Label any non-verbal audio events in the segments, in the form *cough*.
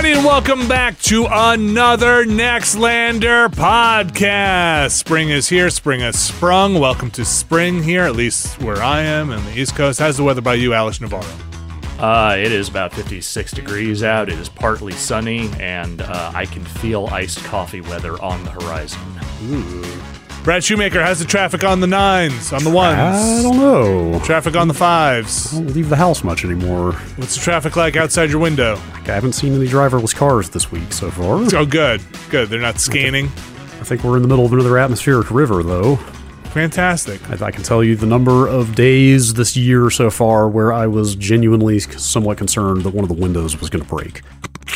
Everybody, and welcome back to another Nextlander podcast. Spring is here. Spring has sprung. Welcome to spring here, at least where I am on the East Coast. How's the weather by you, Alex Navarro? Uh, it is about 56 degrees out. It is partly sunny, and uh, I can feel iced coffee weather on the horizon. Brad Shoemaker, has the traffic on the nines, on the ones? I don't know. Traffic on the fives. I don't leave the house much anymore. What's the traffic like outside your window? I haven't seen any driverless cars this week so far. Oh, good. Good. They're not scanning. I think we're in the middle of another atmospheric river, though. Fantastic. I, I can tell you the number of days this year so far where I was genuinely somewhat concerned that one of the windows was going to break.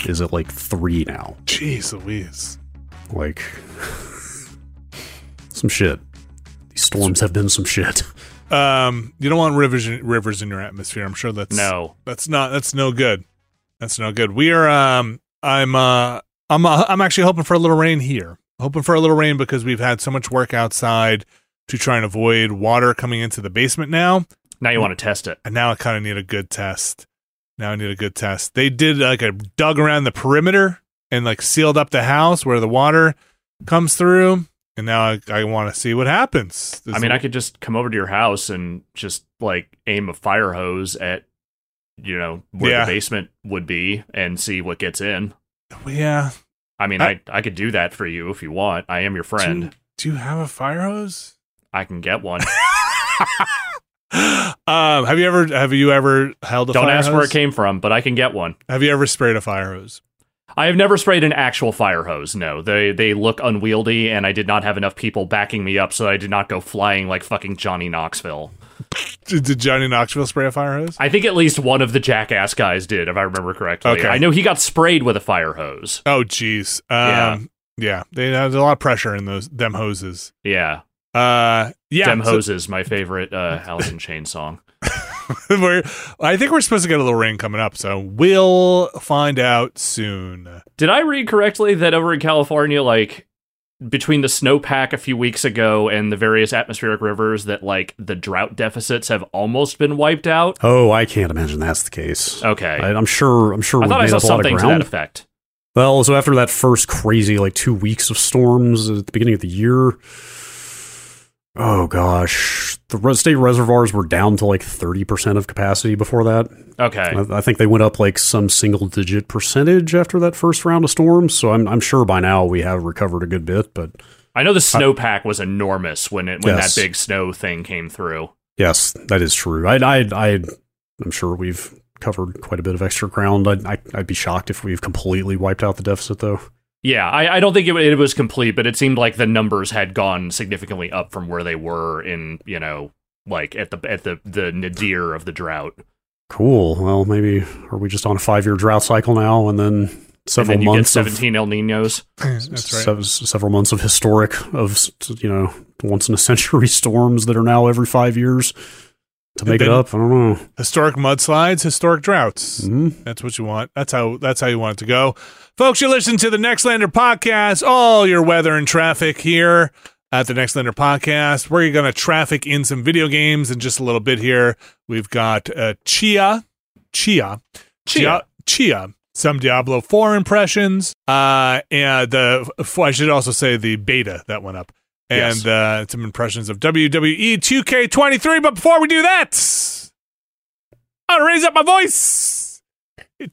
Is it like three now? Jeez Louise. Like, *laughs* some shit. These storms have been some shit. *laughs* Um, you don't want rivers rivers in your atmosphere. I'm sure that's No. That's not. That's no good. That's no good. We are. Um. I'm. Uh. I'm. Uh, I'm actually hoping for a little rain here. Hoping for a little rain because we've had so much work outside to try and avoid water coming into the basement now, Now you want to test it. and now I kind of need a good test. Now I need a good test. They did like a dug around the perimeter and like sealed up the house where the water comes through, and now I, I want to see what happens. I mean, I could just come over to your house and just like aim a fire hose at, you know, where Yeah. the basement would be and see what gets in. yeah. I mean, I- I, I could do that for you if you want. I am your friend. Do, do you have a fire hose? I can get one. *laughs* um, have you ever have you ever held a fire hose? Don't ask hose? where it came from, but I can get one. Have you ever sprayed a fire hose? I have never sprayed an actual fire hose. No, they they look unwieldy, and I did not have enough people backing me up, so I did not go flying like fucking Johnny Knoxville. Did, did Johnny Knoxville spray a fire hose? I think at least one of the jackass guys did, if I remember correctly. Okay. I know he got sprayed with a fire hose. Oh, jeez. Um, yeah. They there's a lot of pressure in those them hoses. Yeah, Uh, yeah. Dem so- hoses, my favorite uh, Alice in Chains song. *laughs* we're, I think we're supposed to get a little rain coming up, so we'll find out soon. Did I read correctly that over in California, like between the snowpack a few weeks ago and the various atmospheric rivers that like the drought deficits have almost been wiped out. Oh, I can't imagine that's the case. Okay. I, I'm sure. I'm sure. I we thought I made saw a lot of something to ground. that effect. Well, so after that first crazy like two weeks of storms at the beginning of the year, oh gosh, the state reservoirs were down to like thirty percent of capacity before that. Okay. I, I think they went up like some single digit percentage after that first round of storms. So I'm I'm sure by now we have recovered a good bit. But I know the snowpack was enormous when it when Yes. that big snow thing came through. yes, that is true. I I I I'm sure we've covered quite a bit of extra ground. I'd, I, I'd be shocked if we've completely wiped out the deficit though. Yeah, I, I don't think it, it was complete, but it seemed like the numbers had gone significantly up from where they were in, you know, like at the at the the nadir of the drought. Cool. Well, maybe are we just on a five year drought cycle now, and then several and then you months get of 17 El Ninos. *clears throat* That's right. sev- several months of historic of you know once in a *laughs* century storms that are now every five years to make it up. I don't know. Historic mudslides, historic droughts. hmm That's what you want. That's how that's how you want it to go. Folks, you listen to the Nextlander podcast, all your weather and traffic here at the Nextlander podcast. We're going to traffic in some video games in just a little bit here. We've got uh, Tchia, Tchia, Tchia. Tchia, some Diablo 4 impressions, uh, and the I should also say the beta that went up. And Yes. uh, some impressions of WWE 2K23. But before we do that, I'll raise up my voice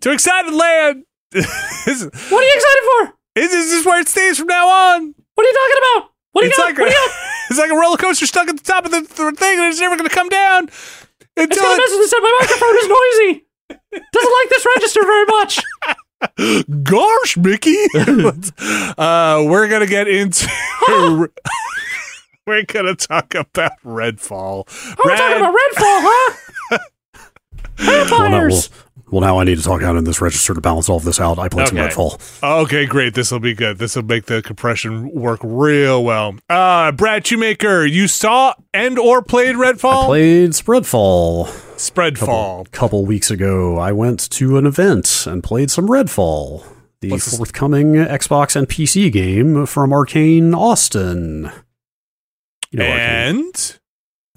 to excited land. Is, What are you excited for? is this where it stays from now on? What are you talking about? What do you it's got? like what do you got? *laughs* it's like a roller coaster stuck at the top of the, the thing, and it's never going to come down It's until gonna mess with this. My microphone is noisy. Doesn't like this register very much. it. *laughs* Gosh, Mickey, *laughs* uh, we're gonna get into. we're gonna talk about Redfall. Oh, we're talking about Redfall, huh? Well, well, Vampires. Well, now I need to talk out in this register to balance all of this out. I played some Redfall. Okay, great. This will be good. This will make the compression work real well. Uh, Brad Shoemaker, you saw and or played Redfall? I played Spreadfall Spreadfall. a couple weeks ago. I went to an event and played some Redfall, the What's this- forthcoming Xbox and PC game from Arcane Austin. You know Arcane. And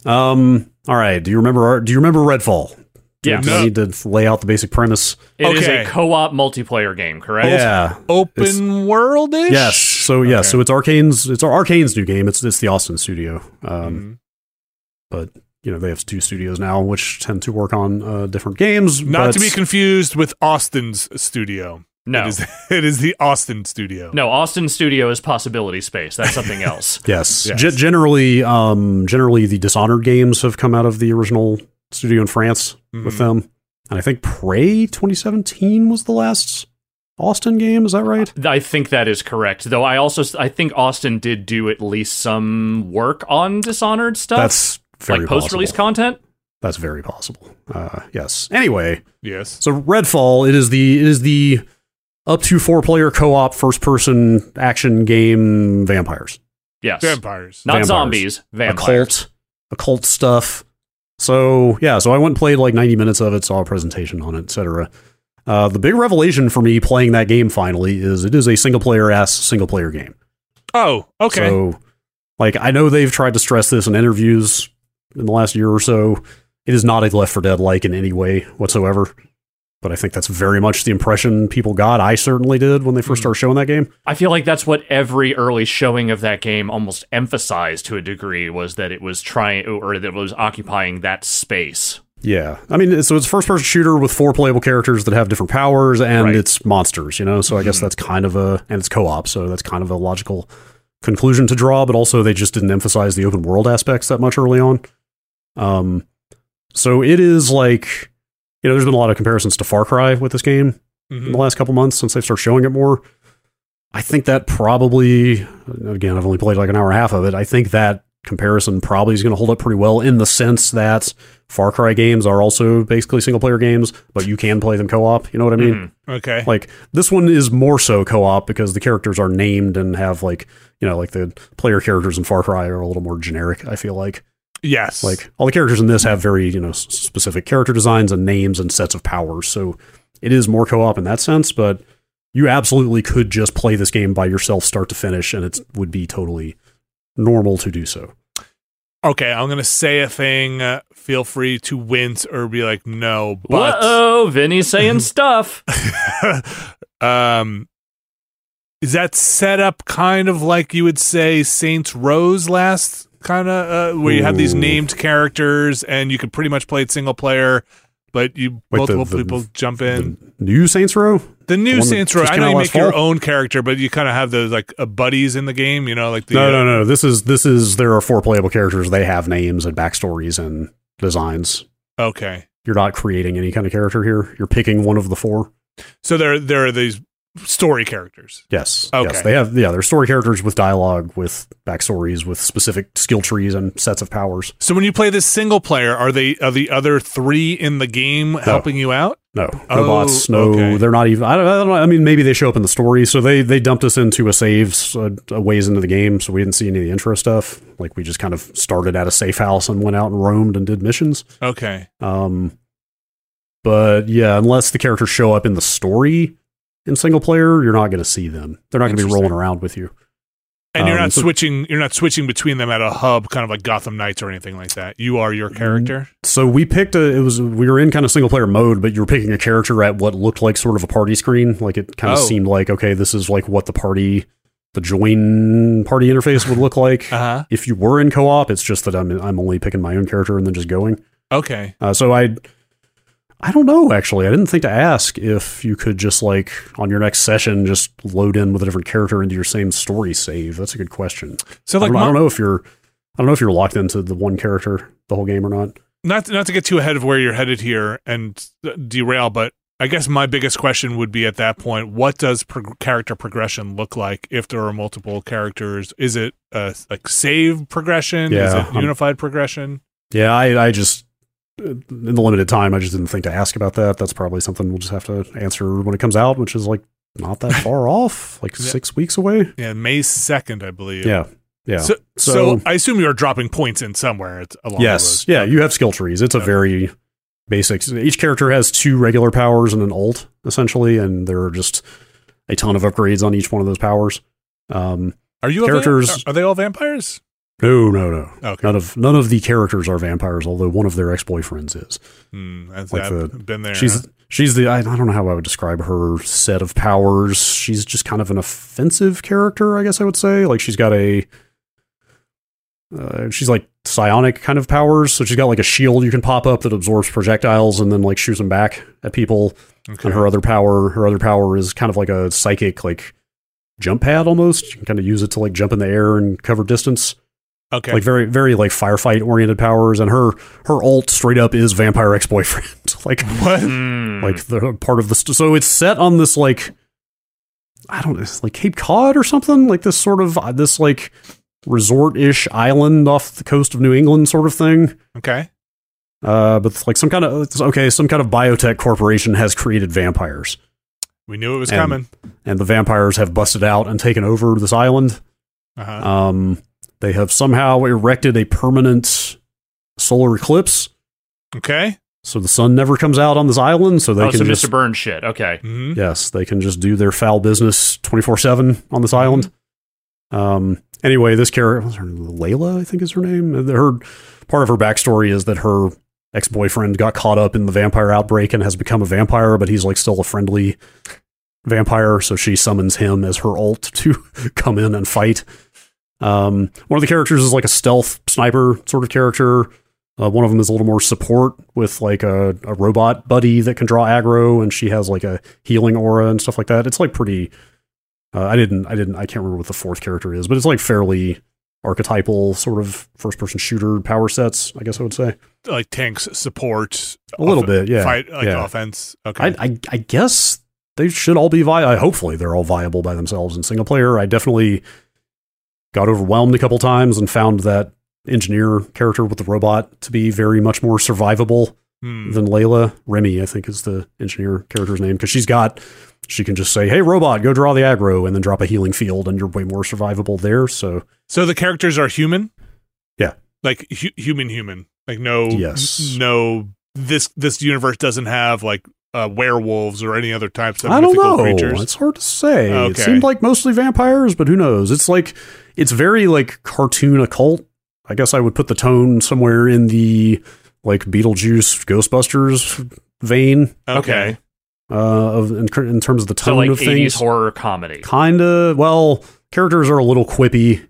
Um. All right. Do you remember? Do you remember Redfall? Do, Yeah. do I No. need to lay out the basic premise? It is Okay. a co-op multiplayer game, correct? Yeah. open world ish? Yes. So yeah. Okay. So it's Arcane's. It's Arcane's new game. It's it's the Austin studio. Um. But you know they have two studios now, which tend to work on uh, different games. Not but- to be confused with Austin's studio. No. It is, *laughs* it is the Austin studio. No, Austin Studio is Possibility Space. That's something *laughs* else. Yes. Yes. Ge- generally, um, generally the Dishonored games have come out of the original studio in France with Mhm. them, and I think Prey 2017 was the last Austin game. Is that right? I think that is correct. Though I also I think Austin did do at least some work on Dishonored stuff. That's very like post-release content. That's very possible. Uh, yes. Anyway, Yes. so Redfall it is the it is the up to four player co op first person action game vampires. Yes. Vampires. Not Vampires. zombies, vampires. occult, occult stuff. So yeah, so I went and played like 90 minutes of it, saw a presentation on it, etc. Uh, the big revelation for me playing that game finally is it is a single player ass single player game. Oh, okay. So like I know they've tried to stress this in interviews in the last year or so. It is not a Left 4 Dead like in any way whatsoever. But I think that's very much the impression people got. I certainly did when they first Hmm. started showing that game. I feel like that's what every early showing of that game almost emphasized to a degree was that it was trying or that it was occupying that space. Yeah, I mean, so it's a first-person shooter with four playable characters that have different powers, and Right. it's monsters. You know, so I guess that's kind of a and it's co-op, so that's kind of a logical conclusion to draw. But also, they just didn't emphasize the open world aspects that much early on. Um, so it is like you know, there's been a lot of comparisons to Far Cry with this game in Mhm. the last couple months since they've started showing it more. I think that probably, again, I've only played like an hour and a half of it. I think that comparison probably is going to hold up pretty well in the sense that Far Cry games are also basically single player games, but you can play them co op. You know what I mean? Mhm. Okay. Like this one is more so co op because the characters are named and have like, you know, like the player characters in Far Cry are a little more generic, I feel like. Yes. Like all the characters in this have very, you know, s- specific character designs and names and sets of powers. So it is more co-op in that sense, but you absolutely could just play this game by yourself, start to finish, and it would be totally normal to do so. Okay, I'm gonna say a thing. Uh, feel free to wince or be like, no, but oh, Vinny's saying *laughs* stuff. *laughs* um, is that set up kind of like you would say Saints Row's last kind of uh, where you have these Ooh. named characters and you can pretty much play it single player, but you Wait, multiple the- the- people jump in. The new Saints Row? The, new that Saints Row, I know you make your own character, but you kind of have those like uh, buddies in the game. You know, like the no, uh, no, no. This is this is there are four playable characters. They have names and backstories and designs. Okay, You're not creating any kind of character here. You're picking one of the four. so there there are these story characters. Yes. Okay. Yes. They have yeah, they're story characters with dialogue, with backstories, with specific skill trees and sets of powers. So when you play this single player, are they are the other three in the game helping you out? No, no Oh, bots. No, okay. they're not even. I don't, I don't know. I mean, maybe they show up in the story. So they they dumped us into a saves a, a ways into the game, so we didn't see any of the intro stuff. Like we just kind of started at a safe house and went out and roamed and did missions. Okay, Um, but yeah, unless the characters show up in the story in single player, you're not going to see them. They're not going to be rolling around with you. and you're Um, not so- switching. You're not switching between them at a hub, kind of like Gotham Knights or anything like that. You are your character. So we picked a. It was we were in kind of single player mode, but you were picking a character at what looked like sort of a party screen. Like it kind of Oh. seemed like okay, this is like what the party, the join party interface would look like. *laughs* Uh huh. if you were in co-op, it's just that I'm I'm only picking my own character and then just going. Okay. Uh, so I, I don't know actually. I didn't think to ask if you could just like on your next session just load in with a different character into your same story save. That's a good question. So I like, don't, I don't know if you're, I don't know if you're locked into the one character the whole game or not. not not to get too ahead of where you're headed here and uh, derail, but I guess my biggest question would be at that point: What does prog- character progression look like if there are multiple characters? Is it a, like save progression? Is Yeah, it I'm- unified progression? Yeah, I, I just in the limited time, I just didn't think to ask about that. That's probably something we'll just have to answer when it comes out, which is like not that far *laughs* off, like Yeah. six weeks away. Yeah, May second, I believe. Yeah, yeah. So, so, So- I assume you're dropping points in somewhere along yes, yeah. You have skill trees. It's a Okay. very basic. Each character has two regular powers and an alt, essentially, and there are just a ton of upgrades on each one of those powers. Um, Are you Characters- vamp- Are they all vampires? No, no, no. Okay. None of none of the characters are vampires, although one of their ex boyfriends is. That's, Like I've the- been there. She's huh? she's the I, I don't know how I would describe her set of powers. She's just kind of an offensive character, I guess I would say. Like she's got a uh, she's like psionic kind of powers. So she's got like a shield you can pop up that absorbs projectiles and then like shoots them back at people. okay. And her other power, her other power is kind of like a psychic like jump pad almost. You can kind of use it to like jump in the air and cover distance. Okay. Like very very like firefight oriented powers. And her her ult straight up is vampire ex boyfriend. *laughs* like what? Hmm. like the part of the st- so it's set on this like I don't know, it's like Cape Cod or something like this sort of uh, this like resort-ish island off the coast of New England sort of thing. Okay. Uh, but like some kind of okay, some kind of biotech corporation has created vampires, We knew it was And- coming. and the vampires have busted out and taken over this island. Uh-huh. Um, they have somehow erected a permanent solar eclipse, Okay. so the sun never comes out on this island. So they oh, can so just Mr. Burns shit. Okay. hmm Yes, they can just do their foul business 24 7 on this island. Um, anyway, this character, what's? Layla, I think is her name. Her part of her backstory is that her ex boyfriend got caught up in the vampire outbreak and has become a vampire, but he's like still a friendly vampire. So she summons him as her alt to *laughs* come in and fight. Um, one of the characters is like a stealth sniper sort of character. Uh, one of them is a little more support with like a, a robot buddy that can draw aggro, and she has like a healing aura and stuff like that. It's like pretty. Uh, I didn't, I didn't, I can't remember what the fourth character is, but it's like fairly archetypal sort of first person shooter power sets. I guess I would say Like tanks support a little off- bit, yeah. Fight like yeah. offense. Okay. I, I, I guess they should all be viable. Hopefully, they're all viable by themselves in single player. I definitely got overwhelmed a couple times and found that engineer character with the robot to be very much more survivable Hmm. than Layla. Remi, I think, is the engineer character's name because she's got. She can just say, "Hey, robot, go draw the aggro," and then drop a healing field, and you're way more survivable there. So So the characters are human. Yeah. Like hu- human, human. Like no. Yes. No. This this universe doesn't have like uh, werewolves or any other types of I don't mythical know. creatures? It's hard to say. It seemed like mostly vampires, but who knows? It's like it's very like cartoon occult. I guess I would put the tone somewhere in the like Beetlejuice, Ghostbusters vein Okay. uh, of in, in terms of the So tone like of 80s things. horror comedy. Kinda. Well, characters are a little quippy.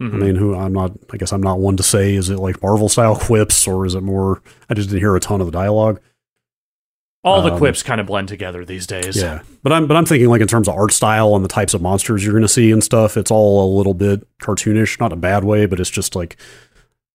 I Mhm. mean, who I'm not. I guess I'm not one to say. Is it like Marvel style quips or is it more? I just didn't hear a ton of the dialogue. All the um, quips kind of blend together these days. Yeah, but I'm but I'm thinking like in terms of art style and the types of monsters you're going to see and stuff. It's all a little bit cartoonish, not a bad way, but it's just like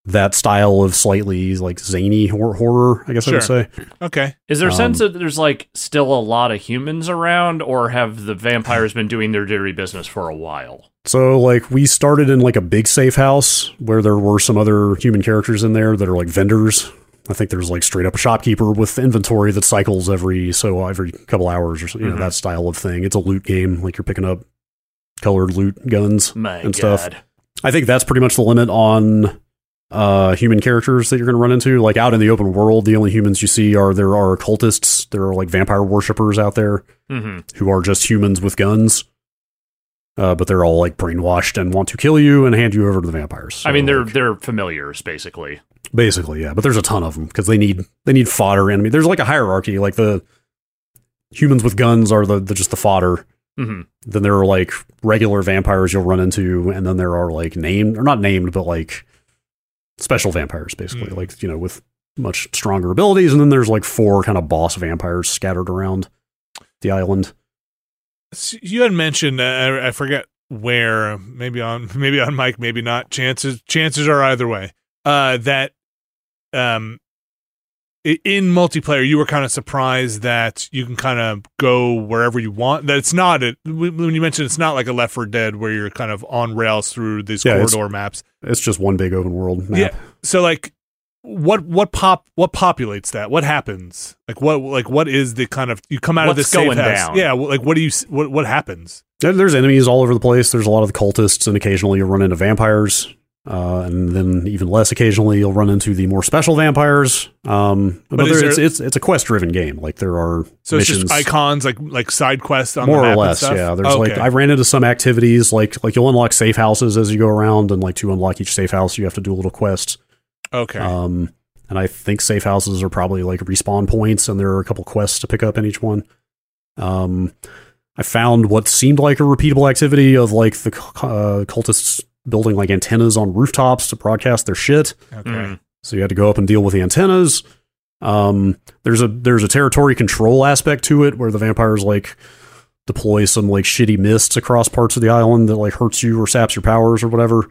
that style of slightly like zany hor- horror. I guess I would say. Okay. Is there a sense Um, that there's like still a lot of humans around, or have the vampires been doing their dirty business for a while? So like we started in like a big safe house where there were some other human characters in there that are like vendors. I think there's like straight up a shopkeeper with inventory that cycles every so every couple hours or so, you know Mhm. that style of thing. It's a loot game, like you're picking up colored loot guns. My And God. stuff. I think that's pretty much the limit on uh, human characters that you're going to run into. Like out in the open world, the only humans you see are there are cultists, there are like vampire worshippers out there hmm who are just humans with guns. Uh, but they're all like brainwashed and want to kill you and hand you over to the vampires. I mean, they're like, they're familiars basically. basically yeah, but there's a ton of them because they need they need fodder enemy. There's like a hierarchy. Like the humans with guns are the, the just the fodder. hmm Then there are like regular vampires you'll run into, and then there are like named or not named, but like special vampires, basically, Mm. like you know with much stronger abilities. And then there's like four kind of boss vampires scattered around the island. You had mentioned uh, I I forget where maybe on *laughs* maybe on Mike maybe not chances chances are either way uh that um in multiplayer you were kind of surprised that you can kind of go wherever you want that it's not a, when you mentioned it's not like a left 4 dead where you're kind of on rails through these Yeah, it's- corridor maps It's just one big open world map. Yeah. so like what what pop what populates that what happens like what like what is the kind of you come out of What's this safe house down? yeah like what do you what what happens There- There's enemies all over the place. There's a lot of the cultists, and occasionally you'll run into vampires. Uh, and then even less occasionally, you'll run into the more special vampires. Um, but is there, it's, there- it's it's a quest driven game. Like there are So missions, it's just icons, like like side quests on more the map or and less. stuff? Yeah, there's like Okay. I ran into some activities like like you'll unlock safe houses as you go around, and like to unlock each safe house, you have to do a little quest. Okay. Um, and I think safe houses are probably like respawn points, and there are a couple quests to pick up in each one. Um, I found what seemed like a repeatable activity of like the uh, cultists building like antennas on rooftops to broadcast their shit. okay. Mhm. So you had to go up and deal with the antennas. Um, there's a there's a territory control aspect to it where the vampires like deploy some like shitty mists across parts of the island that like hurts you or saps your powers or whatever.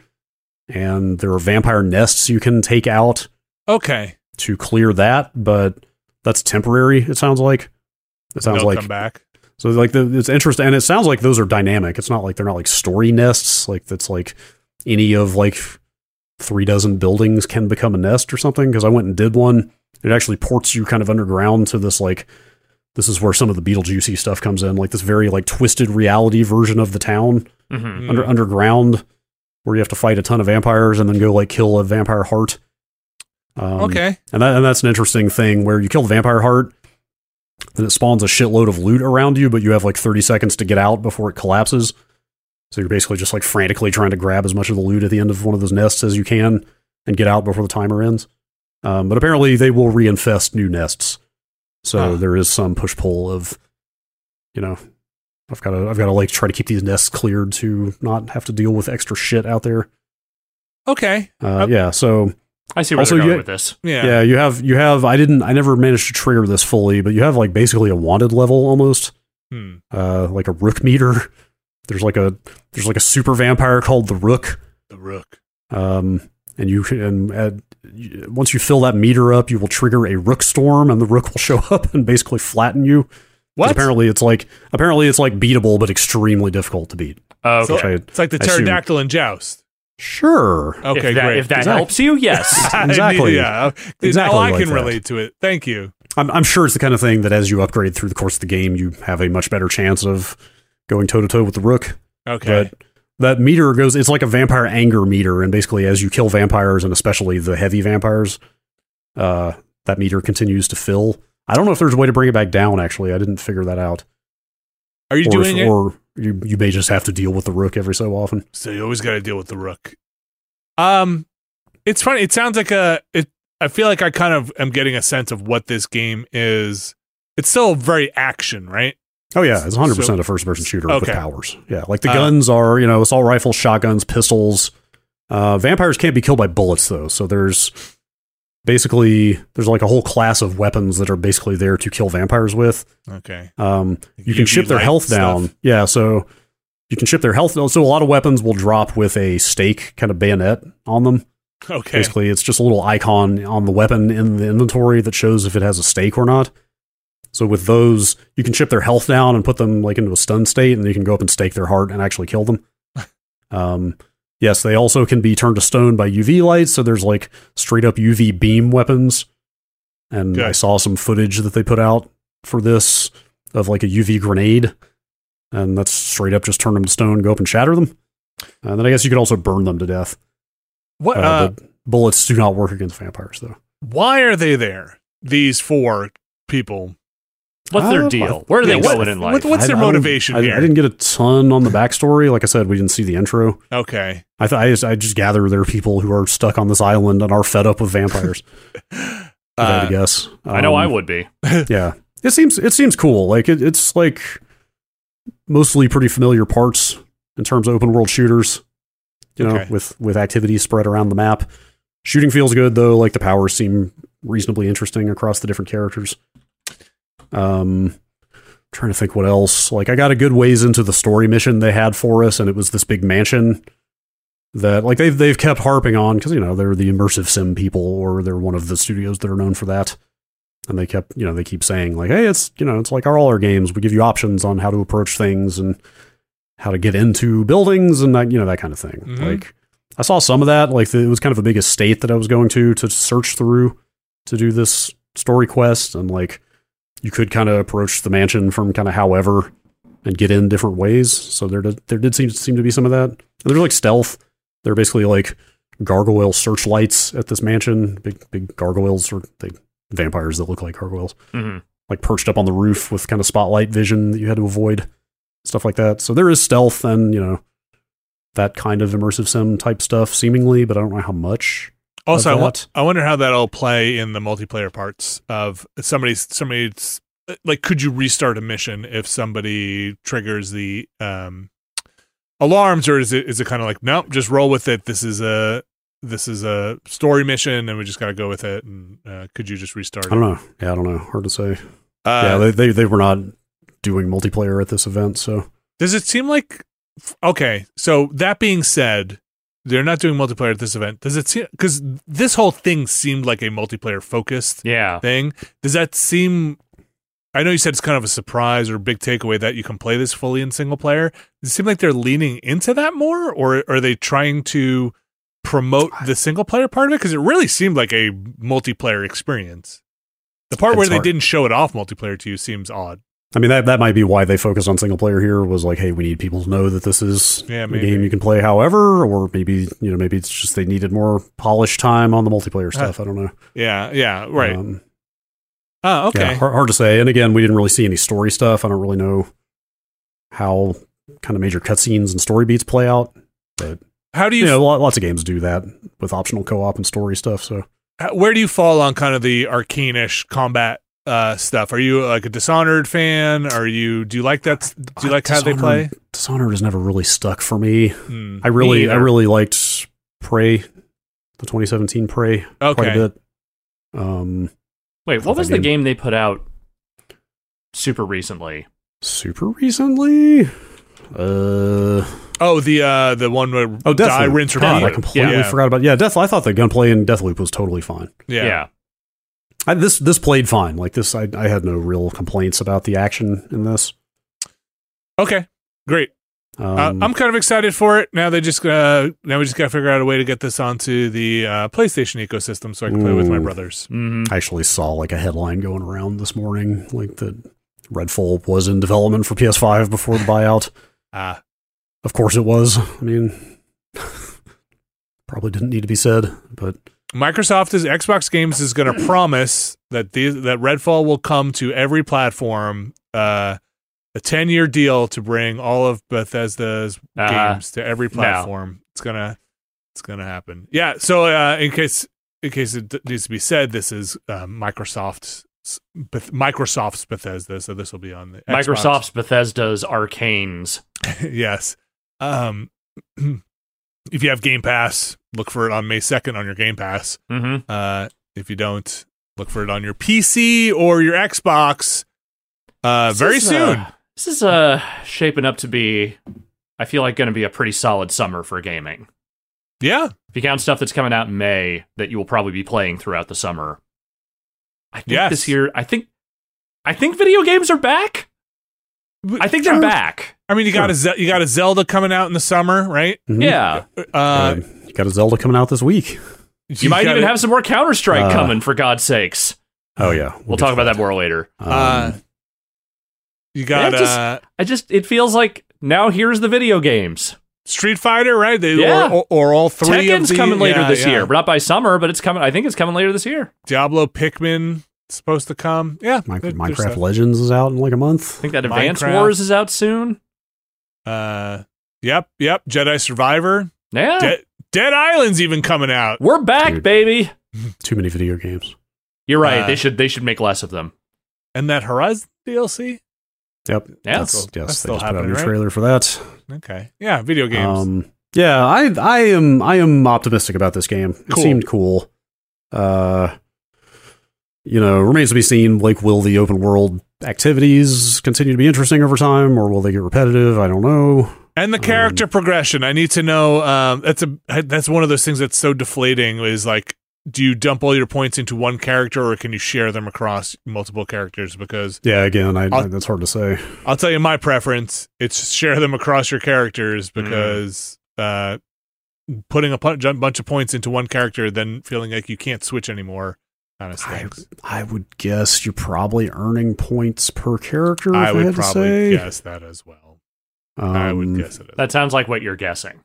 And there are vampire nests you can take out Okay. to clear that, but that's temporary. It sounds like. It sounds They'll like come back. so like the, it's interesting, and it sounds like those are dynamic. It's not like they're not like story nests. Like that's like any of like three dozen buildings can become a nest or something. Because I went and did one. It actually ports you kind of underground to this like this is where some of the Beetlejuicy stuff comes in, like this very like twisted reality version of the town Mhm. Mm. under underground, where you have to fight a ton of vampires and then go like kill a vampire heart. Um, okay. and that and that's an interesting thing where you kill the vampire heart, then it spawns a shitload of loot around you, but you have like 30 seconds to get out before it collapses. So you're basically just like frantically trying to grab as much of the loot at the end of one of those nests as you can and get out before the timer ends. Um, but apparently they will reinfest new nests. So Huh. there is some push pull of, you know, I've got to I've got to like try to keep these nests cleared to not have to deal with extra shit out there. Okay. Uh, yeah, so I see where Also, they're going you- with this. Yeah. yeah. you have you have I didn't I never managed to trigger this fully, but you have like basically a wanted level almost, Hmm. uh, like a rook meter. There's like a there's like a super vampire called the rook, The rook. um, and you can and uh, once you fill that meter up, you will trigger a rook storm, and the rook will *laughs* show up and basically flatten you. 'Cause What? Apparently, it's like apparently it's like beatable, but extremely difficult to beat. Okay. So- I- It's like the I assume- pterodactyl in Joust. sure, Okay, if that, great. If that Exactly. helps you, yes. *laughs* *laughs* Exactly. yeah. Exactly Now I can that. relate to it. Thank you. I'm, I'm sure it's the kind of thing that as you upgrade through the course of the game, you have a much better chance of going toe to toe with the rook. Okay. But that meter goes, it's like a vampire anger meter. And basically, as you kill vampires, and especially the heavy vampires, uh, that meter continues to fill. I don't know if there's a way to bring it back down. Actually, I didn't figure that out. Are you or doing if- it? or you you may just have to deal with the rook every so often. So you always got to deal with the rook. Um, it's funny. It sounds like a. It. I feel like I kind of am getting a sense of what this game is. It's still very action, right? Oh yeah, it's 100 So- percent a first person shooter with powers. Yeah, like the Uh, guns are you know assault rifles, shotguns, pistols. Uh, vampires can't be killed by bullets though, so there's basically there's like a whole class of weapons that are basically there to kill vampires with. Okay. Um, you can ship their health stuff. down. Yeah, so you can ship their health. Down. So a lot of weapons will drop with a stake kind of bayonet on them. Okay. Basically, it's just a little icon on the weapon in the inventory that shows if it has a stake or not. So with those, you can chip their health down and put them like into a stun state, and you can go up and stake their heart and actually kill them. *laughs* um, yes, they also can be turned to stone by UV lights. So there's like straight up UV beam weapons, and I saw some footage that they put out for this of like a UV grenade, and that's straight up just turn them to stone, go up and shatter them. And then I guess you could also burn them to death. What? Uh, Uh, bullets do not work against vampires, though. why are they there? These four people. What's Uh, their deal? Where are they going in life? what's their I don't- motivation I, here? I didn't get a ton on the backstory. Like I said, we didn't see the intro. Okay. I th- I, just, I just gather there are people who are stuck on this island and are fed up with vampires. *laughs* if I Uh, guess. I know I Um, would be. *laughs* Yeah, it seems it seems cool. Like it, it's like mostly pretty familiar parts in terms of open world shooters. You know, Okay. with with activities spread around the map. Shooting feels good though. Like the powers seem reasonably interesting across the different characters. Um, trying to think what else. Like I got a good ways into the story mission they had for us, and it was this big mansion that like they've they've kept harping on because you know they're the immersive sim people or they're one of the studios that are known for that. And they kept you know they keep saying like hey it's you know it's like our, all our games. We give you options on how to approach things and how to get into buildings and that you know that kind of thing. Mhm. like i saw some of that. Like the, it was kind of a big estate that i was going to to search through to do this story quest. And like you could kind of approach the mansion from kind of however and get in different ways. So there did, there did seem, seem to be some of that. And there's like stealth. They're basically like gargoyle searchlights at this mansion. Big big gargoyles or they vampires that look like gargoyles, hmm like perched up on the roof with kind of spotlight vision that you had to avoid, stuff like that. So there is stealth and you know that kind of immersive sim type stuff, seemingly, but I don't know how much. Also, I, that. I wonder how that'll play in the multiplayer parts of somebody's somebody's like. Could you restart a mission if somebody triggers the um, alarms, or is it is it kind of like nope, just roll with it? This is a this is a story mission, and we just got to go with it. And uh, could you just restart? I don't know. Yeah, I don't know. Hard to say. Uh, yeah, they, they they were not doing multiplayer at this event, so Does it seem like okay? So that being said, they're not doing multiplayer at this event. Does it seem because this whole thing seemed like a multiplayer focused Yeah. thing? Does that seem? I know you said it's kind of a surprise or big takeaway that you can play this fully in single player. Does it seem like they're leaning into that more, or are they trying to promote the single player part of it? Because it really seemed like a multiplayer experience. The part where It's they didn't show it off multiplayer to you seems odd. I mean that that might be why they focused on single player here. Was like, hey, we need people to know that this is Yeah, a game you can play however, or maybe you know maybe it's just they needed more polished time on the multiplayer stuff. I don't know. Yeah, yeah, right. Um, oh, okay. Yeah, hard, hard to say. And again, we didn't really see any story stuff. I don't really know how kind of major cutscenes and story beats play out. But How do you you know, lo- lots of games do that with optional co-op and story stuff. So where do you fall on kind of the arcane-ish combat uh, stuff? Are you like a Dishonored fan? Are you do you like that? Do you like how they play? Dishonored- Dishonored has never really stuck for me. Hmm. I really, I really liked Prey, the 2017 Prey, quite a bit. Um, Wait, what was that the game- game they put out super recently? super recently. Uh, Oh, the uh, the one where oh, die, Deathloop. rinse, God. I completely Yeah. forgot about. Yeah, Death. I thought the gunplay in Deathloop was totally fine. Yeah. Yeah. I, this this played fine. Like this, I I had no real complaints about the action in this. Okay. Great. Um, uh, I'm kind of excited for it. Now they just uh, now we just got to figure out a way to get this onto the uh, PlayStation ecosystem so I can play with my brothers. hmm I actually saw like a headline going around this morning, like that Redfall was in development for PS5 before the buyout. *laughs* Ah, Of course, it was. I mean, *laughs* probably didn't need to be said, but Microsoft is Xbox Games is going to *clears throat* promise that these that Redfall will come to every platform. Uh, a ten year deal to bring all of Bethesda's Uh, games to every no. platform. It's gonna it's gonna happen. Yeah. So uh, in case in case it d- needs to be said, this is uh, Microsoft's Beth- Microsoft's Bethesda. So this will be on the Xbox. Microsoft's Bethesda's Arcanes. *laughs* yes. Um, *clears throat* if you have Game Pass, look for it on May second on your Game Pass. Mm-hmm. Uh, if you don't, look for it on your PC or your Xbox. Uh, very is, soon. uh, this is uh shaping up to be, I feel like, going to be a pretty solid summer for gaming. yeah. If you count stuff that's coming out in May that you will probably be playing throughout the summer, I think Yes. this year, I think, I think video games are back. I think they're back. I mean, you got a Ze- you got a Zelda coming out in the summer, right? Mhm. Yeah, Uh, Uh, you got a Zelda coming out this week. you might even gotta- have some more Counter Strike Uh, coming. For God's sakes, Oh yeah, we'll get talk about that more later. Um, Uh, you got Yeah, just- uh, I just, it feels like now here's the video games. Street Fighter, right? They, Yeah. or, or, or all three of Tekken's the, coming later yeah, this yeah. year, but not by summer. But it's coming. I think it's coming later this year. Diablo, Pikmin supposed to come. Yeah, Mi- there- Minecraft. Legends is out in like a month. I think that Advance Minecraft. Wars is out soon. Uh, yep, yep. Jedi Survivor, Yeah, De- Dead Island's even coming out. we're back, Dude. baby. *laughs* Too many video games. You're right. Uh, they should they should make less of them. And that Horizon DLC. Yep. Yeah. That's, That's yes, still they just put out a happening, new right? trailer for that. Okay, yeah, video games. Um, yeah, I I am I am optimistic about this game. It seemed cool. Uh, you know, remains to be seen. Like, will the open world activities continue to be interesting over time, or will they get repetitive? I don't know. and the character um, progression. I need to know. Um, that's a that's one of those things that's so deflating. Is like, do you dump all your points into one character, or can you share them across multiple characters? Because Yeah, again, I, I'll- that's hard to say. I'll tell you my preference. It's share them across your characters Mm. because uh, putting a bunch of points into one character, then feeling like you can't switch anymore, kind of I. I would guess you're probably earning points per character. I, if I, would had to probably say. guess that as well. I would Um, guess it. As That sounds like what you're guessing.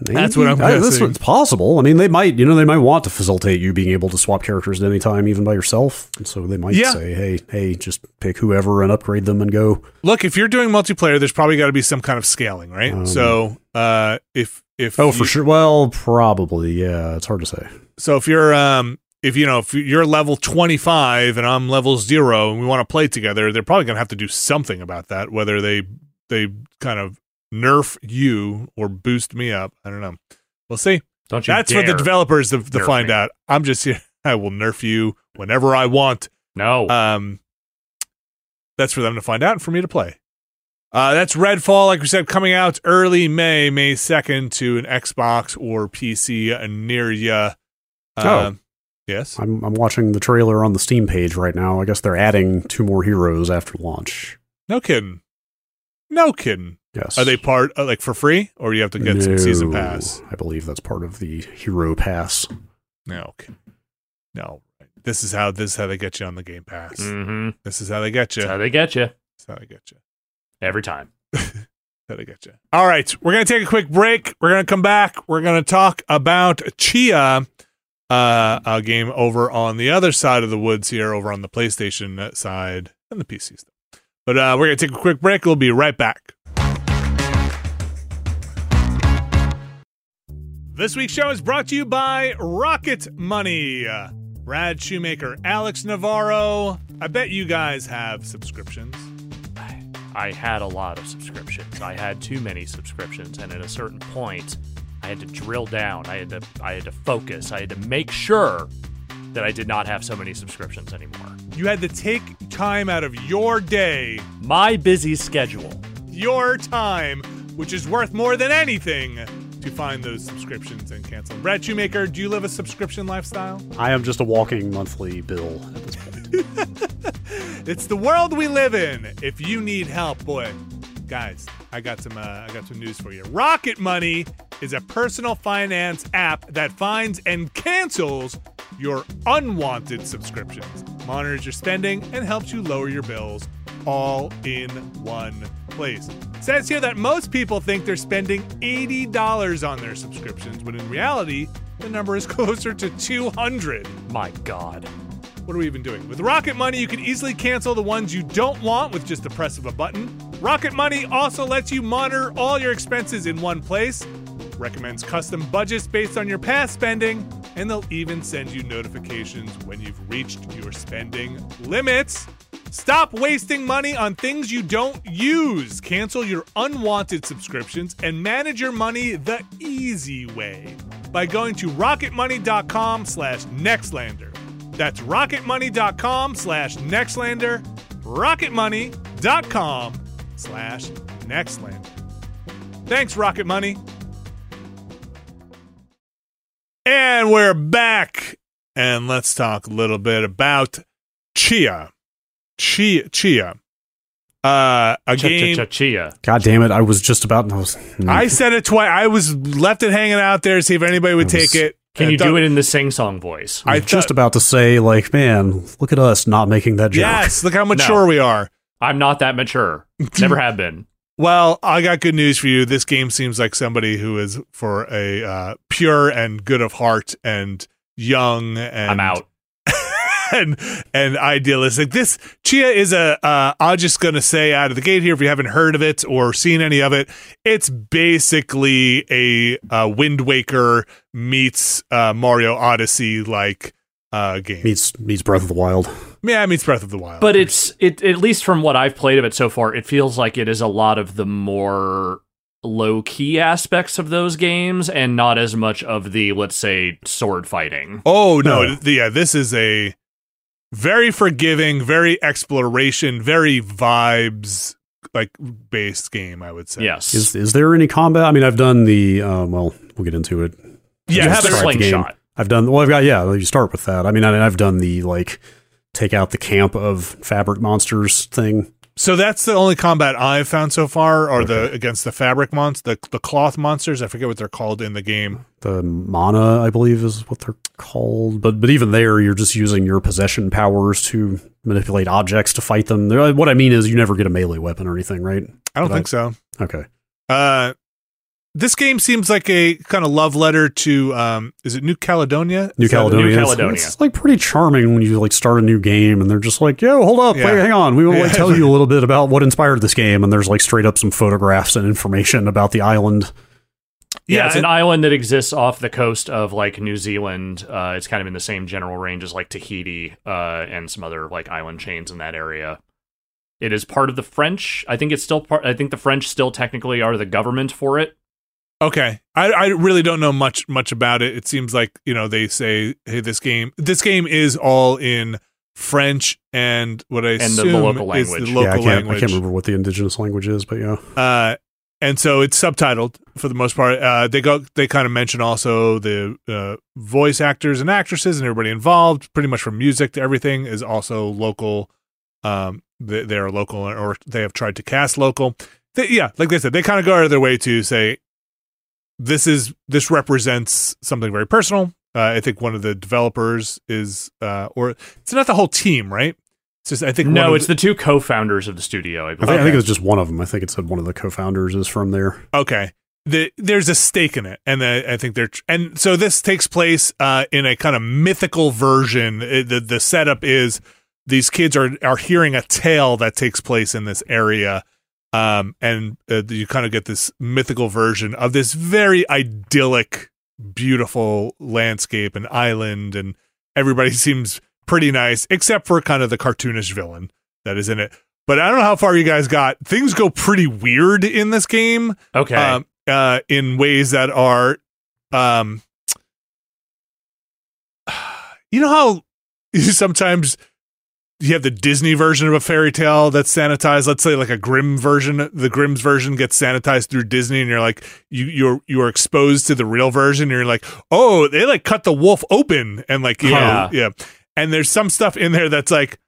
That's what I'm I- that's guessing. what's possible. I mean, they might, you know, they might want to facilitate you being able to swap characters at any time, even by yourself. And so they might Yeah. say, "Hey, hey, just pick whoever and upgrade them and go." Look, if you're doing multiplayer, there's probably got to be some kind of scaling, right? Um, so, uh, if if Oh, for sure. Well, probably. Yeah, it's hard to say. So if you're um if you know if you're level 25 and I'm level 0 and we want to play together, they're probably going to have to do something about that whether they they kind of nerf you or boost me up. I don't know. We'll see. Don't you? That's for the developers to, to find me. out. I'm just *laughs* here. I will nerf you whenever I want. No. Um, that's for them to find out and for me to play. Uh, that's Redfall, like we said, coming out early May, May 2nd to an Xbox or PC near you. Oh. Yes. I'm I'm watching the trailer on the Steam page right now. I guess they're adding two more heroes after launch. No kidding. No kidding. Yes. Are they part, uh, like, for free or do you have to get some season pass? I believe that's part of the hero pass. No. Okay. No. This is how this is how they get you on the Game Pass. mm-hmm. This is how they get you. That's how they get you This is how they get you. every time. *laughs* How they get you. All right, we're gonna take a quick break. We're gonna come back. We're gonna talk about Tchia, uh, a game over on the other side of the woods here, over on the PlayStation side and the PC stuff. But uh, we're gonna take a quick break. We'll be right back. This week's show is brought to you by Rocket Money. Brad Shoemaker, Alex Navarro. I bet you guys have subscriptions. I had a lot of subscriptions. I had too many subscriptions, and at a certain point, I had to drill down. I had to I had to focus. I had to make sure that I did not have so many subscriptions anymore. You had to take time out of your day, My busy schedule. your time, which is worth more than anything, to find those subscriptions and cancel them. Brad Shoemaker, do you live a subscription lifestyle? I am just a walking monthly bill at this point. *laughs* It's the world we live in. If you need help, boy, guys, I got some. Uh, I got some news for you. Rocket Money is a personal finance app that finds and cancels your unwanted subscriptions, monitors your spending, and helps you lower your bills all in one place. It says here that most people think they're spending $80 on their subscriptions, when in reality, the number is *laughs* closer to 200. My God. What are we even doing? With Rocket Money, you can easily cancel the ones you don't want with just the press of a button. Rocket Money also lets you monitor all your expenses in one place, recommends custom budgets based on your past spending, and they'll even send you notifications when you've reached your spending limits. Stop wasting money on things you don't use. Cancel your unwanted subscriptions and manage your money the easy way by going to rocketmoney.com slash nextlander. That's rocketmoney.com slash nextlander, rocketmoney.com slash nextlander. Thanks, Rocket Money. And we're back. And let's talk a little bit about Tchia. Tchia. Tchia. Uh, a game. Chia. God damn it! I was just about. I was. I said it twice. I was left it hanging out there to see if anybody would I was- take it. Can you do it in the sing song voice? I I was just about to say, like, man, look at us not making that joke. Yes, look how *laughs* mature we are. I'm not that mature. Never *laughs* have been. Well, I got good news for you. This game seems like somebody who is for a uh, pure and good of heart and young and I'm out. And and idealistic. This Tchia is a uh, I'm just gonna say out of the gate here, if you haven't heard of it or seen any of it, it's basically a uh, Wind Waker meets uh, Mario Odyssey like uh, game. Meets meets Breath of the Wild. yeah, it meets Breath of the Wild. But it's it at least from what I've played of it so far, it feels like it is a lot of the more low key aspects of those games and not as much of the let's say sword fighting. Oh no, No. th- yeah, this is a very forgiving, very exploration, very vibes like based game, I would say. Yes. Is is there any combat? I mean, I've done the. Um, well, we'll get into it. Yeah, you have a there- game. slingshot. I've done. Well, I've got. Yeah, you start with that. I mean, I, I've done the like take out the camp of fabric monsters thing. So that's the only combat I've found so far, or the against the fabric monsters, the the cloth monsters. I forget what they're called in the game. The Maano, I believe, is what they're called. But but even there, you're just using your possession powers to manipulate objects to fight them. What I mean is, you never get a melee weapon or anything, right? I don't Did I- think so. Okay. Uh, this game seems like a kind of love letter to um, is it New Caledonia? New Caledonia. New It's- Caledonia. It's, like pretty charming when you like start a new game and they're just like, "Yo, hold up, Yeah. wait, hang on. We will like tell you a *laughs* little bit about what inspired this game." And there's like straight up some photographs and information about the island. Yeah, Yeah, it's an island that exists off the coast of like New Zealand. Uh, it's kind of in the same general range as like Tahiti uh, and some other like island chains in that area. It is part of the French. I think it's still part. I think the French still technically are the government for it. Okay, I, I really don't know much much about it. It seems like you know they say, "Hey, this game this game is all in French and what I the- the assume local is language. the local yeah, I can't, language." I can't remember what the indigenous language is, but yeah. uh, and so it's subtitled for the most part. Uh, they go, they kind of mention also the uh, voice actors and actresses and everybody involved, pretty much from music to everything, is also local. Um, they, they are local, or they have tried to cast local. They, yeah, like they said, they kind of go out of their way to say this is this represents something very personal. Uh, I think one of the developers is, uh, or it's not the whole team, right? It's just I think No, it's the two co-founders of the studio. I I believe. think, I Okay. think it was just one of them. I think it said one of the co-founders is from there. Okay. The, there's a stake in it, and the, I think they're and so this takes place uh, in a kind of mythical version. Uh, the The setup is these kids are are hearing a tale that takes place in this area, um, and uh, you kind of get this mythical version of this very idyllic, beautiful landscape and island, and everybody *laughs* seems pretty nice except for kind of the cartoonish villain that is in it. But I don't know how far you guys got. Things go pretty weird in this game okay. um, uh, in ways that are, um, *sighs* you know how *laughs* sometimes you have the Disney version of a fairy tale that's sanitized. Let's say like a Grimm version, the Grimm's version gets sanitized through Disney, and you're like you you're you're exposed to the real version. And you're like, oh, they like cut the wolf open, and like yeah know, yeah. And there's some stuff in there that's like.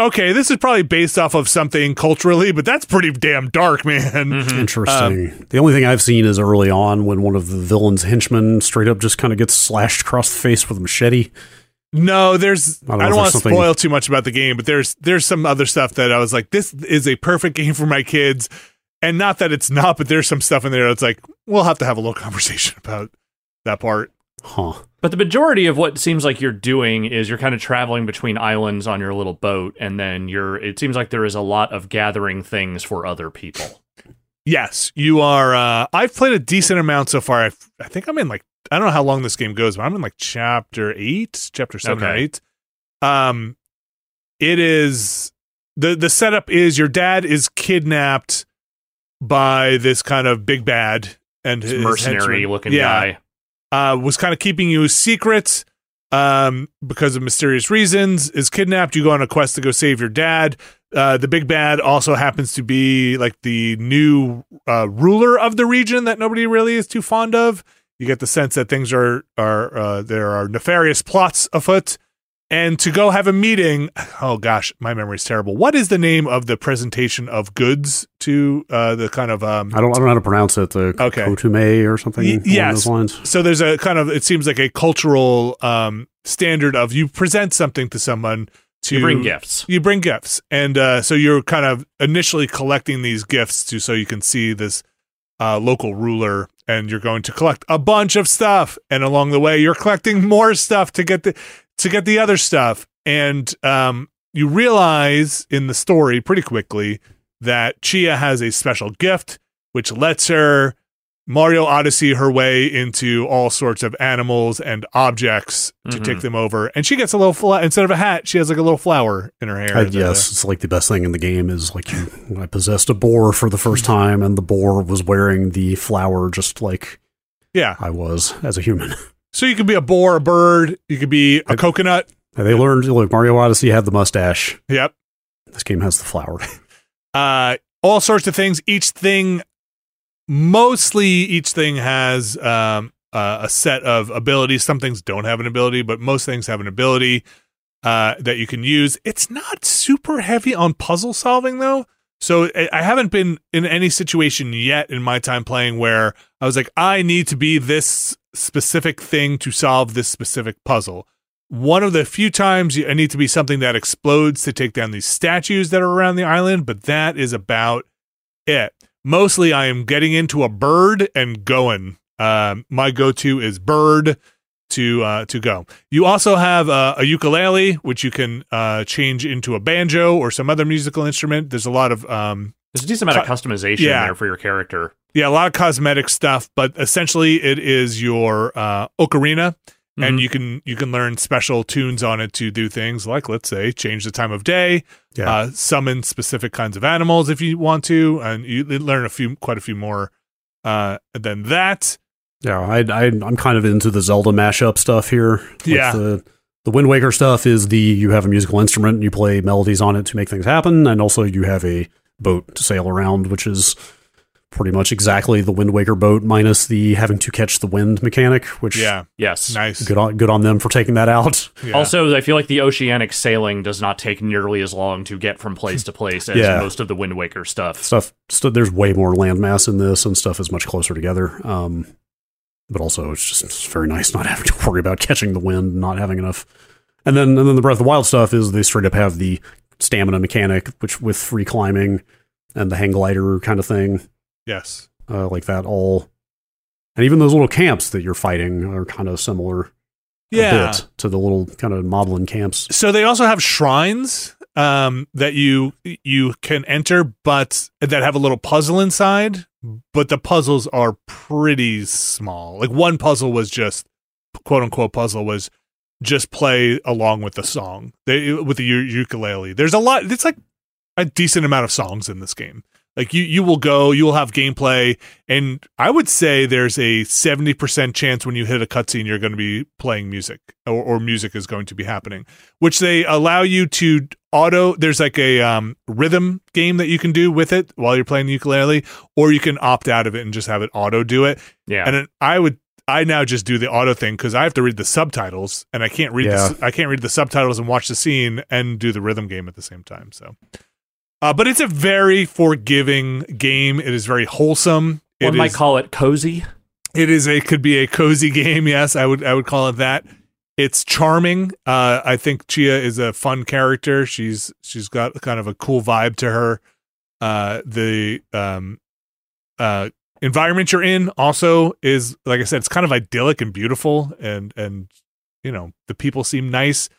Okay, this is probably based off of something culturally, but that's pretty damn dark, man. Mhm. *laughs* Interesting. the only thing I've seen is early on when one of the villain's henchmen straight up just kind of gets slashed across the face with a machete. No, there's. I I don't don't, want to something- spoil too much about the game, but there's there's some other stuff that I was like, this is a perfect game for my kids, and not that it's not, but there's some stuff in there that's like, we'll have to have a little *laughs* conversation about that part. Huh. But the majority of what seems like you're doing is you're kind of traveling between islands on your little boat, and then you're. It seems like there is a lot of gathering things for other people. Yes, you are. Uh, I've played a decent amount so far. I've, I think I'm in like I don't know how long this game goes, but I'm in like chapter eight, chapter seven or eight. Um, it is the the setup is your dad is kidnapped by this kind of big bad and his mercenary henchmen. looking Yeah. guy. uh, was kind of keeping you secret um, because of mysterious reasons. Is kidnapped. You go on a quest to go save your dad. Uh, the big bad also happens to be like the new uh, ruler of the region that nobody really is too fond of. You get the sense that things are are uh, there are nefarious plots afoot. And to go have a meeting, oh gosh, my memory's terrible. What is the name of the presentation of goods to uh, the kind of um, I don't I don't know how to pronounce it. The Okay. Kotume or something. Y- along yes. those lines. so there's a kind of it seems like a cultural um standard of you present something to someone to You bring gifts. you bring gifts and uh so you're kind of initially collecting these gifts to so you can see this uh local ruler and you're going to collect a bunch of stuff. And along the way you're collecting more stuff to get the to get the other stuff. And um you realize in the story pretty quickly that Tchia has a special gift which lets her Mario Odyssey her way into all sorts of animals and objects to Mhm. take them over. And she gets a little fla- instead of a hat, she has like a little flower in her hair. I, yes, it's like the best thing in the game is like you. I possessed a boar for the first time, and the boar was wearing the flower just like yeah. I was as a human. *laughs* So you could be a boar, a bird, you could be a I- coconut. And they learned look Mario Odyssey had the mustache. Yep. This game has the flower. *laughs* Uh all sorts of things. Each thing mostly each thing has um uh, a set of abilities. Some things don't have an ability, but most things have an ability uh, that you can use. It's not super heavy on puzzle solving though. So I- haven't been in any situation yet in my time playing where I was like, I need to be this specific thing to solve this specific puzzle. One of the few times I need to be something that explodes to take down these statues that are around the island, but that is about it. Mostly, I am getting into a bird and going. Um, my go-to is bird to uh, to go. You also have uh, a ukulele, which you can uh, change into a banjo or some other musical instrument. There's a lot of um, There's a decent amount of customization Yeah. there for your character. yeah, a lot of cosmetic stuff, but essentially it is your uh, ocarina, and you can you can learn special tunes on it to do things like let's say change the time of day, Yeah. uh, summon specific kinds of animals if you want to, and you learn a few quite a few more uh, than that. Yeah, I, I I'm kind of into the Zelda mashup stuff here. Like Yeah. the the Wind Waker stuff is the you have a musical instrument and you play melodies on it to make things happen, and also you have a boat to sail around, which is pretty much exactly the Wind Waker boat minus the having to catch the wind mechanic. Which Yeah, Yes. nice. good on good on them for taking that out. Yeah. Also, I feel like the oceanic sailing does not take nearly as long to get from place to place as Yeah. most of the Wind Waker stuff. stuff st- there's way more landmass in this and stuff is much closer together um but also it's just it's very nice not having to worry about catching the wind not having enough and then and then the breath of the wild stuff is they straight up have the stamina mechanic which with free climbing and the hang glider kind of thing yes. uh, like that all and even those little camps that you're fighting are kind of similar Yeah. a bit to the little kind of Moblin camps So they also have shrines um, that you you can enter, but that have a little puzzle inside. But the puzzles are pretty small. Like one puzzle was just quote unquote puzzle was just play along with the song they, with the ukulele. There's a lot. It's like a decent amount of songs in this game. Like you, you will go, you will have gameplay, and I would say there's a seventy percent chance when you hit a cutscene, you're going to be playing music, or, or music is going to be happening. Which they allow you to auto. There's like a um, rhythm game that you can do with it while you're playing the ukulele, or you can opt out of it and just have it auto do it. Yeah. And it, I would, I now just do the auto thing because I have to read the subtitles, and I can't read, Yeah. the, I can't read the subtitles and watch the scene and do the rhythm game at the same time. So. Uh, but it's a very forgiving game. It is very wholesome. It One might is- call it cozy. it is a could be a cozy *laughs* game. Yes, I would I would call it that. It's charming. Uh, I think Tchia is a fun character. She's she's got kind of a cool vibe to her. Uh, the um, uh, environment you're in also is like I said, it's kind of idyllic and beautiful, and and you know the people seem nice.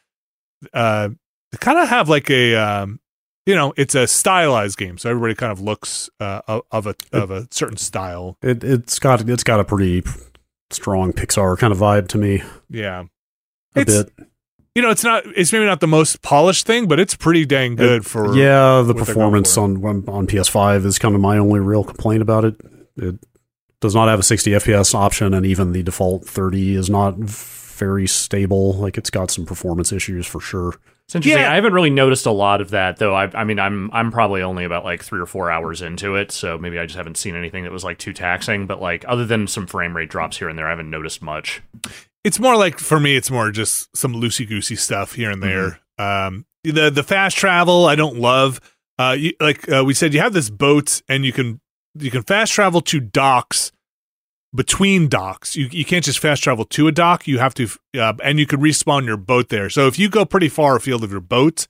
Uh, they kind of have like a um, you know, it's a stylized game, so everybody kind of looks uh, of- a of a certain style. It, it's got it's got a pretty strong Pixar kind of vibe to me. Yeah, A It's- bit. you know, it's not it's maybe not the most polished thing, but it's pretty dang good for yeah, the performance on on PS5 is kind of my only real complaint about it. It does not have a 60 FPS option, and even the default 30 is not very stable. Like it's got some performance issues for sure. It's interesting. Yeah. I haven't really noticed a lot of that though. I, I mean, I'm I'm probably only about like three or four hours into it, so maybe I just haven't seen anything that was like too taxing. But like, other than some frame rate drops here and there, I haven't noticed much. it's more like for me it's more just some loosey goosey stuff here and there um the the fast travel i don't love uh you, like uh, we said you have this boat and you can you can fast travel to docks between docks you, you can't just fast travel to a dock you have to uh, and you could respawn your boat there so if you go pretty far afield of your boat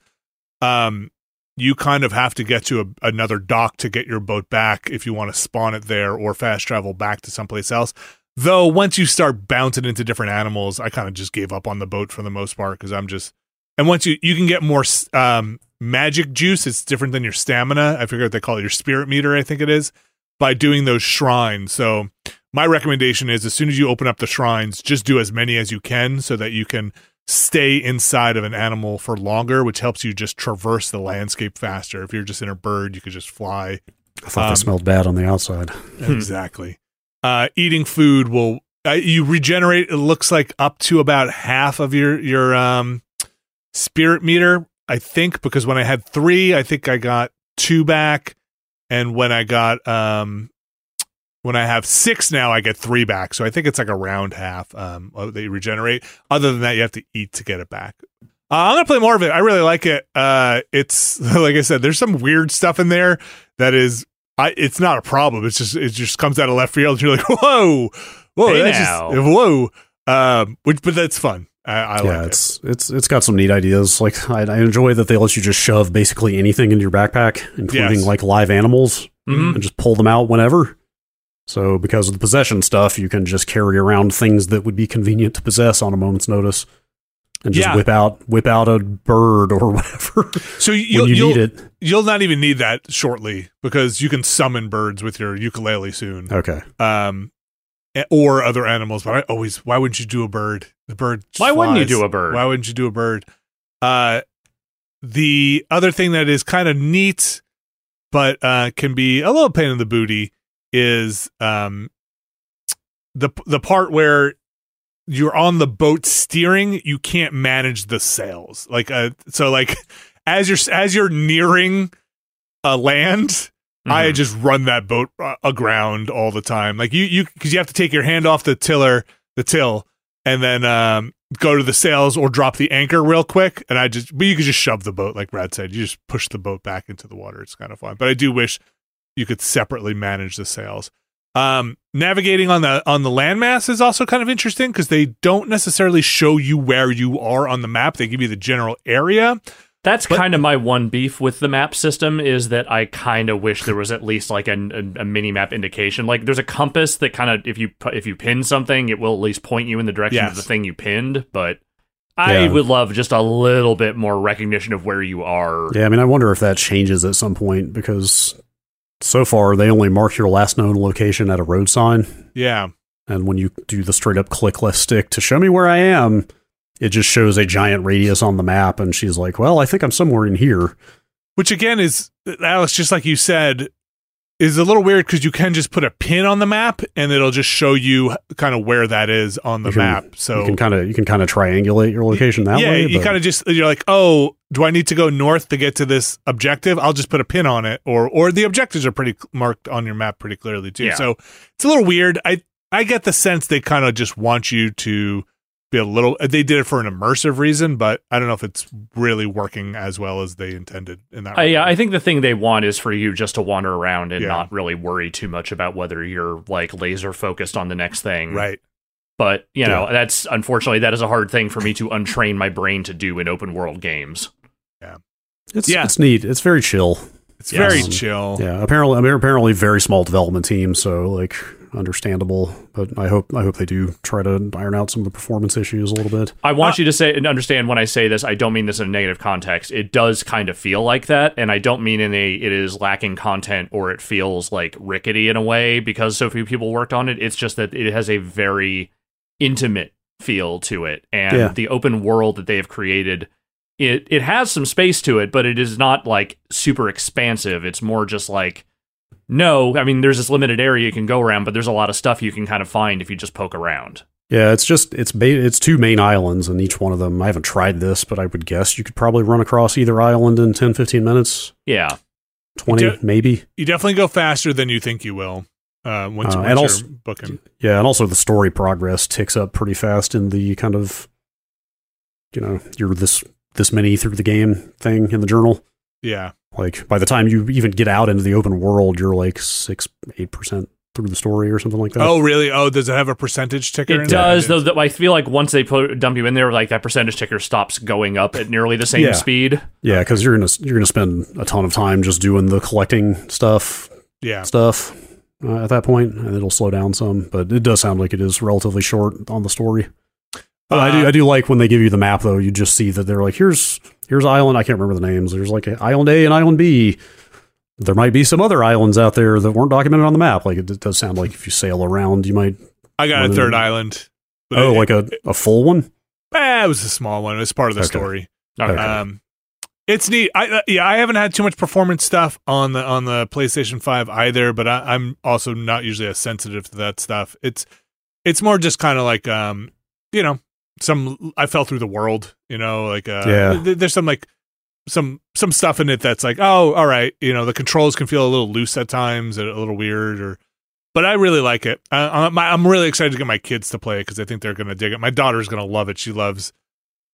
um you kind of have to get to a, another dock to get your boat back if you want to spawn it there or fast travel back to someplace else Though once you start bouncing into different animals, I kind of just gave up on the boat for the most part because I'm just. And once you you can get more um, magic juice, it's different than your stamina. I forget what they call it, your spirit meter, I think it is, by doing those shrines. So my recommendation is as soon as you open up the shrines, just do as many as you can so that you can stay inside of an animal for longer, which helps you just traverse the landscape faster. If you're just in a bird, you could just fly. I thought Um, they smelled bad on the outside. *laughs* Exactly. Uh, eating food will uh, you regenerate. It looks like up to about half of your your um, spirit meter. I think because when I had three, I think I got two back, and when I got um, when I have six now, I get three back. So I think it's like a round half um that you regenerate. Other than that, you have to eat to get it back. Uh, I'm gonna play more of it. I really like it. Uh, it's *laughs* like I said, there's some weird stuff in there that is I, it's not a problem. It's just it just comes out of left field. And *laughs* you're like, whoa, whoa, Hey that's now. just whoa. Um, which but that's fun. I, I yeah, like it. it's it's it's got some neat ideas. Like I, I enjoy that they let you just shove basically anything into your backpack, including Yes. like live animals, Mhm. and just pull them out whenever. So because of the possession stuff, you can just carry around things that would be convenient to possess on a moment's notice, and just Yeah. whip out whip out a bird or *laughs* whatever So you'll when you you'll, need it. you'll not even need that shortly because you can summon birds with your ukulele soon. Okay, Um, or other animals. But I always, why wouldn't you do a bird? The bird. Why wouldn't you do a bird? Why wouldn't you do a bird? Uh, the other thing that is kind of neat, but uh, can be a little pain in the booty, is um, the the part where you're on the boat steering, you can't manage the sails. Like, uh, so like *laughs* as you're as you're nearing a land, I Mhm. just run that boat uh, aground all the time. Like you, you, because you have to take your hand off the tiller, the till, and then um, go to the sails or drop the anchor real quick. And I just, but you could just shove the boat, like Brad said. You just push the boat back into the water. It's kind of fun. But I do wish you could separately manage the sails. Um, navigating on the on the landmass is also kind of interesting because they don't necessarily show you where you are on the map. They give you the general area. That's But- kind of my one beef with the map system is that I kind of wish there was at least like an, a, a mini map indication. Like there's a compass that kind of if you if you pin something, it will at least point you in the direction of the thing you pinned. But I Yeah. would love just a little bit more recognition of where you are. yeah. I mean, I wonder if that changes at some point because so far they only mark your last known location at a road sign. Yeah, And when you do the straight up click left stick to show me where I am, it just shows a giant radius on the map. And she's like, well, I think I'm somewhere in here. which again is Alex, just like you said, is a little weird because you can just put a pin on the map and it'll just show you kind of where that is on the can- map. So you can kind of you can kind of triangulate your location that yeah, way. you kind of just you're like, oh, do I need to go north to get to this objective? I'll just put a pin on it, or or the objectives are pretty marked on your map pretty clearly too. Yeah. So it's a little weird. I I get the sense they kind of just want you to be a little. They did it for an immersive reason, but I don't know if it's really working as well as they intended in that. I, yeah, I think the thing they want is for you just to wander around and Yeah. not really worry too much about whether you're like laser focused on the next thing. right. But, you know, that's unfortunately that is a hard thing for me to untrain my brain to do in open world games. Yeah it's Yeah. it's neat. It's very chill. It's Yes. very Um, chill. Yeah, apparently, I mean, apparently, very small development team, so like understandable. But I hope I hope they do try to iron out some of the performance issues a little bit. I want Uh, you to say and understand when I say this, I don't mean this in a negative context. It does kind of feel like that, and I don't mean in a it is lacking content or it feels like rickety in a way because so few people worked on it. It's just that it has a very intimate feel to it, and Yeah. the open world that they have created. It it has some space to it, but it is not like super expansive. It's more just like no, I mean there's this limited area you can go around, but there's a lot of stuff you can kind of find if you just poke around. Yeah, it's just it's ba- it's two main islands, and each one of them. I haven't tried this, but I would guess you could probably run across either island in 10, 15 minutes, Yeah. twenty You do- maybe. You definitely go faster than you think you will uh, once, Uh, once and you're also- booking. Yeah, and also the story progress ticks up pretty fast in the kind of, you know, you're this this many through the game thing in the journal. Yeah. Like by the time you even get out into the open world, you're like six, eight percent through the story or something like that. Oh, really? Oh, does it have a percentage ticker? It there? does, though. That I feel like once they put dump you in there, like that percentage ticker stops going up at nearly the same Yeah. speed. yeah, because you're gonna you're gonna spend a ton of time just doing the collecting stuff Yeah. stuff uh, at that point, and it'll slow down some. But it does sound like it is relatively short on the story. But I do Uh, I do like when they give you the map though. You just see that they're like here's here's island. I can't remember the names. There's like island A and island B. There might be some other islands out there that weren't documented on the map. Like it does sound like if you sail around, you might. I got a third them- island. Oh, it, like a, a full one. eh, it was a small one. It was part of the Okay. story. Okay. Um, it's neat. I uh, yeah, I haven't had too much performance stuff on the on the PlayStation Five either, but I, I'm also not usually as sensitive to that stuff. It's it's more just kind of like um, you know, some I fell through the world. You know, like uh, Yeah. th- there's some like some some stuff in it that's like, oh, all right. You know, the controls can feel a little loose at times, a little weird, or. But I really like it. Uh, I'm, I'm really excited to get my kids to play it because I think they're going to dig it. My daughter's going to love it. She loves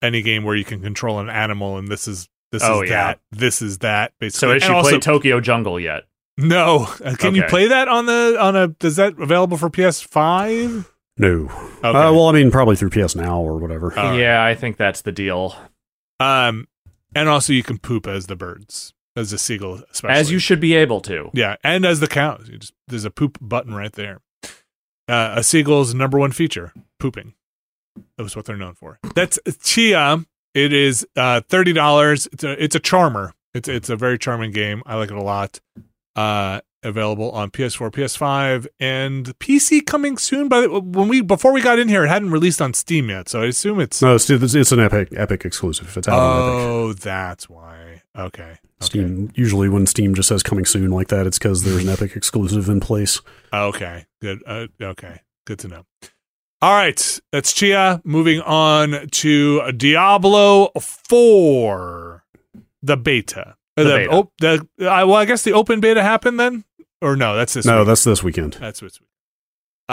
any game where you can control an animal, and this is this Oh, is yeah. that. This is that. Basically. so has And she also- played Tokyo Jungle yet? No. Uh, Can you play that on the on a? Is that available for PS5? No. Okay. Uh, well, I mean, probably through PS Now or whatever. All right. yeah, I think that's the deal. Um, and also you can poop as the birds, as the seagull, especially As you should be able to. Yeah, and as the cows, you just there's a poop button right there. Uh, a seagull's number one feature: pooping. That was what they're known for. That's Tchia. It is uh, thirty dollars. It's a it's a charmer. It's it's a very charming game. I like it a lot. Uh, available on PS4, PS5, and PC coming soon. But when we before we got in here, it hadn't released on Steam yet, so I assume it's. No, it's it's, it's an Epic Epic exclusive. It's out on Epic. oh, that's why. Okay. okay. Steam usually when Steam just says coming soon like that, it's because there's an Epic exclusive in place. Okay, good. Uh, okay, good to know. All right, that's Tchia. Moving on to Diablo Four, the beta. Uh, The beta. op- the uh, well, I guess the open beta happened then, or no? That's this. no, week. that's this weekend. that's this week.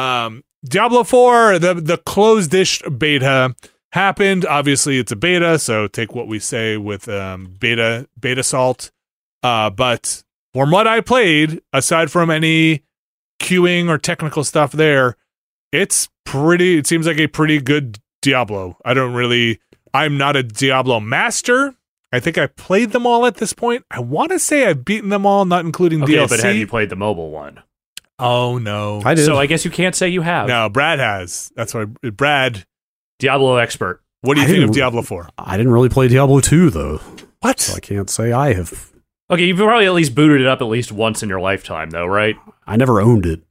Um, Diablo Four, the the closed-ish beta happened. Obviously, it's a beta, so take what we say with um, beta beta salt. Uh, but from what I played, aside from any queuing or technical stuff there, it's pretty. It seems like a pretty good Diablo. I don't really. I'm not a Diablo master. I think I played them all at this point. I want to say I've beaten them all, not including Okay, DLC. but have you played the mobile one? oh no, I did. So I guess you can't say you have. no, Brad has. That's why Brad. Diablo expert. What do you I think of Diablo Four? I didn't really play Diablo 2 though, What? so I can't say I have. Okay, you've probably at least booted it up at least once in your lifetime, though, right? I never owned it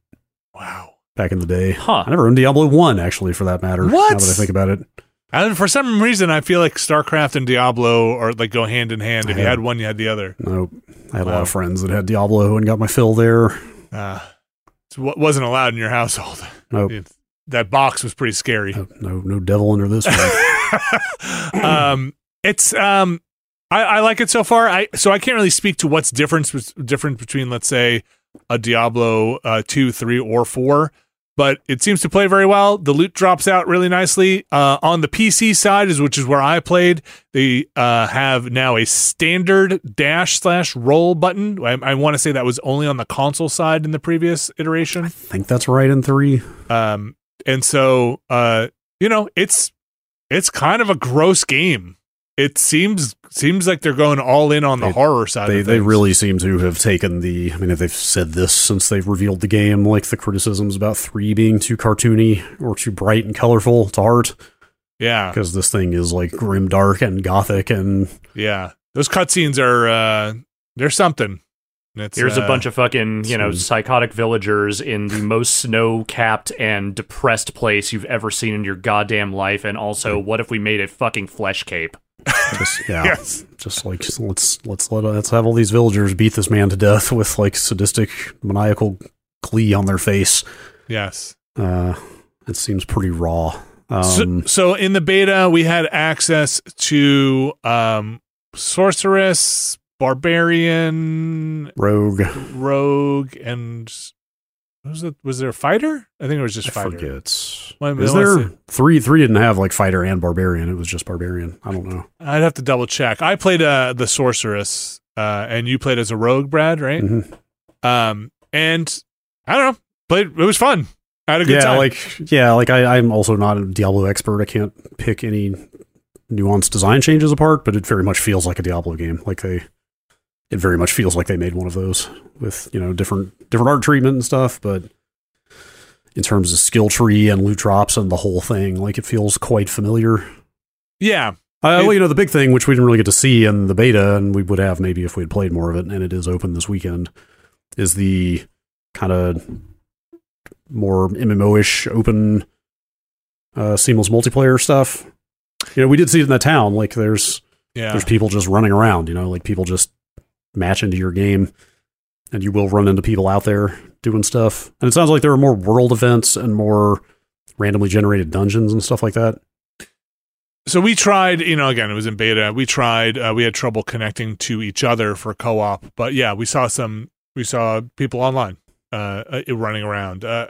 wow. back in the day. Huh. I never owned Diablo 1 actually for that matter. What? Now that I think about it. And for some reason, I feel like StarCraft and Diablo are like go hand in hand. If you had one, you had the other. Nope. I had a lot of friends that had Diablo and got my fill there. Uh, it wasn't allowed in your household. Nope. It- that box was pretty scary. No, no, no devil under this one. *laughs* um, it's um, I, I like it so far. I so I can't really speak to what's difference different between let's say a Diablo uh, two, three, or four. But it seems to play very well. The loot drops out really nicely. Uh, on the PC side, is which is where I played. They uh, have now a standard dash slash roll button. I, I want to say that was only on the console side in the previous iteration. I think that's right in 3. Um, and so, uh, you know, it's it's kind of a gross game. It seems seems like they're going all in on the They- horror side. They of they really seem to have taken the. I mean, they've said this since they've revealed the game, like the criticisms about three being too cartoony or too bright and colorful to heart, yeah, because this thing is like grim, dark, and gothic, and yeah. Those cutscenes are uh, they're something. It's, Here's uh, a bunch of fucking, you know, some- psychotic villagers in the most snow-capped and depressed place you've ever seen in your goddamn life. And also, what if we made a fucking flesh cape? Just *laughs* yeah, yes. just like let's let's let let's have all these villagers beat this man to death with like sadistic, maniacal glee on their face. Yes. Uh, it seems pretty raw. Um, so, so in the beta, we had access to um, sorceress, barbarian, rogue, rogue, and was it? Was there a fighter? I think it was just I fighter. forget. Well, Is there see. three? Three didn't have like fighter and barbarian. It was just barbarian. I don't know. I'd have to double check. I played uh, the sorceress, uh, and you played as a rogue, Brad, right? Mhm. Um, and I don't know, played. It was fun. I had a good Yeah, time. like yeah, like I, I'm also not a Diablo expert. I can't pick any nuanced design changes apart, but it very much feels like a Diablo game. Like they, it very much feels like they made one of those with you know different different art treatment and stuff. But in terms of skill tree and loot drops and the whole thing, like it feels quite familiar. yeah, Uh, It- well, you know, the big thing, which we didn't really get to see in the beta, and we would have maybe if we had played more of it, and it is open this weekend, is the kind of more MMO-ish open uh, seamless multiplayer stuff. You know, we did see it in the town. Like, there's yeah. there's people just running around. You know, like people just match into your game, and you will run into people out there doing stuff. And it sounds like there are more world events and more randomly generated dungeons and stuff like that. so we tried you know again it was in beta we tried uh, we had trouble connecting to each other for co-op but yeah we saw some we saw people online uh, uh running around uh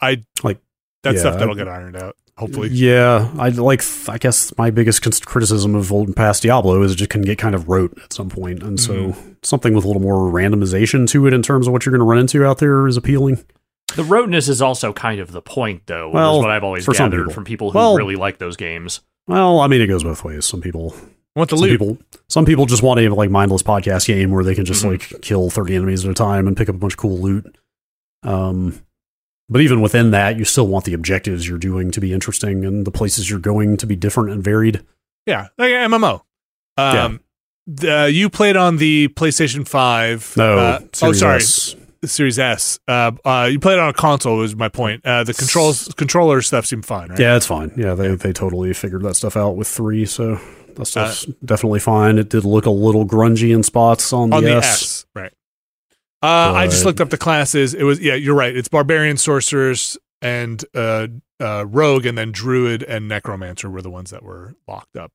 i Like, that yeah, stuff that'll I- get ironed out hopefully Yeah, I like. I guess my biggest criticism of old and past Diablo is it just can get kind of rote at some point, and so Mm-hmm. something with a little more randomization to it in terms of what you're going to run into out there is appealing. The roteness is also kind of the point, though. Well, is what I've always gathered people. from people who Well- really like those games. Well, I mean, it goes both ways. Some people, want the some loot people, some people just want a like mindless podcast game where they can just Mhm. like kill thirty enemies at a time and pick up a bunch of cool loot. Um, but even within that, you still want the objectives you're doing to be interesting and the places you're going to be different and varied. yeah like mmo um the, you played on the playstation 5 No, uh, oh sorry S. series s uh, uh you played on a console was my point uh the controls controller stuff seemed fine right Yeah, it's fine. Yeah, they they totally figured that stuff out with three, so that stuff's definitely fine. It did look a little grungy in spots on the, the S. S. Right. Uh, I just looked up the classes. It was yeah, you're right. It's barbarian, sorcerers, and uh, uh, rogue, and then druid and necromancer were the ones that were locked up.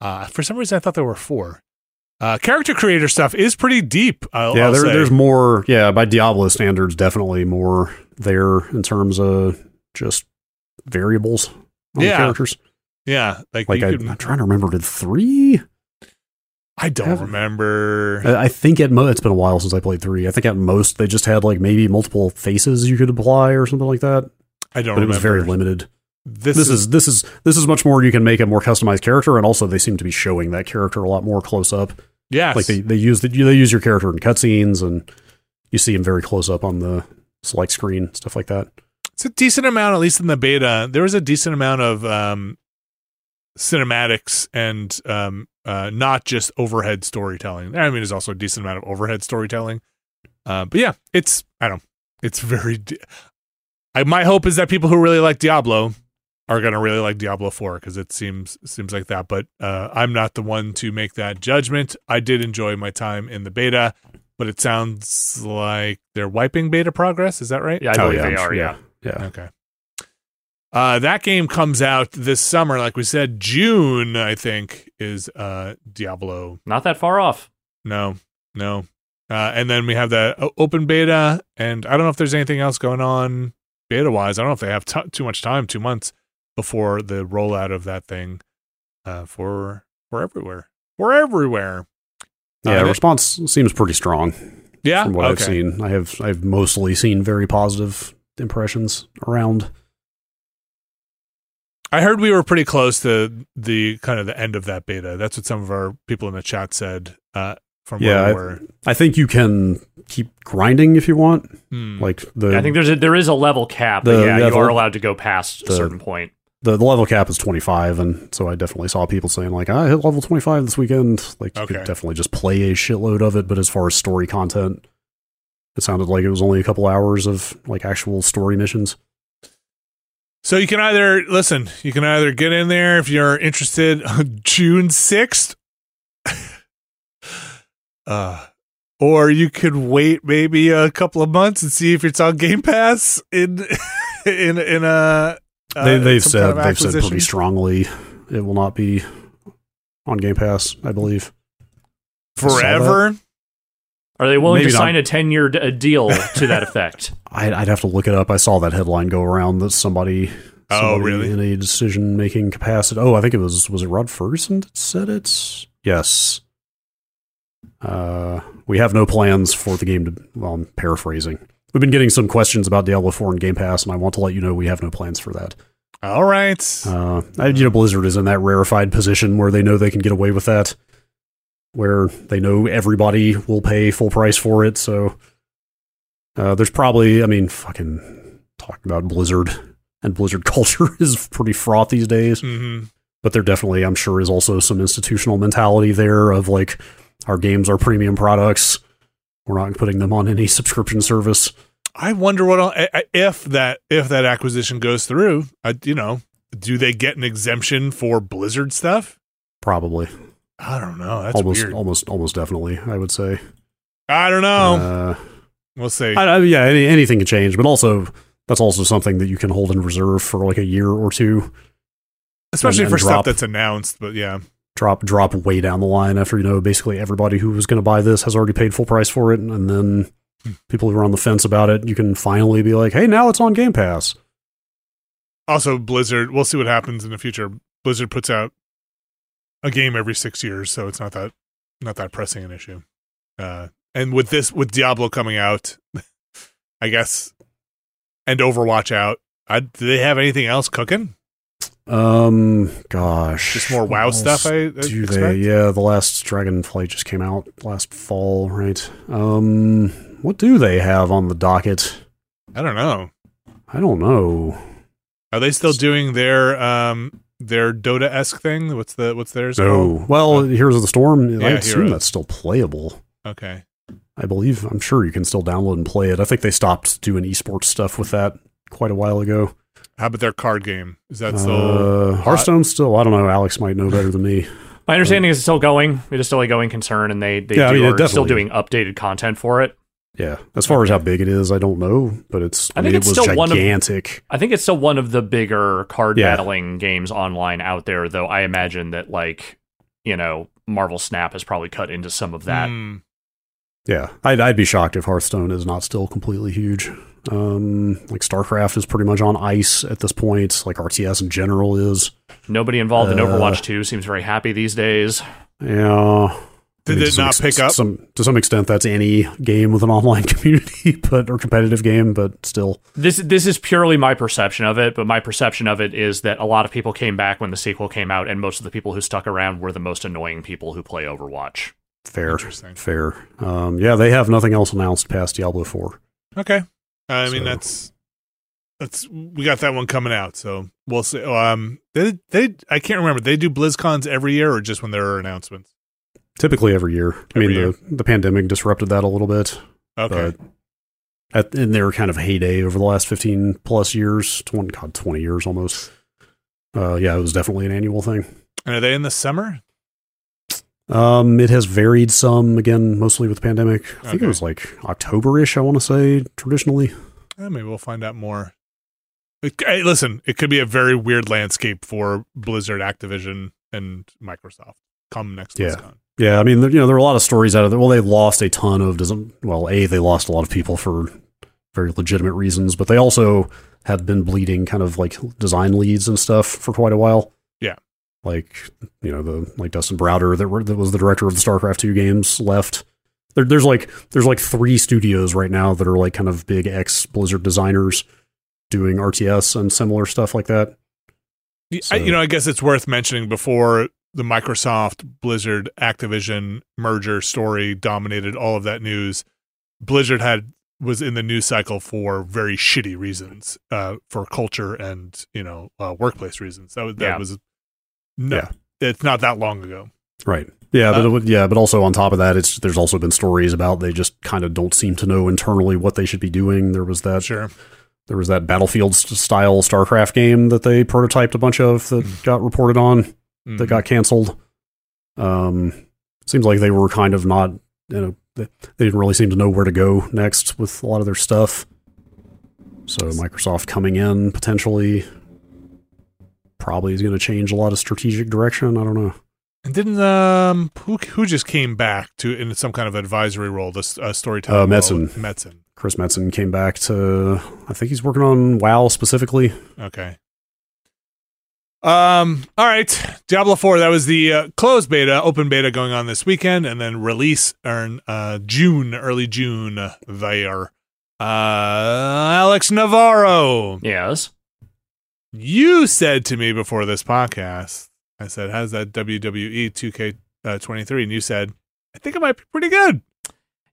Uh, for some reason, I thought there were four. Uh, character creator stuff is pretty deep. I'll, Yeah, I'll there, there's more. Yeah, by Diablo standards, definitely more there in terms of just variables. On Yeah. characters. yeah, like, Like I, could- I'm trying to remember. Did three? I don't have- remember. I, think at most it's been a while since I played three. I think at most they just had like maybe multiple faces you could apply or something like that. I don't. But it was very limited. This, this is, is this is this is much more you can make a more customized character and also they seem to be showing that character a lot more close up yes. like they, they use the, they use your character in cutscenes and you see him very close up on the select screen stuff like that it's a decent amount, at least in the beta. There was a decent amount of um, cinematics and um, uh, not just overhead storytelling. I mean, there's also a decent amount of overhead storytelling. Uh, but yeah, it's I don't. It's very. di- I, my hope is that people who really like Diablo are going to really like Diablo 4 because it seems seems like that. But uh, I'm not the one to make that judgment. I did enjoy my time in the beta, but it sounds like they're wiping beta progress. Is that right? Yeah, I Oh, believe yeah, they I'm are. sure, Yeah. yeah Okay. Uh, that game comes out this summer, like we said, June. I think is uh Diablo. not that far off. No, no. Uh, and then we have the open beta, and I don't know if there's anything else going on beta wise. I don't know if they have t- too much time, two months before the rollout of that thing uh, for for everywhere, for everywhere. Uh, yeah and it- response seems pretty strong yeah. from what okay. i've seen i have i've mostly seen very positive impressions around I heard we were pretty close to the kind of the end of that beta. That's what some of our people in the chat said. Uh, from Yeah, where we were. I think you can keep grinding if you want. Hmm. Like the I think there's a there is a level cap, but The- yeah, yeah, you are allowed to go past the- a certain point. the, the level cap is 25 and so i definitely saw people saying like i hit level 25 this weekend like you Okay. could definitely just play a shitload of it but as far as story content it sounded like it was only a couple hours of like actual story missions So you can either listen, you can either get in there if you're interested on *laughs* June 6th. *laughs* uh or you could wait maybe a couple of months and see if it's on Game Pass in *laughs* in in a uh, they, they've said kind of they've said pretty strongly it will not be on game pass i believe forever. Are they willing Maybe to not. sign a ten year d- a deal to that effect? *laughs* I'd, I'd have to look it up i saw that headline go around that somebody Oh, really? in a decision making capacity oh i think it was was it Rod Fergusson that said it yes uh we have no plans for the game to well i'm paraphrasing we've been getting some questions about diablo 4 and game pass and i want to let you know we have no plans for that All right. uh I- you know blizzard is in that rarefied position where they know they can get away with that where they know everybody will pay full price for it. So uh there's probably i mean fucking talking about blizzard *laughs* and blizzard *laughs* culture is pretty fraught these days. Hmm but there definitely i'm sure is also some institutional mentality there of like our games are premium products. We're not putting them on any *laughs* subscription service. I wonder what I'll- I- I- if that if that acquisition goes through. I, you know, do they get an exemption for Blizzard stuff? probably I don't know. That's almost weird. almost almost definitely i would say I don't know. uh, we'll see. I, I, yeah any, anything can change but also that's also something that you can hold in reserve for like a year or two Especially and for stuff that's announced. But yeah, drop drop way down the line after you know basically everybody who was going to buy this has already paid full price for it and then Hmm. people who are on the fence about it you can finally be like hey now it's on game pass also Blizzard. We'll see what happens in the future. Blizzard puts out a game every six years, so it's not that not that pressing an issue. Uh, and with this, with Diablo coming out, *laughs* I guess, and Overwatch out, I, do they have anything else cooking? um gosh Just more WoW stuff. I, I do expect? they yeah the last dragonflight just came out last fall right um what do they have on the docket I don't know. i don't know Are they still doing their um their Dota esque thing? What's the what's theirs? no called? well Uh, heroes of the storm i assume Heroes. that's still playable Okay. I believe I'm sure you can still download and play it. I think they stopped doing esports stuff with that quite a while ago. How about their card game? Is that still Uh, Hearthstone still. I don't know. Alex might know better than me. My understanding is it's still going. It is still a going concern, and they they Yeah, I mean, it are still doing updated content for it. Yeah, as far as how big it is, I don't know, but it's. I, I mean, think it it's was still one of- gigantic. I think it's still one of the bigger card Yeah. battling games online out there, though. I imagine that like you know Marvel Snap has probably cut into some of that. Hmm. yeah, I'd, I'd be shocked if Hearthstone is not still completely huge. Um, like StarCraft is pretty much on ice at this point. Like RTS in general is. Nobody involved in Uh, Overwatch 2 seems very happy these days. Yeah. Did I mean, it to some not ex- pick up? Some to some extent, that's any game with an online *laughs* community, but or competitive game, but still. This this is purely my perception of it, but my perception of it is that a lot of people came back when the sequel came out, and most of the people who stuck around were the most annoying people who play Overwatch. Fair, Interesting. fair. Um, yeah, they have nothing else announced past Diablo Four. Okay. I mean that's that's we got that one coming out, so we'll see. Um, they they I can't remember. They do BlizzCons every year or just when there are announcements. Typically every year. I mean, year. the the pandemic disrupted that a little bit, Okay. but at in their kind of heyday over the last fifteen plus years, twenty god twenty years almost. Uh, yeah, it was definitely an annual thing. and are they in the summer? Um, it has varied some again, mostly with the pandemic. I think it was like October-ish. I want to say traditionally. Eh, maybe we'll find out more. Hey, listen, it could be a very weird landscape for Blizzard, Activision, and Microsoft come next Yeah. Yeah, I mean, you know, there are a lot of stories out of there. Well, they lost a ton of doesn't. Well, a they lost a lot of people for very legitimate reasons, but they also had been bleeding kind of like design leads and stuff for quite a while. Yeah. like you know the like Dustin Browder that were, that was the director of the StarCraft two games left. There, there's like there's like three studios right now that are like kind of big ex Blizzard designers doing RTS and similar stuff like that. I, you know, I guess it's worth mentioning before the Microsoft Blizzard Activision merger story dominated all of that news. Blizzard had was in the news cycle for very shitty reasons, uh, for culture and you know uh, workplace reasons. That was that Yeah. was no, Yeah. it's not that long ago. Right. Yeah, but Uh, yeah, but also on top of that, it's there's also been stories about they just kind of don't seem to know internally what they should be doing. There was that Sure, there was that Battlefield style StarCraft game that they prototyped a bunch of that got reported on that Mhm. got canceled. Um, seems like they were kind of not, you know, they, they didn't really seem to know where to go next with a lot of their stuff. So Microsoft coming in potentially probably is going to change a lot of strategic direction. I don't know. And didn't um who who just came back to in some kind of advisory role? This uh, storytelling. Uh? Metzen. Metzen. Chris Metzen came back to, I think he's working on WoW specifically. Okay. Um. All right. Diablo Four. That was the uh, closed beta, open beta going on this weekend, and then release in uh, June, early June. uh, There. Uh, Alex Navarro, Yes. you said to me before this podcast, I said, "How's that WWE 2K23?" And you said, "I think it might be pretty good."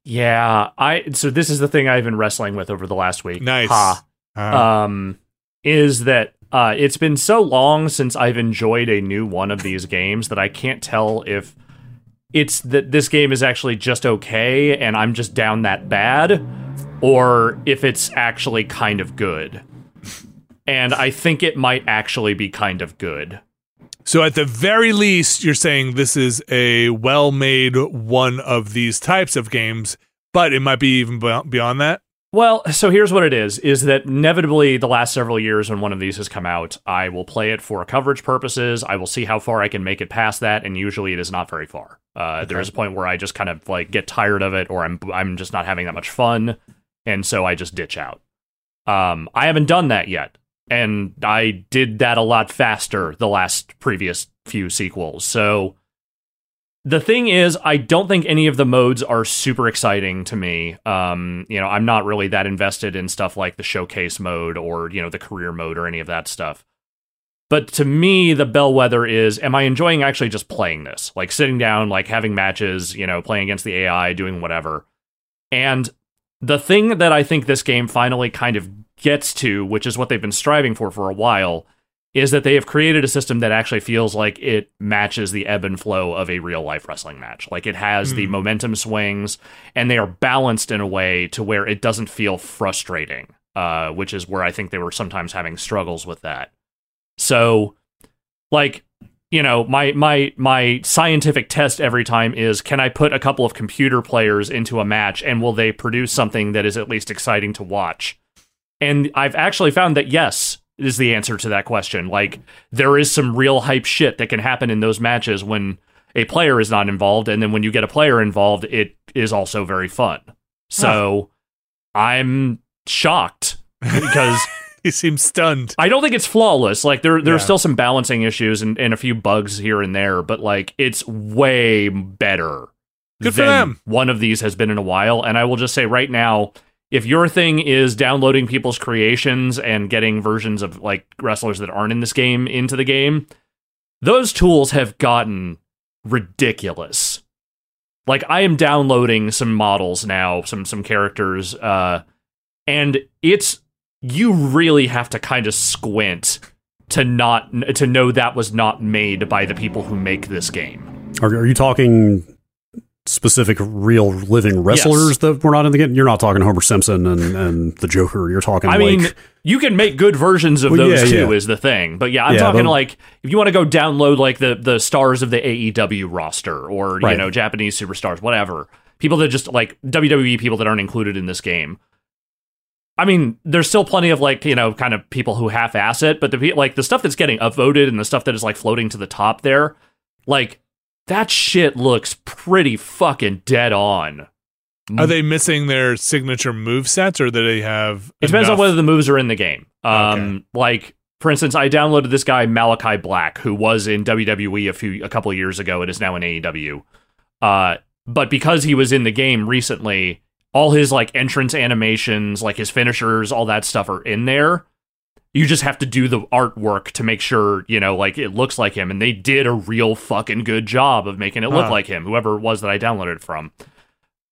Yeah. I. So this is the thing I've been wrestling with over the last week. Nice. Ha. Uh, um, is that uh, it's been so long since I've enjoyed a new one of these games that I can't tell if it's that this game is actually just okay and I'm just down that bad, or if it's actually kind of good. And I think it might actually be kind of good. So at the very least, you're saying this is a well-made one of these types of games, but it might be even beyond that. Well, so here's what it is: is that inevitably the last several years when one of these has come out, I will play it for coverage purposes. I will see how far I can make it past that, and usually it is not very far. Uh, There is a point where I just kind of like get tired of it, or I'm I'm just not having that much fun, and so I just ditch out. Um, I haven't done that yet, and I did that a lot faster the last previous few sequels. So the thing is, I don't think any of the modes are super exciting to me. Um, you know, I'm not really that invested in stuff like the showcase mode or, you know, the career mode or any of that stuff. But to me, the bellwether is am I enjoying actually just playing this? Like sitting down, like having matches, you know, playing against the AI, doing whatever. And the thing that I think this game finally kind of gets to, which is what they've been striving for for a while, is that they have created a system that actually feels like it matches the ebb and flow of a real life wrestling match. Like it has the Hmm. momentum swings and they are balanced in a way to where it doesn't feel frustrating, uh, which is where I think they were sometimes having struggles with that. So, like, you know, my my my scientific test every time is can I put a couple of computer players into a match and will they produce something that is at least exciting to watch? And I've actually found that yes is the answer to that question. Like there is some real hype shit that can happen in those matches when a player is not involved and then when you get a player involved it is also very fun. So I'm shocked because *laughs* He seems stunned. I don't think it's flawless. Like there there's Yeah. still some balancing issues and, and a few bugs here and there, but like it's way better. Good for them. One of these has been in a while, and I will just say right now, if your thing is downloading people's creations and getting versions of like wrestlers that aren't in this game into the game, those tools have gotten ridiculous. Like I am downloading some models now, some some characters, uh, and it's you really have to kind of squint to not to know that was not made by the people who make this game. Are, are you talking specific real living wrestlers Yes. that were not in the game? You're not talking Homer Simpson and, and the Joker. You're talking I like mean, you can make good versions of Well, those yeah, too, yeah. is the thing. But yeah, I'm Yeah, talking but- like if you want to go download like the the stars of the AEW roster or you know Japanese superstars, whatever people that just like WWE people that aren't included in this game. I mean, there's still plenty of like you know kind of people who half-ass it, but the like the stuff that's getting upvoted and the stuff that is like floating to the top there, like that shit looks pretty fucking dead on. Are they missing their signature move sets, or do they have? It depends on whether the moves are in the game. Um, like for instance, I downloaded this guy Malachi Black, who was in WWE a few a couple of years ago and is now in AEW. Uh, but because he was in the game recently, all his like entrance animations, like his finishers, all that stuff are in there. You just have to do the artwork to make sure, you know, like it looks like him. And they did a real fucking good job of making it look Huh. like him, whoever it was that I downloaded it from.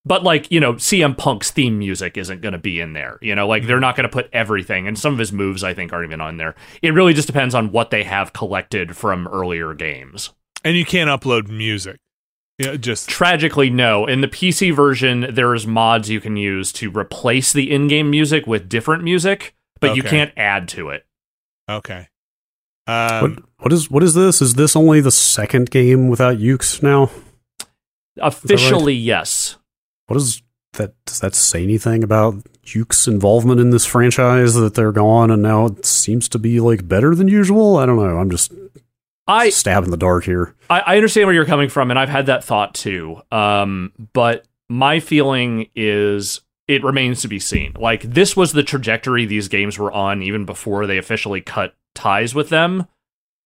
But like, you know, CM Punk's theme music isn't going to be in there. You know, like they're mm-hmm. not going to put everything, and some of his moves I think aren't even on there. It really just depends on what they have collected from earlier games. And you can't upload music. Yeah, just Tragically, no. In the PC version, there's mods you can use to replace the in-game music with different music, but you can't add to it. okay. what, Um, what is what is this? Is this only the second game without Yuke's now? Officially, yes. What is that? Does that say anything about Yuke's involvement in this franchise? That they're gone and now it seems to be like better than usual. I don't know. I'm just I, stab in the dark here. I I understand where you're coming from, and I've had that thought too. Um, but my feeling is it remains to be seen. Like this was the trajectory these games were on even before they officially cut ties with them.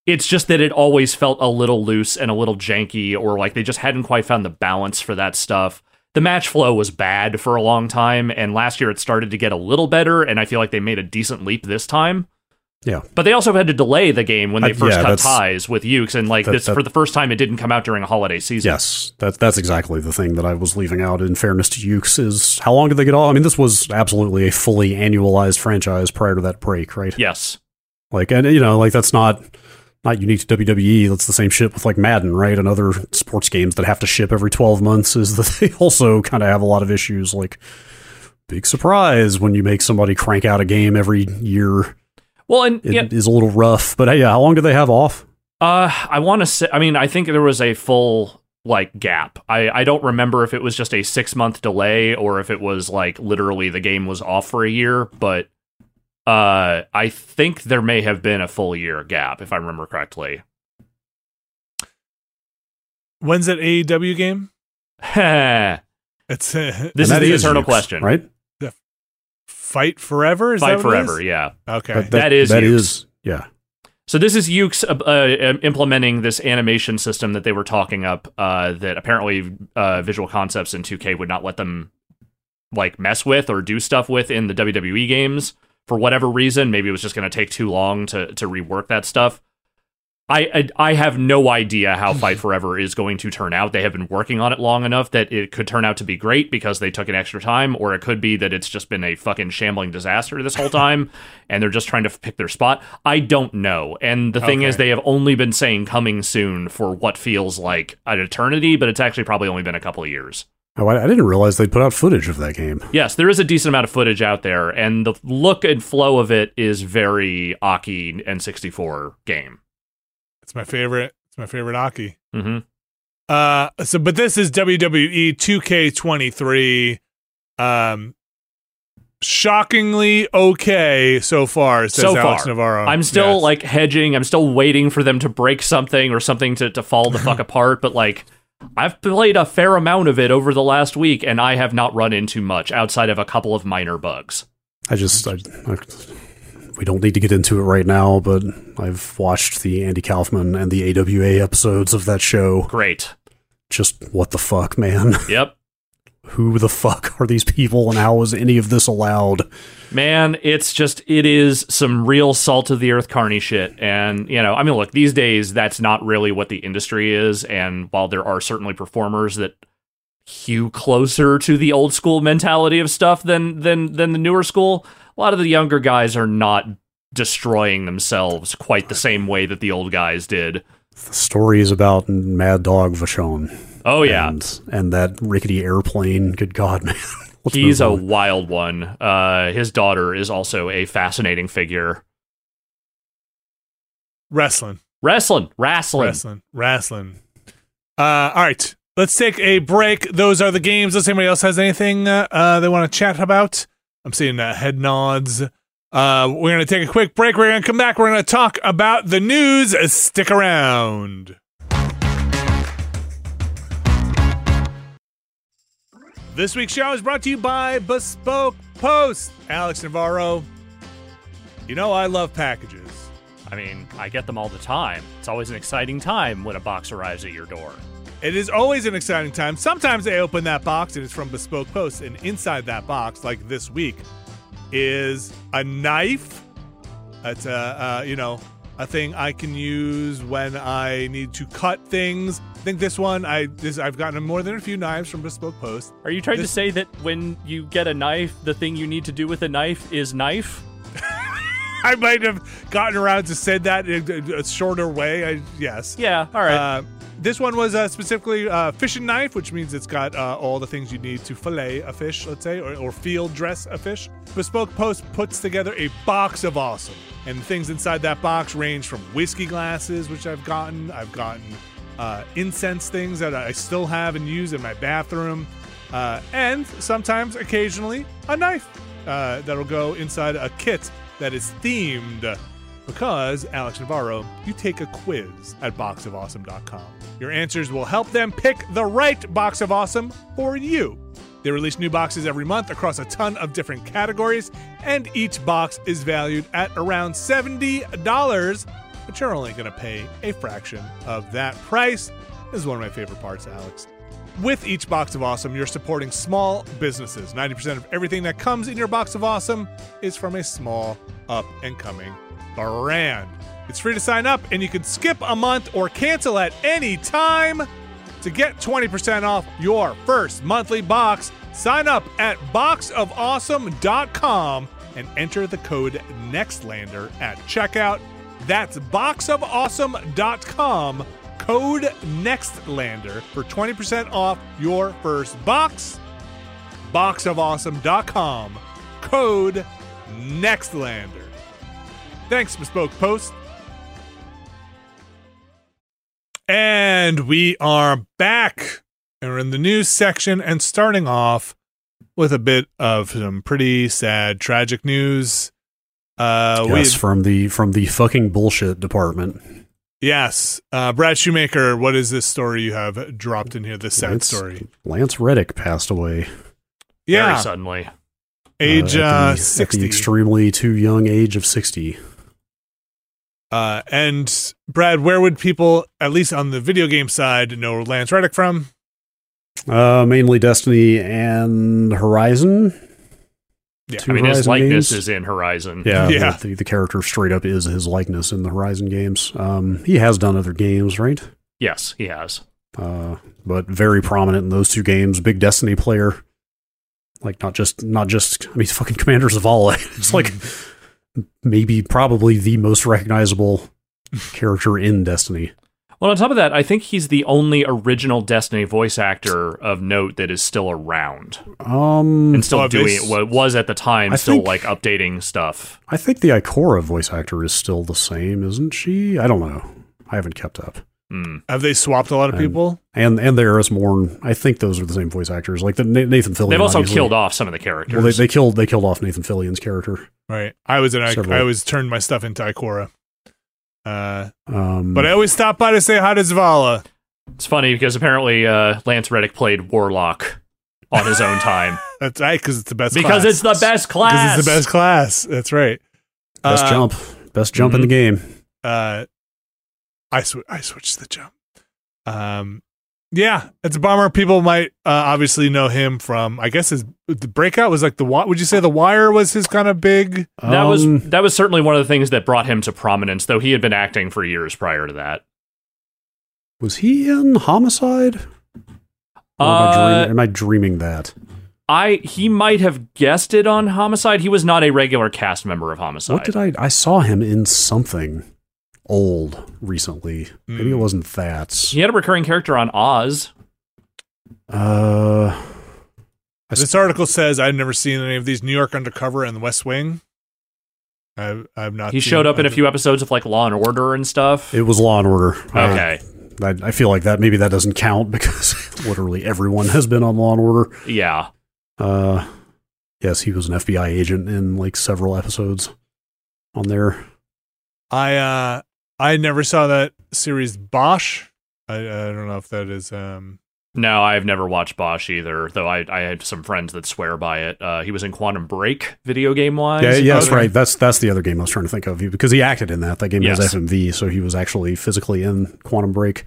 It's just that it always felt a little loose and a little janky, or like they just hadn't quite found the balance for that stuff. The match flow was bad for a long time, and last year it started to get a little better, and I feel like they made a decent leap this time. Yeah. But they also had to delay the game when they Uh, first yeah, cut ties with Yuke's, and like that- this that- for the first time, it didn't come out during a holiday season. Yes, that's that's exactly the thing that I was leaving out. In fairness to Yuke's, is how long did they get off? I mean, this was absolutely a fully annualized franchise prior to that break, right? Yes. Like, and you know, like that's not not unique to WWE. That's the same shit with like Madden, right? And other sports games that have to ship every twelve months. Is that *laughs* they also kind of have a lot of issues. Like, big surprise when you make somebody crank out a game every year. Well, and It is yeah, a little rough. But hey, yeah, how long do they have off? uh, I want to say. I mean, I think there was a full like gap. I I don't remember if it was just a six month delay or if it was like literally the game was off for a year, but. Uh, I think there may have been a full year gap, if I remember correctly. when's that AEW game? *laughs* It's uh, *laughs* This is the eternal Yuke's, question. right? Fight Forever. Is that what Forever, is? yeah. Okay. That, That is that Yuke's. is yeah. So this is Yuke's uh, uh, implementing this animation system that they were talking up. Uh, that apparently uh, Visual Concepts and 2K would not let them like mess with or do stuff with in the WWE games for whatever reason. Maybe it was just going to take too long to to rework that stuff. I, I I have no idea how *laughs* Fight Forever is going to turn out. They have been working on it long enough that it could turn out to be great because they took an extra time, or it could be that it's just been a fucking shambling disaster this whole *laughs* time, and they're just trying to pick their spot. I don't know. And the thing is, they have only been saying coming soon for what feels like an eternity, but it's actually probably only been a couple of years. Oh, I, I didn't realize they put out footage of that game. Yes, there is a decent amount of footage out there, and the look and flow of it is very Aki N64 game. It's my favorite. It's my favorite Aki. hmm Uh, so but this is WWE 2K23. Um, shockingly okay so far. Says So Alex far. Navarro. I'm still Yes. like hedging. I'm still waiting for them to break something or something to, to fall the fuck *laughs* apart. But like, I've played a fair amount of it over the last week, and I have not run into much outside of a couple of minor bugs. I just, I, I, we don't need to get into it right now, but I've watched the Andy Kaufman and the AWA episodes of that show. Great. Just what the fuck, man? *laughs* Yep. Who the fuck *laughs* are these people, and how is any of this allowed? Man, it's just it is some real salt of the earth carny shit. And, you know, I mean look, these days that's not really what the industry is, and while there are certainly performers that hew closer to the old school mentality of stuff than than than the newer school, a lot of the younger guys are not destroying themselves quite the same way that the old guys did. The story is about Mad Dog Vachon. Oh yeah. and, and that rickety airplane. Good God, man! *laughs* Let's He's a on. wild one. Uh his daughter is also a fascinating figure. wrestling, Wrestling, wrestling. wrestling, wrestling. Uh, all right. Let's take a break. Those are the games. Unless anybody else has anything uh, uh, they want to chat about. I'm seeing uh, head nods. Uh, we're going to take a quick break. We're going to come back. We're going to talk about the news. Stick around. This week's show is brought to you by Bespoke Post. Alex Navarro. You know I love packages. I mean, I get them all the time. It's always an exciting time when a box arrives at your door. It is always an exciting time. Sometimes I open that box and it's from Bespoke Post, and inside that box, like this week, is a knife, It's a uh, you know a thing I can use when I need to cut things. I think this one I this I've gotten more than a few knives from Bespoke Post. Are you trying This- to say that when you get a knife, the thing you need to do with a knife is knife? *laughs* I might have gotten around to said that in a, a shorter way. I, yes. Yeah, all right. Uh, this one was uh, specifically uh, fishing knife, which means it's got uh, all the things you need to fillet a fish, let's say, or, or field dress a fish. Bespoke Post puts together a box of awesome, and things inside that box range from whiskey glasses, which I've gotten. I've gotten uh, incense things that I still have and use in my bathroom, uh, and sometimes, occasionally, a knife uh, that'll go inside a kit that is themed because, Alex Navarro, you take a quiz at boxofawesome.com. Your answers will help them pick the right box of awesome for you. They release new boxes every month across a ton of different categories, and each box is valued at around $70, but you're only going to pay a fraction of that price. This is one of my favorite parts, Alex. With each box of awesome, you're supporting small businesses. 90% of everything that comes in your box of awesome is from a small, up and coming brand. It's free to sign up, and you can skip a month or cancel at any time. To get 20% off your first monthly box, sign up at boxofawesome.com and enter the code NEXTLANDER at checkout. That's boxofawesome.com, code NEXTLANDER for 20% off your first box. Boxofawesome.com, code NEXTLANDER. Thanks, Bespoke Post. And we are back. And we're in the news section and starting off with a bit of some pretty sad, tragic news. Uh, yes, we, from the from the fucking bullshit department. yes. Uh, Brad Shoemaker, what is this story you have dropped in here? This sad Lance- story. Lance Reddick passed away. Very Yeah. suddenly. Age uh, at uh, the, at 60. the extremely too young age of sixty. Uh, and Brad, where would people, at least on the video game side, know Lance Reddick from? Uh, mainly Destiny and Horizon. Yeah, Two I mean, his likeness games. is in Horizon. Yeah, Yeah. The, the character straight up is his likeness in the Horizon games. Um, he has done other games, right? Yes, he has. Uh, but very prominent in those two games. Big Destiny player. Like not just not just I mean he's *laughs* fucking Commander Zavala. it's like maybe probably the most recognizable character in Destiny. Well, on top of that, I think he's the only original Destiny voice actor of note that is still around Um and still Well, doing this- it. What was at the time, I still think- like updating stuff. I think the Ikora voice actor is still the same, isn't she? I don't know. I haven't kept up. Hmm. Have they swapped a lot of And- people? And and the Eris Morn, I think those are the same voice actors. Like the Nathan Fillion. They've also obviously. killed off some of the characters. Well, they, they killed they killed off Nathan Fillion's character. Right. I was in. I, I always turned my stuff into Ikora. Uh, Um, but I always stop by to say hi to Zavala. it's funny because apparently uh, Lance Reddick played Warlock on his own time *laughs* That's right, because it's the best. because class. it's the best class. Because it's the best class. That's right. best Uh, jump, best jump in the game. Uh, I sw- I switched the jump. Um, yeah, it's a bummer. People might uh, obviously know him from. I guess his the breakout was like the. Wi- Would you say the Wire was his kind of big? That was Um, that was certainly one of the things that brought him to prominence, though he had been acting for years prior to that. was he in Homicide? Or am, I Uh, dream- am I dreaming that? I he might have guessed it on Homicide. He was not a regular cast member of Homicide. What did I? I saw him in something old recently. Maybe it Hmm. wasn't that. he had a recurring character on Oz. Uh, This article says I've never seen any of these New York Undercover and The West Wing. I've I've not. He seen showed up in a few episodes of like Law and Order and stuff. it was Law and Order. Uh, okay, I, I feel like that maybe that doesn't count *laughs* because literally everyone has been on Law and Order. yeah. Uh, yes, he was an FBI agent in like several episodes on there. I uh I never saw that series Bosch. I I don't know if that is um No, I've never watched Bosch either, though I, I had some friends that swear by it. Uh, he was in Quantum Break, video game wise. Yeah, yeah, that's right. That's that's the other game I was trying to think of because he acted in that. That game Yes. has FMV, so he was actually physically in Quantum Break.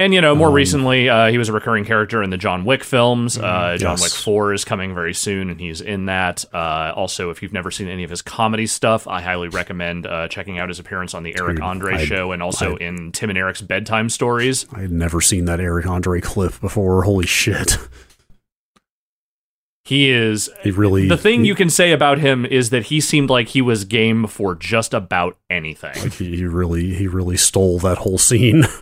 And you know, more Um, recently, uh, he was a recurring character in the John Wick films. Uh, John Yes. Wick Four is coming very soon, and he's in that. Uh, also, if you've never seen any of his comedy stuff, I highly recommend uh, checking out his appearance on the Eric Dude, Andre I- show, and also in Tim and Eric's bedtime stories. I had never seen that Eric Andre clip before. Holy shit. He is He really the thing he, you can say about him is that he seemed like he was game for just about anything. like he, he really he really stole that whole scene. *laughs*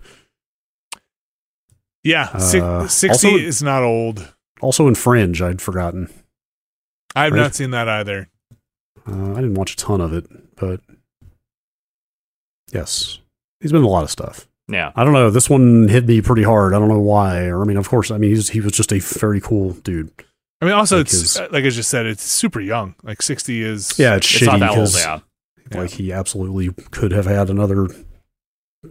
Yeah, si- Uh, 60 also- is not old. also in Fringe, I'd forgotten. I have Right. not seen that either. Uh, I didn't watch a ton of it, but yes, he's been in a lot of stuff. Yeah. I don't know. This one hit me pretty hard. I don't know why. Or I mean, of course, I mean he's, he was just a very cool dude. I mean, also, Like it's his- uh, like I just said, it's super young. Like 60 is. Yeah, it's, It's not shitty that old, yeah. like he absolutely could have had another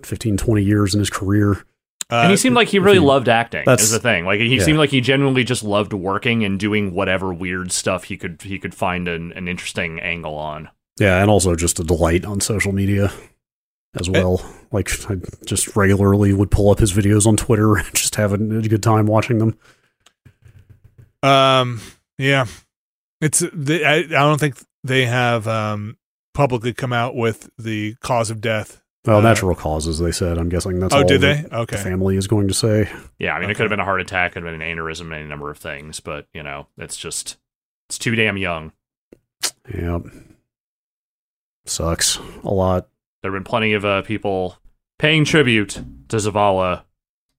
15, 20 years in his career. Uh, and he seemed like he really if you- loved acting. that's- Is the thing. Like he yeah. seemed like he genuinely just loved working and doing whatever weird stuff he could he could find an, an interesting angle on. Yeah, and also just a delight on social media as well. like I just regularly would pull up his videos on Twitter *laughs* and just have a, a good time watching them. Um. Yeah. It's. They, I. I don't think they have um publicly come out with the cause of death. Well, Uh, natural causes, they said. I'm guessing that's oh, all did they? that Okay. the family is going to say. Yeah, I mean, it could have been a heart attack, it could have been an aneurysm, any number of things, but you know, it's just it's too damn young. Yep. Sucks a lot. There have been plenty of uh, people paying tribute to Zavala,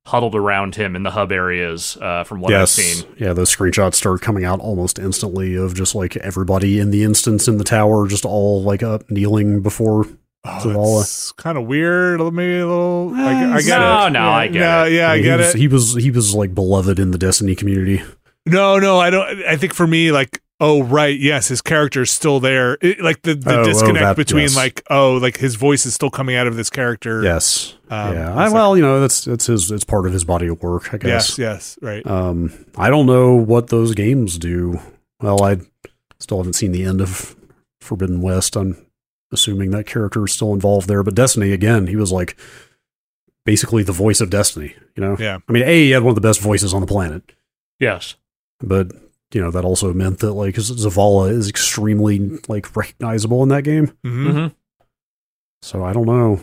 huddled around him in the hub areas. Uh, from what yes. I've seen, Yeah, those screenshots start coming out almost instantly of just like everybody in the instance in the tower just all like up kneeling before Oh, Zavala. it's kind of weird. Maybe a little. I, Eh, I get no, it. no, yeah, I get no, it. Yeah, I mean, get he was, it. He was he was like beloved in the Destiny community. No, no, I don't. I think for me, like, oh, right, yes, his character is still there. It, like the, the Oh, oh, disconnect that- between, yes. like, oh, like his voice is still coming out of this character. Yes. Um, yeah. I, well, you know, that's that's his it's part of his body of work, I guess. Yes, yes, right. Um, I don't know what those games do. Well, I still haven't seen the end of Forbidden West. I'm assuming that character is still involved there. But Destiny, again, he was like basically the voice of Destiny. You know, Yeah. I mean, a he had one of the best voices on the planet, yes, but you know that also meant that like Zavala is extremely like recognizable in that game. hmm hmm So I don't know.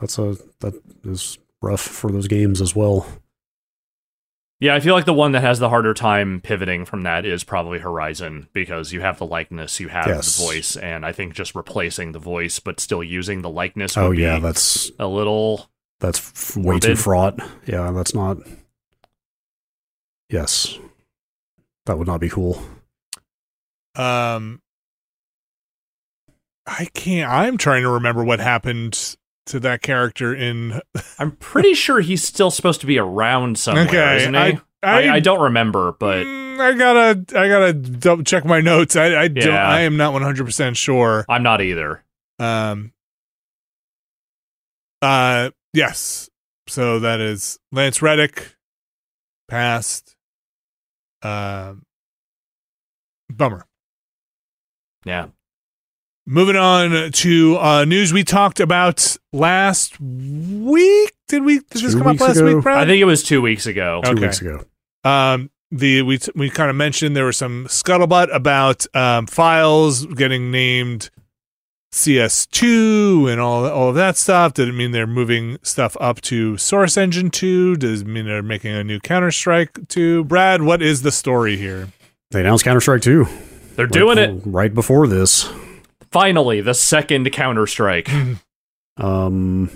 That's a that is rough for those games as well. Yeah. I feel like the one that has the harder time pivoting from that is probably Horizon because you have the likeness, you have Yes. the voice, and I think just replacing the voice but still using the likeness. Oh yeah, be that's a little. That's f- way too fraught. Yeah, that's not. Yes, that would not be cool. Um, I can't. I'm trying to remember what happened to that character in. *laughs* I'm pretty sure he's still supposed to be around somewhere, Okay, isn't he? I- I, I- I don't remember, but Mm, I gotta, I gotta double check my notes. I, I don't. I am not 100 percent sure. I'm not either. Um. Uh. Yes. So that is Lance Reddick, passed. Um. bummer. Yeah. Moving on to uh, news we talked about last week. Did we? Did this Two come up last ago? week, Brad? I think it was two weeks ago. Two Okay. weeks ago. Um, the we we kind of mentioned there was some scuttlebutt about um, files getting named CS2 and all all of that stuff. Did it mean they're moving stuff up to Source Engine 2? Does it mean they're making a new Counter Strike 2? Brad, what is the story here? They announced Counter Strike 2. They're doing right, it. right before this. Finally, the second Counter Strike. *laughs* Um,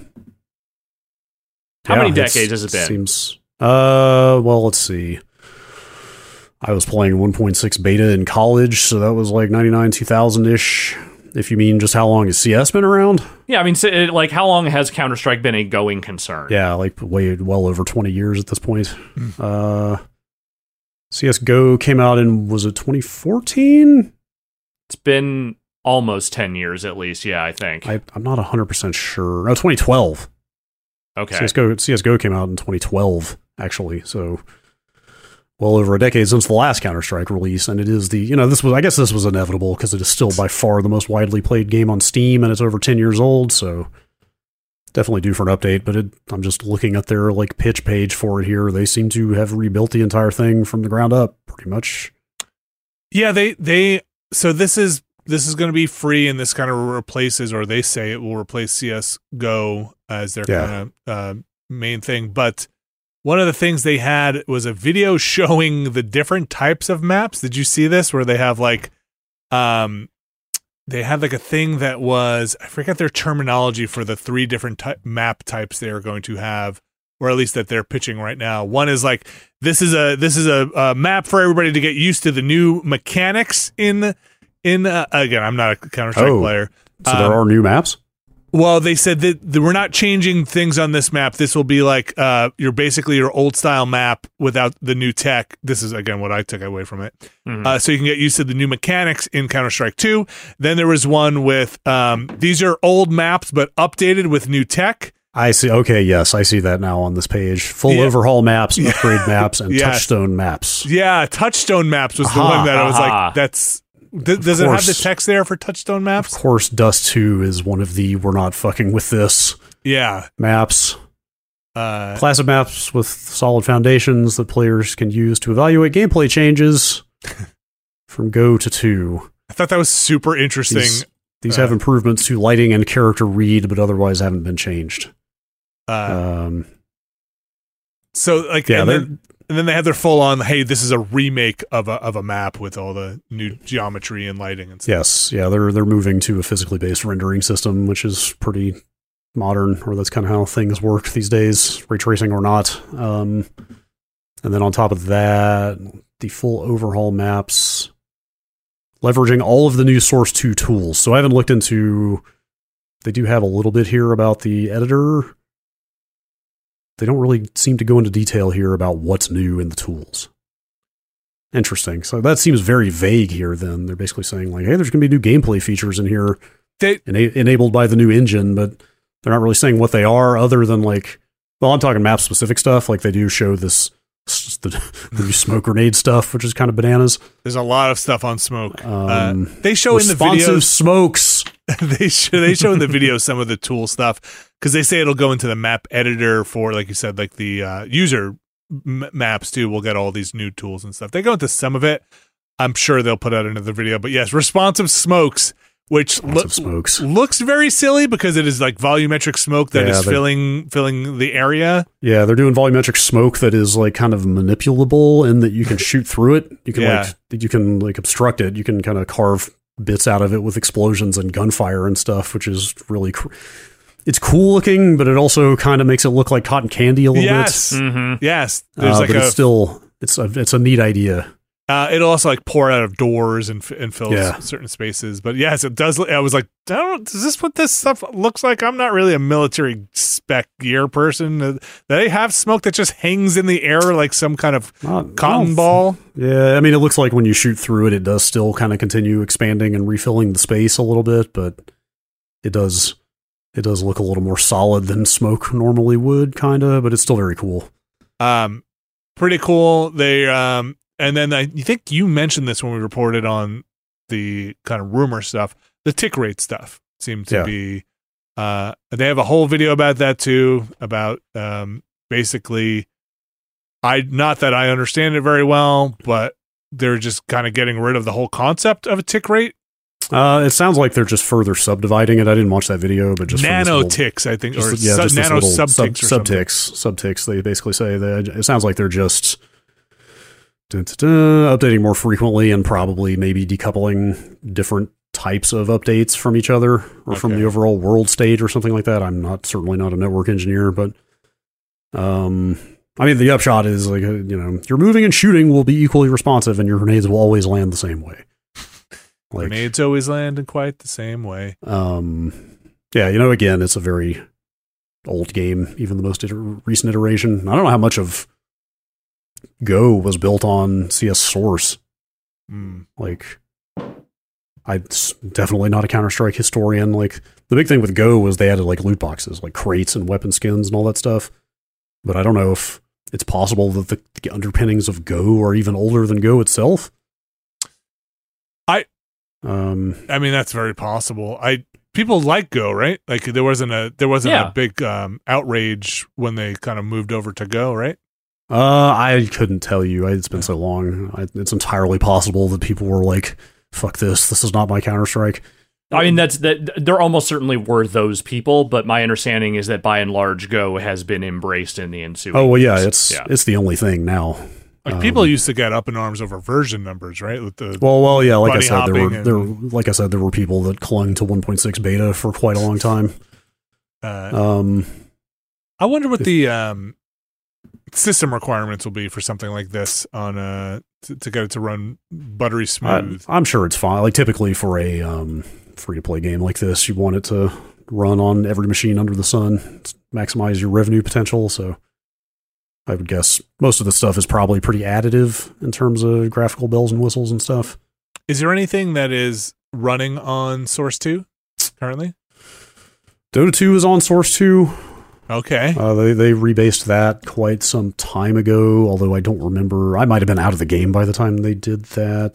How yeah, many decades has it been? Seems. Uh, well, let's see. I was playing 1.6 beta in college, so that was like 99, 2000 ish. If you mean just how long has CS been around? Yeah, I mean, so, it- like, how long has Counter Strike been a going concern? Yeah, like way well over 20 years at this point. Uh, CSGO came out in, was it 2014? It's been almost 10 years at least. Yeah, I think. I, I'm not 100% sure. No, 2012. okay. CSGO, CSGO came out in 2012, actually. So well over a decade since the last Counter Strike release, and it is the you know this was I guess this was inevitable because it is still by far the most widely played game on Steam, and it's over 10 years old. So definitely due for an update. But it, I'm just looking at their like pitch page for it here. They seem to have rebuilt the entire thing from the ground up, pretty much. Yeah, they they so this is this is going to be free, and this kind of replaces, or they say it will replace CS:GO as their Yeah. kind of uh, main thing. But one of the things they had was a video *laughs* showing the different types of maps. Did you see this? Where they have like, um, they had like a thing that was I forget their terminology for the three different ty- map types they are going to have, or at least that they're pitching right now. One is like this is a this is a, a map for everybody to get used to the new mechanics in in uh, again i'm not a counter-strike Oh. player So Um, there are new maps. well they said that, that we're not changing things on this map this will be like uh you're basically your old style map without the new tech this is again what i took away from it Mhm. uh, so you can get used to the new mechanics in counter-strike 2 then there was one with um these are old maps but updated with new tech I see. Okay, yes, I see that now on this page. Full Yeah. overhaul maps, *laughs* upgrade maps, and Yes. touchstone maps. yeah touchstone maps was the Aha, one that i was like that's th- does it have the text there for touchstone maps? Of course, Dust 2 is one of the we're not fucking with this yeah maps. uh Classic maps with solid foundations that players can use to evaluate gameplay changes *laughs* from Go to 2. I thought that was super interesting. These, these Uh, have improvements to lighting and character read, but otherwise haven't been changed. Uh, Um, so like, yeah, they're- then, and then they have their full on. Hey, this is a remake of a of a map with all the new geometry and lighting and stuff. Yes, yeah, they're they're moving to a physically based rendering system, which is pretty modern, or that's kind of how things work these days, ray tracing or not. Um, and then on top of that, the full overhaul maps, leveraging all of the new Source Two tools. So I haven't looked into. They do have a little bit here about the editor. They don't really seem to go into detail here about what's new in the tools. Interesting. So that seems very vague here. Then they're basically saying like, "Hey, there's going to be new gameplay features in here, They- ena- enabled by the new engine," but they're not really saying what they are, other than like, well, I'm talking map specific stuff. Like they do show this the, *laughs* the new smoke grenade stuff, which is kind of bananas. There's a lot of stuff on smoke. Um, uh, they show in the responsive videos. smokes. *laughs* they show they show in the video some of the tool stuff because they say it'll go into the map editor for like you said like the uh, user m- maps too. We'll get all these new tools and stuff. They go into some of it. I'm sure they'll put out another video, but yes, responsive smokes, which look smokes. looks very silly because it is like volumetric smoke that is Yeah, they- filling filling the area. Yeah, they're doing volumetric smoke that is like kind of manipulable and that you can shoot through it. You can Yeah. like you can like obstruct it. You can kind of carve bits out of it with explosions and gunfire and stuff, which is really cr- it's cool looking, but it also kind of makes it look like cotton candy a little bit. Yes, Mhm. yes. There's Uh, like but a. it's still it's a it's a neat idea. Uh, it'll also like pour out of doors and, f- and fill Yeah. certain spaces. But yes, it does. look- I was like, I don't, is this what this stuff looks like? I'm not really a military spec gear person. Uh, They have smoke that just hangs in the air like some kind of Not- cotton ball. Yeah, I mean, it looks like when you shoot through it, it does still kind of continue expanding and refilling the space a little bit, but it does it does look a little more solid than smoke normally would, kind of. But it's still very cool. Um, pretty cool. They um, and then I think you mentioned this when we reported on the kind of rumor stuff. The tick rate stuff seemed to Yeah. be. Uh, they have a whole video about that too. About um, basically, I not that I understand it very well, but they're just kind of getting rid of the whole concept of a tick rate. Uh, it sounds like they're just further subdividing it. I didn't watch that video, but just nano little- ticks, I think, just, or yeah, sub, nano little sub sub ticks subticks, subticks. They basically say that it sounds like they're just dun, dun, dun, updating more frequently and probably maybe decoupling different types of updates from each other or from the overall world state or something like that. I'm not certainly not a network engineer, but um, I mean the upshot is like uh, you know your moving and shooting will be equally responsive, and your grenades will always land the same way. *laughs* Like, Grenades always land in quite the same way. um, yeah, you know, again, it's a very old game, even the most recent iteration. I don't know how much of Go was built on CS Source. Mm. Like, I'm definitely not a Counter Strike historian. Like, the big thing with Go was they added like loot boxes, like crates and weapon skins and all that stuff. But I don't know if it's possible that the, the underpinnings of Go are even older than Go itself. I- um I mean, that's very possible. I people like Go, right? Like there wasn't a there wasn't Yeah. a big um, outrage when they kind of moved over to Go, right? Uh, I couldn't tell you. It's been so long. I, it's entirely possible that people were like, "Fuck this! This is not my Counter Strike." I mean, that's that. There almost certainly were those people, but my understanding is that by and large, Go has been embraced in the ensuing. Oh well, yeah, years. it's yeah. it's the only thing now. Like Um, people used to get up in arms over version numbers, right? With the Well, well, yeah. Like I said, there were hopping there, and- like I said, there were people that clung to 1.6 beta for quite a long time. uh, Um, I wonder what the um, system requirements will be for something like this on uh to, to get it to run buttery I, smooth. I'm sure it's fine. Like typically for a um, free to play game like this, you want it to run on every machine under the sun, maximize your revenue potential. So I would guess most of the stuff is probably pretty additive in terms of graphical bells and whistles and stuff. Is there anything that is running on Source Two currently? Dota 2 is on Source 2. Okay, Uh, they they rebased that quite some time ago, although I don't remember. I might have been out of the game by the time they did that.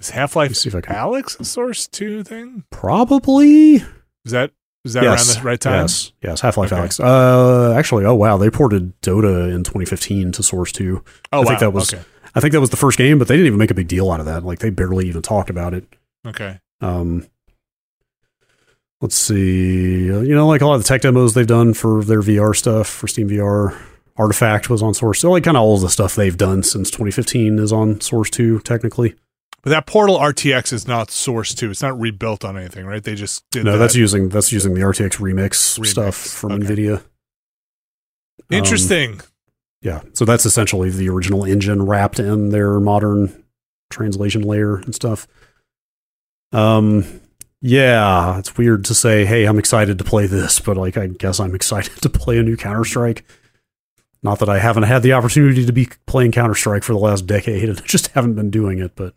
is Half Life Let's see if I can- Alyx a Source Two thing? Probably. Is that is that yes. around the right time? Yes. Yes. Half Life Okay. Alyx. Uh, actually, oh wow, they ported Dota in 2015 to Source 2. Oh, I think wow. that was- okay. I think that was the first game, but they didn't even make a big deal out of that. Like they barely even talked about it. Okay. Um, let's see. Uh, you know, like a lot of the tech demos they've done for their VR stuff for Steam VR. Artifact was on Source. So like kind of all of the stuff they've done since 2015 is on Source 2 technically. But that Portal RTX is not Source Two. It's not rebuilt on anything, right? They just did No, that. that's using that's using the RTX remix, Remix, stuff from okay. Nvidia. Um, interesting. yeah, so that's essentially the original engine wrapped in their modern translation layer and stuff. Um, yeah, it's weird to say, "Hey, I'm excited to play this," but like, I guess I'm excited *laughs* to play a new Counter Strike. Not that I haven't had the opportunity to be playing Counter Strike for the last decade, and *laughs* just haven't been doing it. But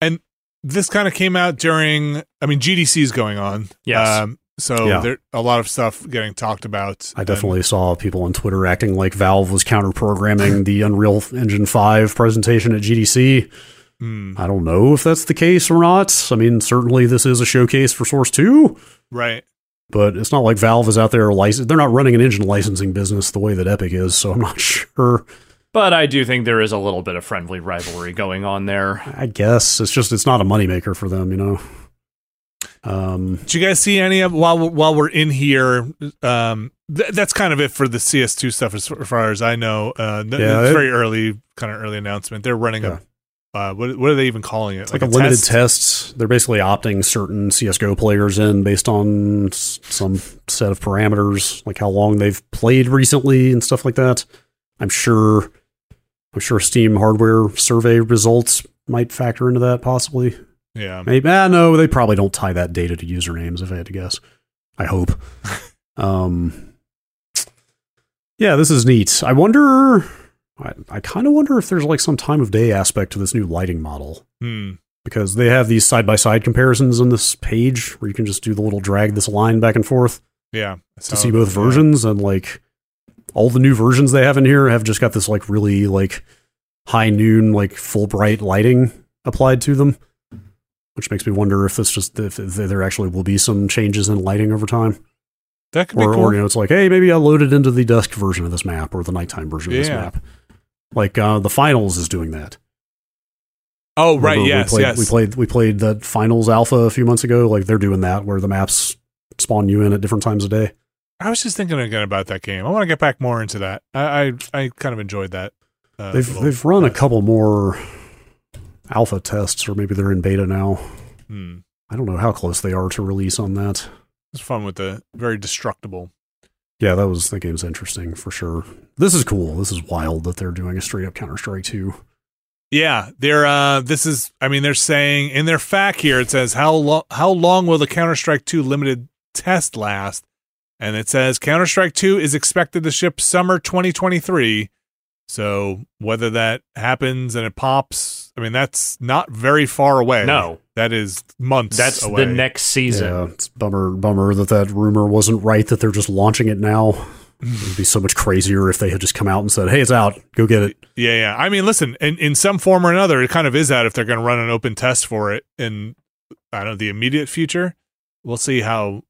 And this kind of came out during i mean gdc is going on Yes. um, so Yeah. there a lot of stuff getting talked about I definitely saw people on Twitter acting like Valve was counter programming the Unreal Engine 5 presentation at GDC. And, hmm, I don't know if that's the case or not. I mean, certainly this is a showcase for Source 2, right but it's not like Valve is out there license. They're not running an engine licensing business the way that Epic is, so I'm not *laughs* sure. But I do think there is a little bit of friendly rivalry going on there. I guess it's just it's not a moneymaker for them, you know. Um, did you guys see any of while while we're in here um th- that's kind of it for the cs2 stuff as far as i know uh th- Yeah, it's it- very early kind of early announcement they're running Yeah. a uh what, what are they even calling it it's like, a, limited test? test. They're basically opting certain CS:GO players in based on s- some set of parameters, like how long they've played recently and stuff like that. I'm sure. I'm sure Steam hardware survey results might factor into that, possibly. yeah Maybe. Ah, no, they probably don't tie that data to usernames. If I had to guess, I hope. *laughs* um. Yeah, this is neat. I wonder. I, I kind of wonder if there's like some time of day aspect to this new lighting model. Hmm. because they have these side by side comparisons on this page where you can just do the little drag this line back and forth yeah to see both versions and like all the new versions they have in here have just got this like really like high noon like full bright lighting applied to them which makes me wonder if this just if, if there actually will be some changes in lighting over time. That could be or, cool. or you know it's like hey maybe i loaded into the dusk version of this map or the nighttime version of this map like uh the finals is doing that. Oh right Remember yes we played, yes. we played we played the finals alpha a few months ago. Like they're doing that where the maps spawn you in at different times of day. I was just thinking again about that game. I want to get back more into that. I i, I kind of enjoyed that uh, they've they've run a couple more alpha tests or maybe they're in beta now. Hmm. i don't know how close they are to release on that. It's fun with the very destructible. Yeah that was that game's interesting for sure this is cool this is wild that they're doing a straight up counter-strike 2 Yeah, they're uh this is I mean they're saying in their fact here it says how long how long will the Counter-Strike 2 limited test last? And it says Counter-Strike 2 is expected to ship summer 2023. So whether that happens and it pops, I mean that's not very far away. No, That is months that's away. the next season. yeah it's bummer bummer that that rumor wasn't right that they're just launching it now it'd be so much crazier if they had just come out and said hey it's out go get it Yeah, yeah. I mean, listen, in, in some form or another, it kind of is that if they're going to run an open test for it in, I don't know, the immediate future. we'll see how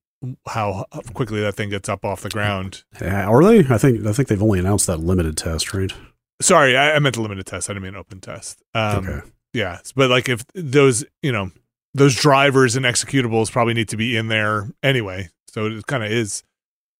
how quickly that thing gets up off the ground. Yeah, Are they? I think I think they've only announced that limited test, right? Sorry, I, I meant the limited test. I didn't mean open test. Um, okay. Yeah, but like if those, you know, those drivers and executables probably need to be in there anyway. So it kind of is,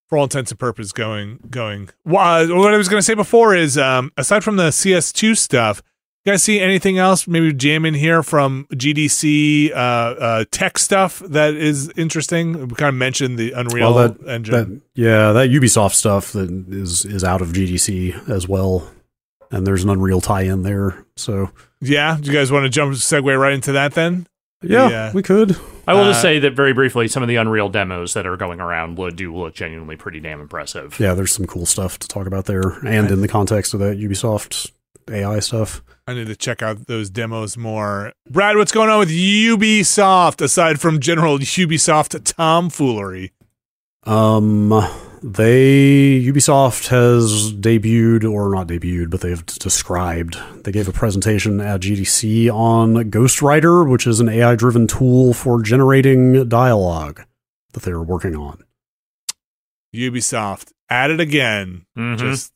for all intents and purposes, going going. Well, what I was going to say before is, um, aside from the CS2 stuff, you guys see anything else? Maybe jam in here from GDC uh, uh, tech stuff that is interesting. We kind of mentioned the Unreal Well, that- engine. That yeah, that Ubisoft stuff that is is out of GDC as well, and there's an Unreal tie-in there. So yeah, do you guys want to jump segue right into that then? yeah, Yeah. we could. I will Uh, just say that very briefly, some of the Unreal demos that are going around would do look genuinely pretty damn impressive. Yeah, there's some cool stuff to talk about there, and in the context of that Ubisoft AI stuff. I need to check out those demos more. Brad, what's going on with Ubisoft aside from general Ubisoft tomfoolery? Um, they Ubisoft has debuted or not debuted, but they've described. They gave a presentation at GDC on Ghostwriter, which is an AI-driven tool for generating dialogue that they are working on. Ubisoft at it again, Mhm. just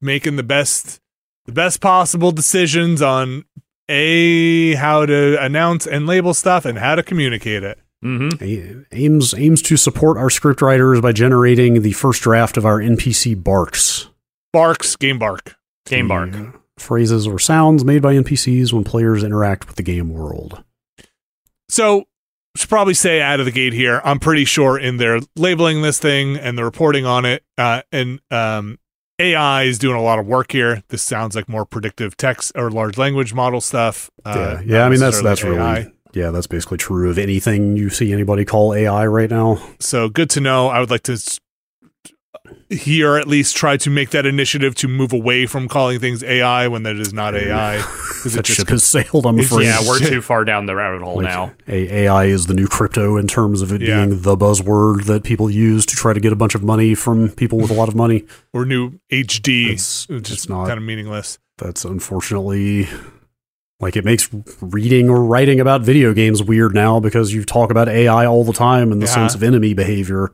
making the best the best possible decisions on a how to announce and label stuff and how to communicate it. Mhm. Aims aims to support our scriptwriters by generating the first draft of our NPC barks. Barks, game bark. Game bark. The Phrases or sounds made by NPCs when players interact with the game world. So should probably say out of the gate here, I'm pretty sure in their labeling this thing and the reporting on it, uh, and um, AI is doing a lot of work here. This sounds like more predictive text or large language model stuff. Uh, yeah, yeah. I mean, that's that's AI. really yeah. That's basically true of anything you see anybody call AI right now. so good to know. I would like to s- here at least try to make that initiative to move away from calling things AI when that is not AI. *laughs* 'cause it That just ship has sailed. I'm it's- afraid. Yeah, we're *laughs* too far down the rabbit hole Like, now. A- AI is the new crypto in terms of it Yeah. being the buzzword that people use to try to get a bunch of money from people with a lot of money. or new HD, It's- which is it's not. kind of meaningless. That's unfortunately like it makes reading or writing about video games weird now because you talk about AI all the time in the Yeah. sense of enemy behavior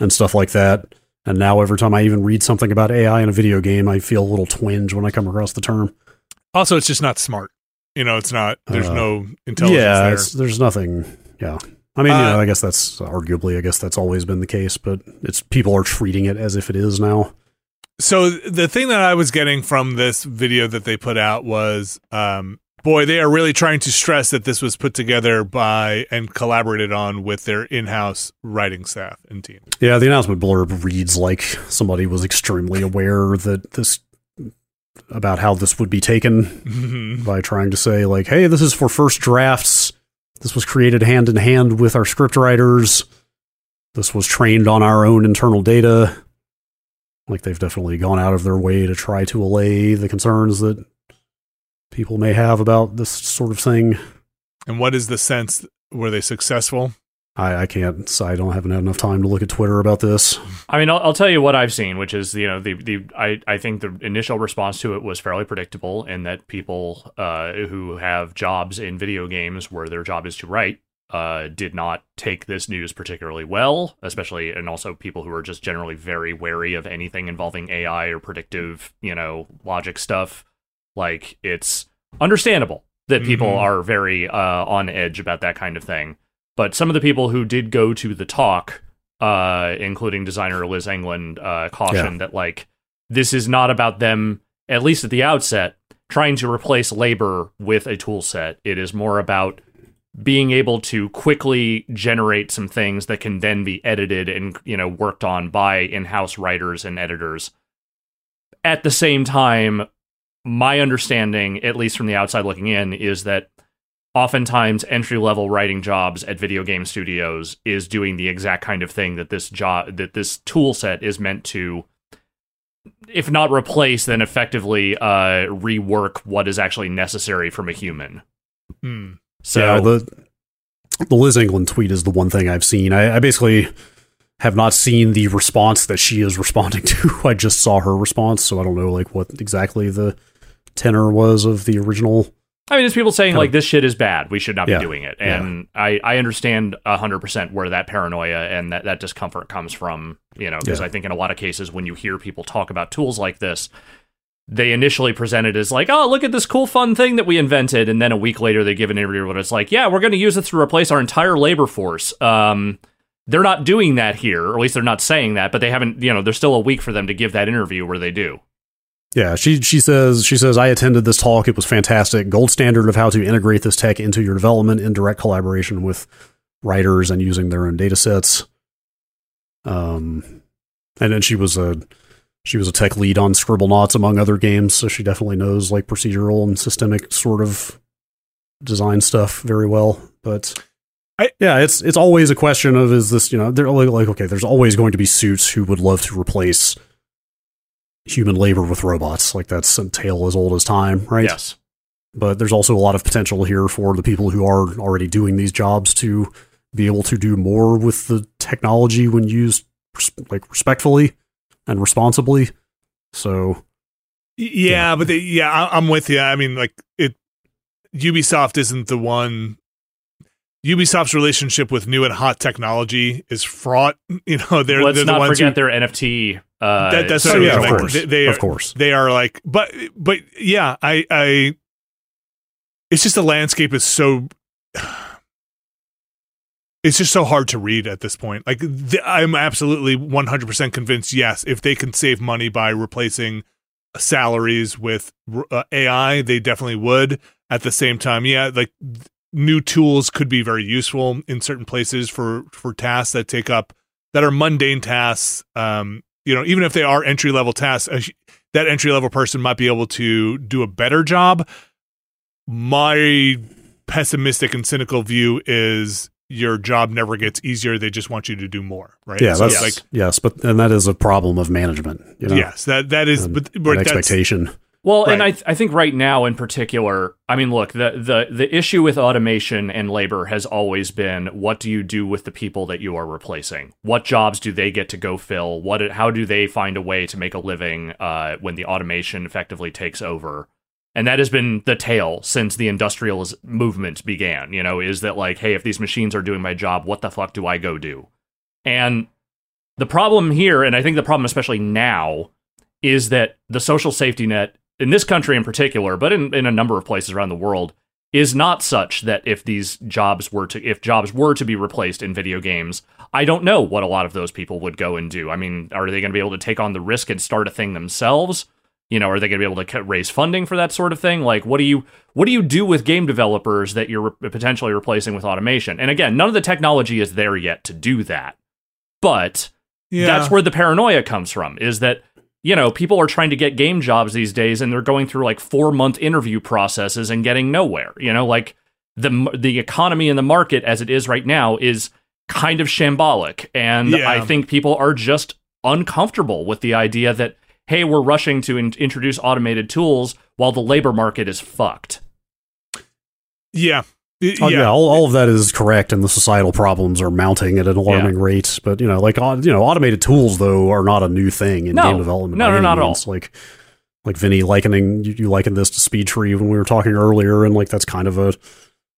and stuff like that. And now every time I even read something about AI in a video game, I feel a little twinge when I come across the term. Also, it's just not smart. You know, it's not. There's Uh, no intelligence yeah, there. there's nothing. Yeah, I mean, you Uh, know, I guess that's arguably, I guess that's always been the case, but it's people are treating it as if it is now. So the thing that I was getting from this video that they put out was, um, boy, they are really trying to stress that this was put together by and collaborated on with their in-house writing staff and team. Yeah, the announcement blurb reads like somebody was extremely aware that this about how this would be taken mm-hmm. by trying to say like, "Hey, this is for first drafts. This was created hand in hand with our script writers. This was trained on our own internal data." Like they've definitely gone out of their way to try to allay the concerns that people may have about this sort of thing. and what is the sense? Were they successful? I, I can't. I don't haven't had enough time to look at Twitter about this. I mean, I'll, I'll tell you what I've seen, which is you know the the I, I think the initial response to it was fairly predictable, in that people uh, who have jobs in video games where their job is to write uh, did not take this news particularly well, especially and also people who are just generally very wary of anything involving AI or predictive you know logic stuff. Like it's understandable that people Mhm. are very uh, on edge about that kind of thing. But some of the people who did go to the talk, uh, including designer Liz England, uh, cautioned that like this is not about them, at least at the outset, trying to replace labor with a tool set. It is more about being able to quickly generate some things that can then be edited and you know worked on by in-house writers and editors. At the same time, my understanding, at least from the outside looking in, is that oftentimes entry level writing jobs at video game studios is doing the exact kind of thing that this job that this tool set is meant to if not replace then effectively uh rework what is actually necessary from a human Hmm. so yeah, the the Liz England tweet is the one thing I've seen. I, I basically have not seen the response that she is responding *laughs* to. I just saw her response, so I don't know like what exactly the tenor was of the original I mean, it's people saying like this shit is bad. We should not Yeah. be doing it, and I I understand hundred percent where that paranoia and that that discomfort comes from. You know, because Yeah. I think in a lot of cases when you hear people talk about tools like this, they initially present it as like, oh, look at this cool fun thing that we invented, and then a week later they give an interview where it's like, yeah, we're going to use this to replace our entire labor force. Um, they're not doing that here, or at least they're not saying that, but they haven't. You know, there's still a week for them to give that interview where they do. Yeah, she she says she says I attended this talk. It was fantastic. Gold standard of how to integrate this tech into your development in direct collaboration with writers and using their own data sets. Um, and then she was a she was a tech lead on Scribblenauts among other games, so she definitely knows like procedural and systemic sort of design stuff very well. But I- yeah, it's it's always a question of is this you know they're like okay, there's always going to be suits who would love to replace human labor with robots. Like that's a tale as old as time, right? Yes. But there's also a lot of potential here for the people who are already doing these jobs to be able to do more with the technology when used like respectfully and responsibly. So Y- Yeah, but they, yeah, I'm with you. I mean, like it. Ubisoft isn't the one. Ubisoft's relationship with new and hot technology is fraught. *laughs* You know, they're Let's they're the not ones forget who, their NFT. Uh, That- that's what I mean, yeah, of like, course, they- they of course. they are like, but but yeah, I I. It's just the landscape is so. *sighs* It's just so hard to read at this point. Like th- I'm absolutely 100% convinced. Yes, if they can save money by replacing salaries with uh, AI, they definitely would. At the same time, yeah, like th- new tools could be very useful in certain places for for tasks that take up that are mundane tasks. Um, you know, even if they are entry level tasks, that entry level person might be able to do a better job. My pessimistic and cynical view is your job never gets easier. They just want you to do more, right? yeah, So that's like yes, but and that is a problem of management. You know, yes, that that is, and- but, but expectation. Well, and I th- I think right now in particular, I mean, look, the the the issue with automation and labor has always been what do you do with the people that you are replacing? What jobs do they get to go fill? What how do they find a way to make a living uh, when the automation effectively takes over? And that has been the tale since the industrial movement began. You know, is that like, hey, if these machines are doing my job, what the fuck do I go do? And the problem here, and I think the problem especially now, is that the social safety net in this country in particular, but in, in a number of places around the world, is not such that if these jobs were to if jobs were to be replaced in video games, I don't know what a lot of those people would go and do. I mean, are they going to be able to take on the risk and start a thing themselves? You know, are they going to be able to raise funding for that sort of thing? Like, what do you what do you do with game developers that you're re- potentially replacing with automation? And again, none of the technology is there yet to do that, but yeah. that's where the paranoia comes from is that you know people are trying to get game jobs these days and they're going through like 4 month interview processes and getting nowhere you know like the the economy and the market as it is right now is kind of shambolic and Yeah. i think people are just uncomfortable with the idea that hey we're rushing to in- introduce automated tools while the labor market is fucked yeah. Y- Oh, yeah, all, all of that is correct, and the societal problems are mounting at an alarming rate. But you know, like au- you know, automated tools though are not a new thing in No. game development. No, by no, any not at all. Like, like Vinny likening you, you likened this to Speed Tree when we were talking earlier, and like that's kind of a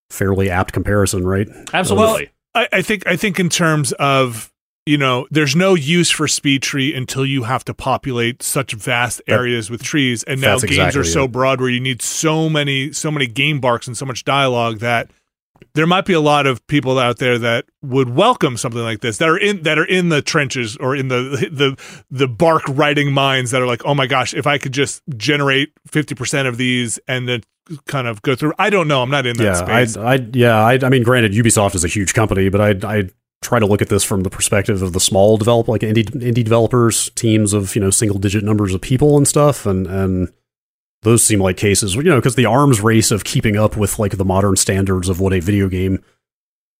fairly apt comparison, right? absolutely I, I think I think in terms of you know, there's no use for speed tree until you have to populate such vast That- areas with trees. And now games exactly are so it. broad where you need so many so many game barks and so much dialogue that there might be a lot of people out there that would welcome something like this that are in that are in the trenches or in the *laughs* the the bark writing minds that are like, oh my gosh, if I could just generate fifty percent of these and then kind of go through. I don't know. I'm not in that yeah, space. I, I, yeah, I, I mean, granted, Ubisoft is a huge company, but I, I try to look at this from the perspective of the small develop, like indie indie developers, teams of you know single digit numbers of people and stuff, and and those seem like cases, you know, because the arms race of keeping up with like the modern standards of what a video game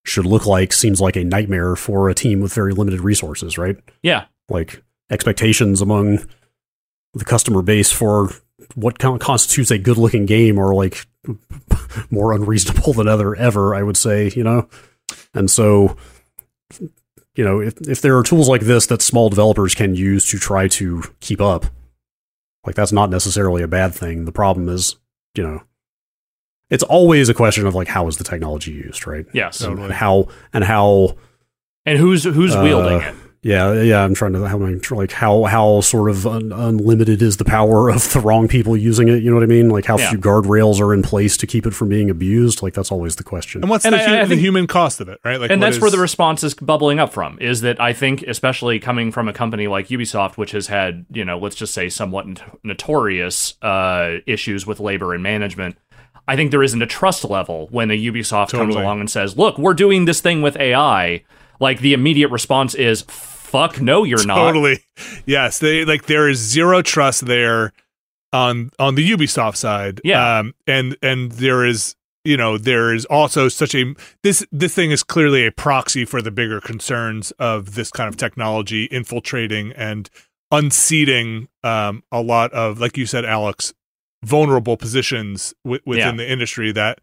should look like seems like a nightmare for a team with very limited resources, right? yeah Like expectations among the customer base for what constitutes a good looking game are like *laughs* more unreasonable than other ever i would say you know and so you know if, if there are tools like this that small developers can use to try to keep up like that's not necessarily a bad thing the problem is you know it's always a question of like how is the technology used, right? Yes. And, and how and how And who's who's Uh, wielding it? Yeah yeah I'm trying to how am I like how how sort of un, unlimited is the power of the wrong people using it? You know what I mean? Like how Yeah. few guardrails are in place to keep it from being abused? Like that's always the question. And what's And the, I- hu- I the human cost of it, right? Like, and what that's where the response is bubbling up from is that I think, especially coming from a company like Ubisoft, which has had, you know, let's just say somewhat not- notorious uh, issues with labor and management, I think there isn't a trust level when a Ubisoft comes along and says, look, we're doing this thing with AI. Like the immediate response is, fuck no, you're not. totally. *laughs* Yes, they like there is zero trust there on on the Ubisoft side. Yeah. um, and and there is you know there is also such a this this thing is clearly a proxy for the bigger concerns of this kind of technology infiltrating and unseating um, a lot of like you said, Alex, vulnerable positions w- within Yeah. the industry that.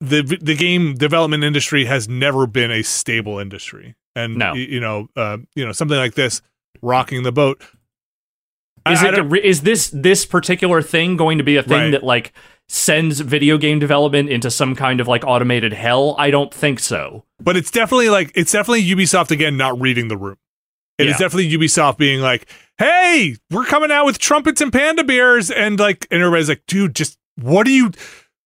The the game development industry has never been a stable industry, and No. y- you know, uh, you know, something like this rocking the boat. Is I it don't- is this this particular thing going to be a thing Right. that like sends video game development into some kind of like automated hell? I don't think so. but it's definitely like it's definitely Ubisoft again not reading the room. It is Yeah. definitely Ubisoft being like, "Hey, we're coming out with trumpets and panda bears," and like, and everybody's like, "Dude, just what are you?"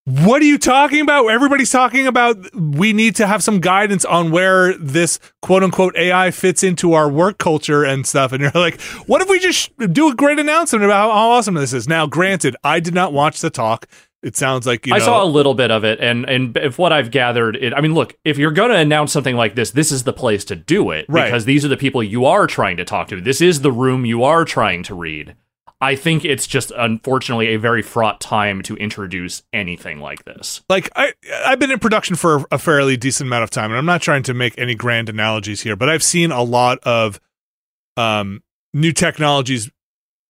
What are you talking about? Everybody's talking about we need to have some guidance on where this quote unquote AI fits into our work culture and stuff. And you're like, what if we just do a great announcement about how awesome this is? Now, granted, I did not watch the talk. It sounds like you I saw a little bit of it, and and if what I've gathered, it, I mean, look, if you're going to announce something like this, this is the place to do it Right. because these are the people you are trying to talk to. This is the room you are trying to read. I think it's just unfortunately a very fraught time to introduce anything like this. like I I've been in production for a fairly decent amount of time, and I'm not trying to make any grand analogies here, but I've seen a lot of um new technologies,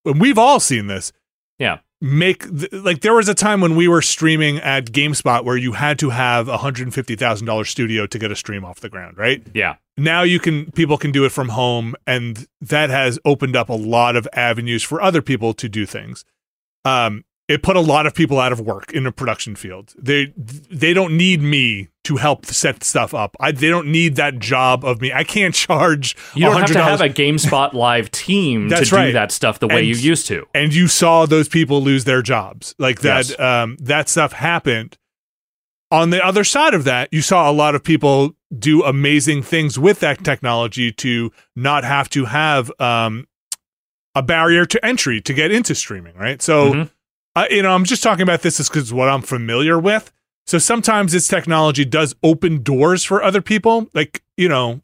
and we've all seen this. Yeah. Make th- like there was a time when we were streaming at GameSpot where you had to have a hundred and fifty thousand dollar studio to get a stream off the ground, right? Yeah, now you can people can do it from home and that has opened up a lot of avenues for other people to do things. Um it put a lot of people out of work in the production field. They they don't need me to help set stuff up I, they don't need that job of me i can't *laughs* charge you don't have to $100 have a GameSpot live *laughs* team to do right. that stuff the way And- you used to. and you saw those people lose their jobs like that Yes. um that stuff happened on the other side of that you saw a lot of people do amazing things with that technology to not have to have um a barrier to entry to get into streaming right so Mhm. uh, you know i'm just talking about this because what i'm familiar with so sometimes this technology does open doors for other people. Like you know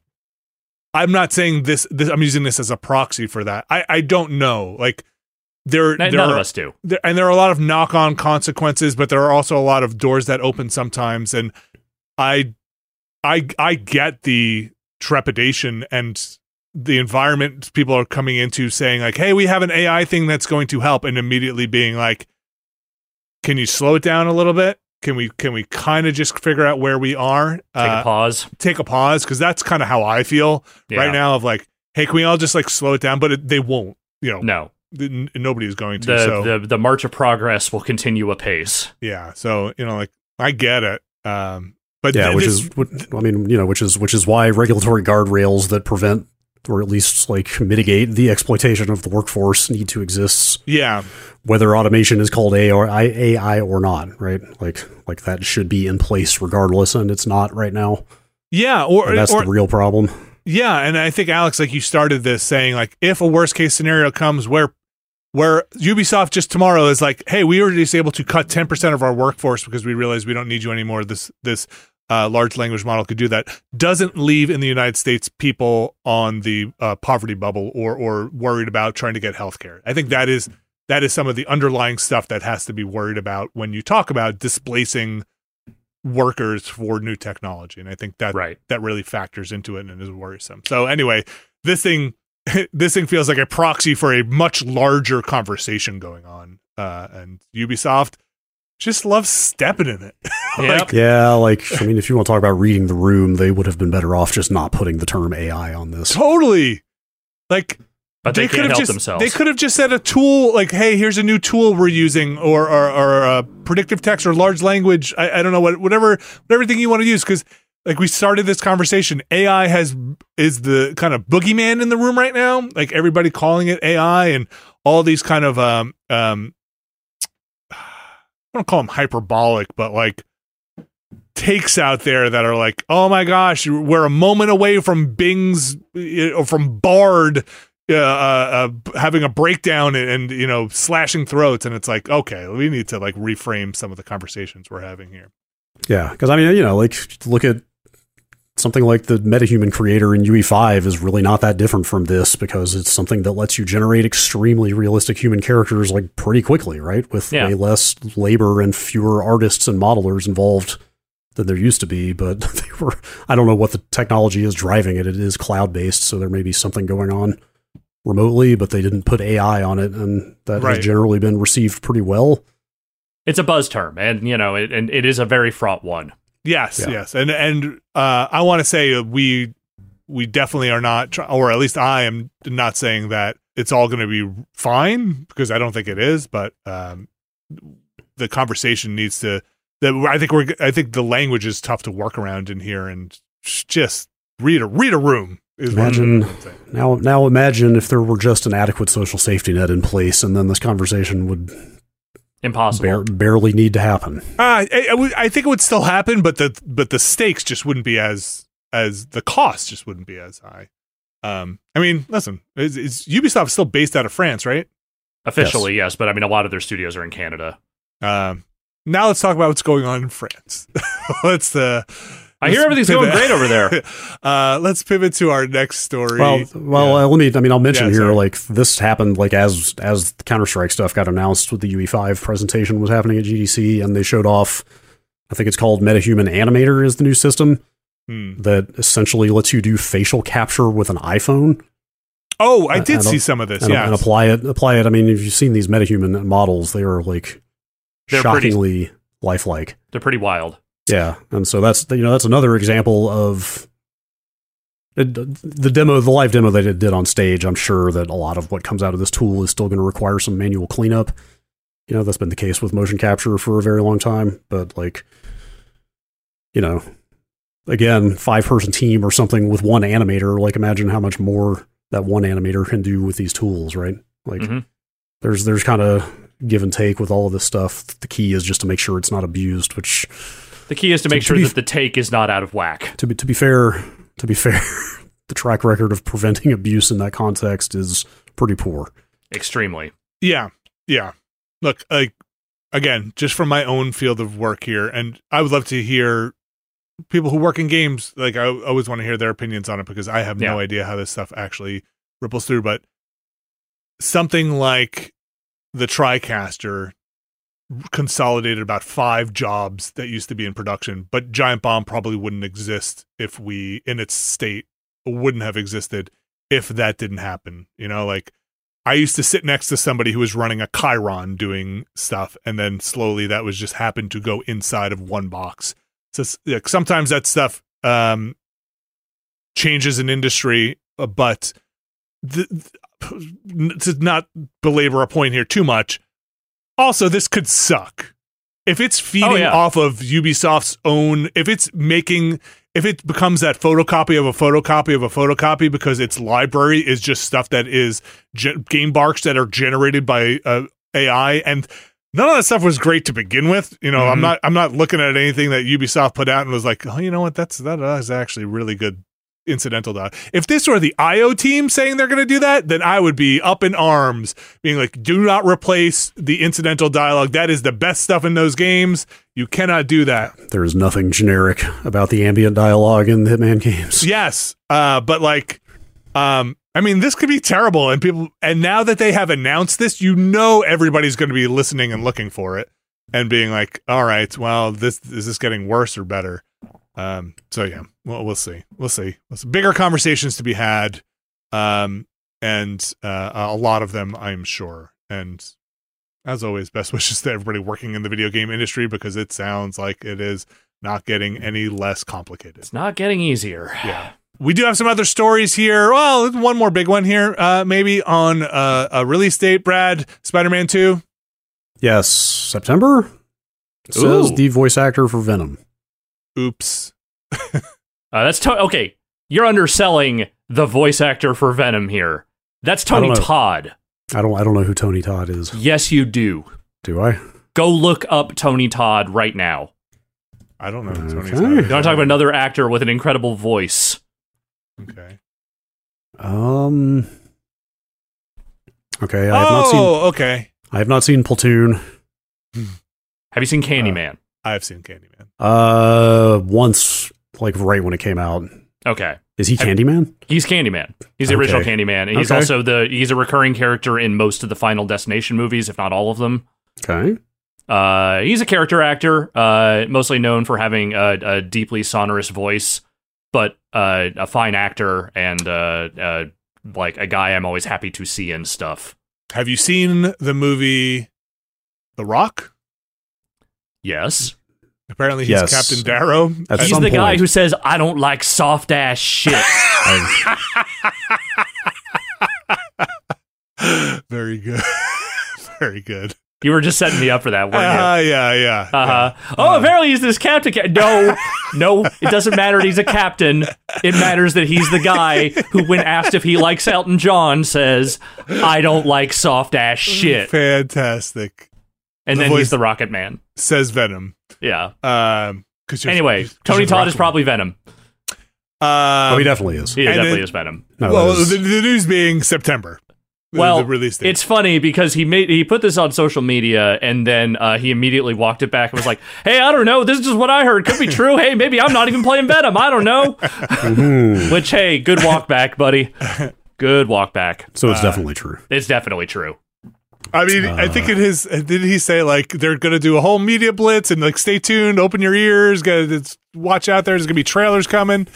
i'm not saying this, this i'm using this as a proxy for that. I i don't know. Like there, N- there None are, of us do. there, and there are a lot of knock-on consequences but there are also a lot of doors that open sometimes. And i i i get the trepidation and the environment people are coming into saying like hey we have an ai thing that's going to help and immediately being like can you slow it down a little bit can we can we kind of just figure out where we are Take Uh, a pause. take a pause because that's kind of how i feel Yeah. right now of like hey can we all just like slow it down but it, they won't you know No, n- nobody is going to the, so the the march of progress will continue apace. yeah so you know like i get it um but yeah, th- which this- is what I mean, you know, which is which is why regulatory guardrails that prevent or at least like mitigate the exploitation of the workforce need to exist, yeah whether automation is called AI or AI or not, right? Like like that should be in place regardless, and it's not right now. yeah or, And that's or the real problem. yeah and i think alex like you started this saying like if a worst case scenario comes where where ubisoft just tomorrow is like hey we were just able to cut 10% of our workforce because we realized we don't need you anymore this this uh, large language model could do that doesn't leave in the united states people on the uh, poverty bubble or or worried about trying to get health care i think that is that is some of the underlying stuff that has to be worried about when you talk about displacing workers for new technology. And i think that Right. that really factors into it and is worrisome. So anyway this thing *laughs* this thing feels like a proxy for a much larger conversation going on uh and ubisoft just loves stepping in it *laughs* Yep. Yeah, like I mean, if you want to talk about reading the room, they would have been better off just not putting the term AI on this. totally like but they, could have just themselves. they could have just said a tool like, "Hey, here's a new tool we're using," or or, or uh, predictive text or large language. I, I don't know what whatever whatever thing you want to use because like we started this conversation, AI has is the kind of boogeyman in the room right now. Like everybody calling it AI and all these kind of um um I don't call them hyperbolic, but like takes out there that are like, oh my gosh, we're a moment away from Bing's or from Bard uh, uh, uh, having a breakdown and, and you know slashing throats, and it's like, okay, we need to like reframe some of the conversations we're having here. Yeah, because I mean, you know, like look at something like the MetaHuman creator in UE5 is really not that different from this because it's something that lets you generate extremely realistic human characters like pretty quickly, right? With Yeah. way less labor and fewer artists and modelers involved than there used to be. But *laughs* they were, I don't know what the technology is driving it. It is cloud based, so there may be something going on remotely, but they didn't put AI on it, and that Right. has generally been received pretty well. it's a buzz term, and you know, it, and it is a very fraught one. Yes, Yeah. yes, and and uh, I want to say we we definitely are not, try- or at least I am not saying that it's all going to be fine because I don't think it is. But um, the conversation needs to. That I think we're. I think the language is tough to work around in here, and just read a read a room is Imagine- Now, now imagine if there were just an adequate social safety net in place, and then this conversation would Impossible. bare, barely need to happen. Uh, I, I, would- I think it would still happen, but the but the stakes just wouldn't be as as the cost just wouldn't be as high. Um, I mean, listen, it's, it's Ubisoft is still based out of France, right? Officially, yes. but I mean, a lot of their studios are in Canada. Um, now let's talk about what's going on in France. *laughs* let's uh, I hear everything's pivot. going great over there. *laughs* uh, let's pivot to our next story. Well, well, Yeah. uh, let me. I mean, I'll mention Yeah, here, sorry. like this happened, like as as Counter Strike stuff got announced with the UE5 presentation was happening at GDC, and they showed off. I think it's called MetaHuman Animator is the new system Hmm. that essentially lets you do facial capture with an iPhone Oh, I did and- see some of this. and, Yeah, and apply it. Apply it. I mean, if you've seen these MetaHuman models, they are like They're pretty- shockingly lifelike. They're pretty wild. Yeah, and so that's you know that's another example of it, the demo, the live demo that it did on stage. I'm sure that a lot of what comes out of this tool is still going to require some manual cleanup. You know that's been the case with motion capture for a very long time, but like, you know, again, five person team or something with one animator. Like, imagine how much more that one animator can do with these tools, right? Like, Mhm. there's there's kind of give and take with all of this stuff. The key is just to make sure it's not abused, which The key is to make To- to sure be that the take is not out of whack. to be to be fair, to be fair, *laughs* the track record of preventing abuse in that context is pretty poor. Extremely. Yeah, yeah. Look, like again, just from my own field of work here, and I would love to hear people who work in games. Like I always want to hear their opinions on it because I have no idea how this stuff actually ripples through. But something like the TriCaster consolidated about five jobs that used to be in production, but Giant Bomb probably wouldn't exist if we, in its state, wouldn't have existed if that didn't happen. You know, like I used to sit next to somebody who was running a Chyron doing stuff, and then slowly that was just happened to go inside of one box. So like, sometimes that stuff um, changes an industry, uh, but th- th- to not belabor a point here too much. Also, this could suck if it's feeding Oh, yeah. off of Ubisoft's own. If it's making if it becomes that photocopy of a photocopy of a photocopy because its library is just stuff that is ge- game barks that are generated by uh, AI and none of that stuff was great to begin with you know i'm Mhm. not i'm not looking at anything that ubisoft put out and was like oh you know what that's that is actually really good incidental dialogue if this were the io team saying they're going to do that then i would be up in arms being like do not replace the incidental dialogue that is the best stuff in those games you cannot do that There is nothing generic about the ambient dialogue in the Hitman games. Yes, uh, but like, um, I mean, this could be terrible, and people, and now that they have announced this, you know, everybody's going to be listening and looking for it, and being like, "All right, well, this is this getting worse or better?" Um, so yeah, well, we'll see, we'll see. There's bigger conversations to be had, um, and uh, a lot of them, I'm sure. And as always, best *laughs* wishes to everybody working in the video game industry because it sounds like it is not getting any less complicated. It's not getting easier. Yeah. we do have some other stories here. Well, one more big one here, uh, maybe on uh, a release date. Brad, Spider-Man Two. Yes, September. It says the voice actor for Venom. Oops. Uh, that's to- okay. You're underselling the voice actor for Venom here. That's Tony know. Todd. I don't. I don't know who Tony Todd is. Yes, you do. Do I? Go look up Tony Todd right now. I don't know. who Tony Okay. Tony's You want to talk about another actor with an incredible voice? Okay. Um. Okay, I have not seen. Oh, okay. I have not seen Platoon. Have you seen Candyman? I have seen Candyman. Uh, once, like right when it came out. okay. Is he Have- Candyman? He's Candyman. He's the original Candyman, and he's Okay. also the he's a recurring character in most of the Final Destination movies, if not all of them. Okay. Uh, he's a character actor, uh, mostly known for having a, a deeply sonorous voice, but uh, a fine actor and uh, uh, like a guy I'm always happy to see and stuff. Have you seen the movie The Rock? Yes, Apparently, he's Yes. Captain Darrow. At he's some the guy who says I don't like soft ass shit. *laughs* *laughs* Very good. *laughs* Very good. you were just setting me up for that, weren't you? Uh, yeah, yeah. Uh huh. Oh, apparently he's this captain. Ca- no, no, it doesn't matter. that He's a captain. It matters that he's the guy who, when asked if he likes Elton John, says, "I don't like soft ass shit," Fantastic. and The then voice- he's the Rocket Man. Says Venom. Yeah. Um, cause you're- Tony Todd is probably Venom. Man. oh, Um, he definitely is. He definitely then- is Venom. No, well, that is- the, the news being September. the- Well, the release date. It's funny because he made he put this on social media and then uh, he immediately walked it back and was like, *laughs* "Hey, I don't know. This is just what I heard. Could be true. Hey, maybe I'm not even playing Venom. I don't know." Mhm. *laughs* Which, hey, good walk back, buddy. Good walk back. So it's Uh, definitely true. It's definitely true. I mean, I think in his did he say like they're gonna do a whole media blitz and like stay tuned, open your ears, gotta it's, watch out there. There's gonna be trailers coming.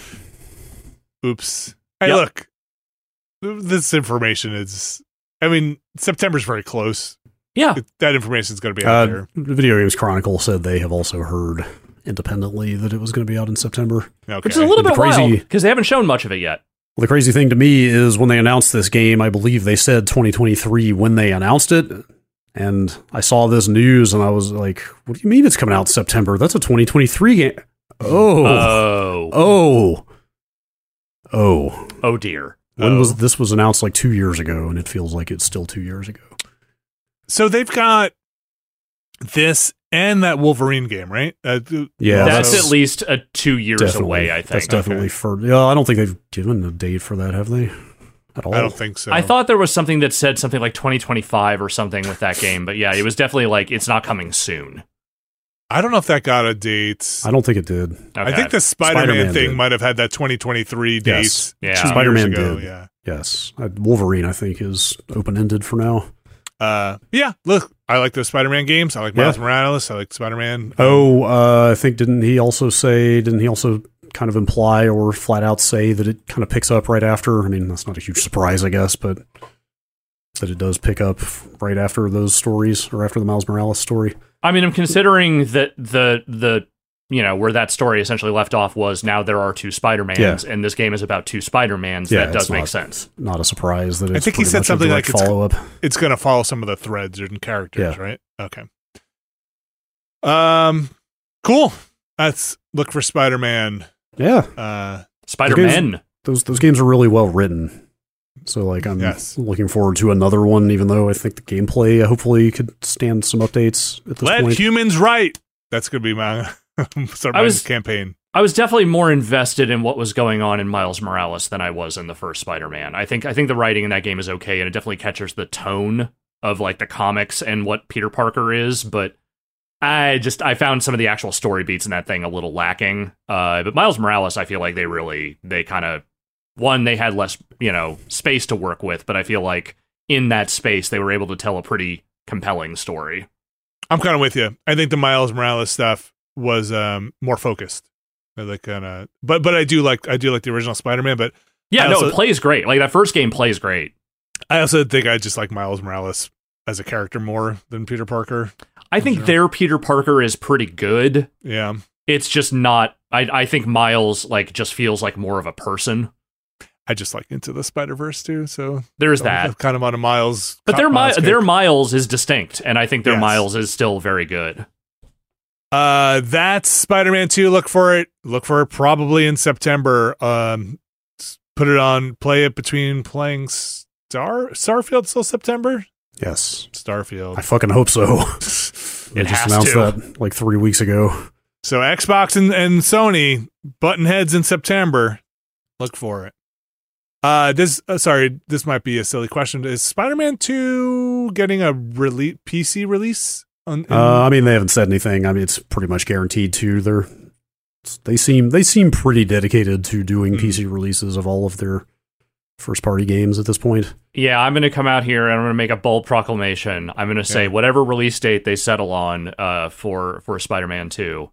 Oops. Hey, Yep. look, this information is. I mean, September's very close. Yeah. It- that information is gonna be out Uh, there. the Video Games Chronicle said they have also heard independently that it was going to be out in September. Okay. Which is a little bit crazy- because they haven't shown much of it yet. Well, the crazy thing to me is when they announced this game, I believe they said 2023 when they announced it. And I saw this news and I was like, what do you mean it's coming out in September? That's a 2023 game. Oh. Oh, oh. Oh. oh dear. When Oh. was this was announced like 2 years ago and it feels like it's still 2 years ago. so they've got this and that Wolverine game, right? Uh, Yeah, that's, also- at least a two years Definitely. away. I think. That's definitely for Yeah, I don't think they've given a date for that, have they? At all. I don't think so. I thought there was something that said something like 2025 or something with that game, but yeah, it was definitely like it's not coming soon. I don't know if that got a date. I don't think it did. I think the Spider-Man, Spider-Man thing did. might have had that 2023 date. Yes. Yeah. Spider-Man ago, did. Yeah. Yes. Uh, Wolverine I think is open-ended for now. Uh, yeah. Look, I like those Spider-Man games. I like Yeah. Miles Morales. I like Spider-Man. Oh, uh, I think didn't he also say? Didn't he also kind of imply or flat out say that it kind of picks up right after? I mean, that's not a huge surprise, I guess, but that it does pick up right after those stories or after the Miles Morales story. I mean, I'm considering that the the you know where that story essentially left off was now there are two Spider Mans, Yeah. and this game is about two Spider Mans. Yeah, that does it's make not- sense. Not a surprise that it's think he said something like it's- follow up. it's going to follow some of the threads and characters, Yeah. right? Okay. Um, cool. That's look for Spider-Man. Yeah, Uh, Spider Man. those those games are really well written. So like I'm Yes. looking forward to another one, even though I think the gameplay uh, hopefully could stand some updates at this let point. humans right. That's going to be my *laughs* I was- campaign. I was definitely more invested in what was going on in Miles Morales than I was in the first Spider Man. I think I think the writing in that game is okay, and it definitely catches the tone of like the comics and what Peter Parker is, but. I just I found some of the actual story beats in that thing a little lacking. Uh, but Miles Morales, I feel like they really they kind of one they had less you know space to work with, but I feel like in that space they were able to tell a pretty compelling story. I'm kind of with you. I think the Miles Morales stuff was um more focused. Like kind of, but but I do like I do like the original Spider-Man, but Yeah, I no, also- it plays great. Like that first game plays great. I also think I just like Miles Morales as a character more than Peter Parker. I think Sure. their Peter Parker is pretty good. Yeah, It's just not. I I think Miles like just feels like more of a person. I just like Into the Spider Verse too, so There's I'm that. kind of on a Miles. But their Miles mi- their Miles is distinct, and I think their Yes. Miles is still very good. Uh, that's Spider-Man Two. Look for it. Look for it probably in September. Um, put it on. Play it between playing Star Starfield till September. Yes. Starfield. I fucking hope so. *laughs* It just announced to. that like three weeks ago. So Xbox and, and Sony button heads in September. Look for it. Uh, this uh, sorry, this might be a silly question. Is Spider-Man Two getting a release PC release? On, in- Uh, I mean, they haven't said anything. I mean, it's pretty much guaranteed to. They're they seem they seem pretty dedicated to doing Mm. PC releases of all of their first party games at this point. Yeah, I'm going to come out here and I'm going to make a bold proclamation. I'm going to say Yeah. whatever release date they settle on uh, for for Spider-Man 2,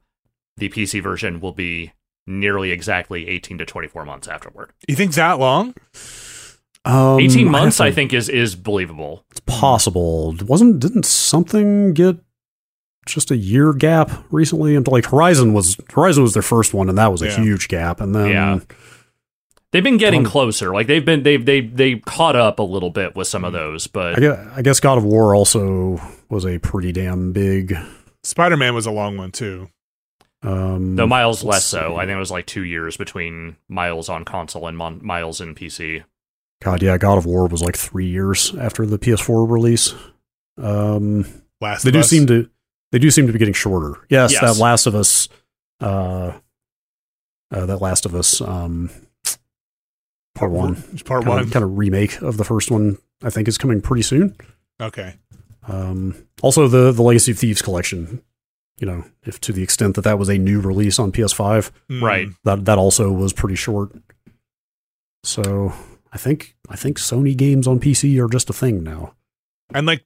the PC version will be nearly exactly 18 to 24 months afterward. you think that long? Um, 18 months, have I to- think, is is believable. it's possible. Wasn't didn't something get just a year gap recently? And like Horizon was Horizon was their first one, and that was a Yeah. huge gap. And then Yeah. They've been getting Um, closer. Like they've been they've they they caught up a little bit with some of those, I but guess, I guess God of War also was a pretty damn big. Spider-Man was a long one too. Um, no Miles let's less so. I think it was like 2 years between Miles on console and Mon- Miles in PC. God, yeah, God of War was like three years after the PS4 release. Um, Last they of do Us. seem to they do seem to be getting shorter. Yes, Yes. that Last of Us, uh, uh, that Last of Us, um, part one, part kind one. of, kind of remake of the first one. I think is coming pretty soon. Okay. Um, also, the the Legacy of Thieves collection. You know, if to the extent that that was a new release on PS5, Mm. Right. that that also was pretty short. So I think I think Sony games on PC are just a thing now. And like,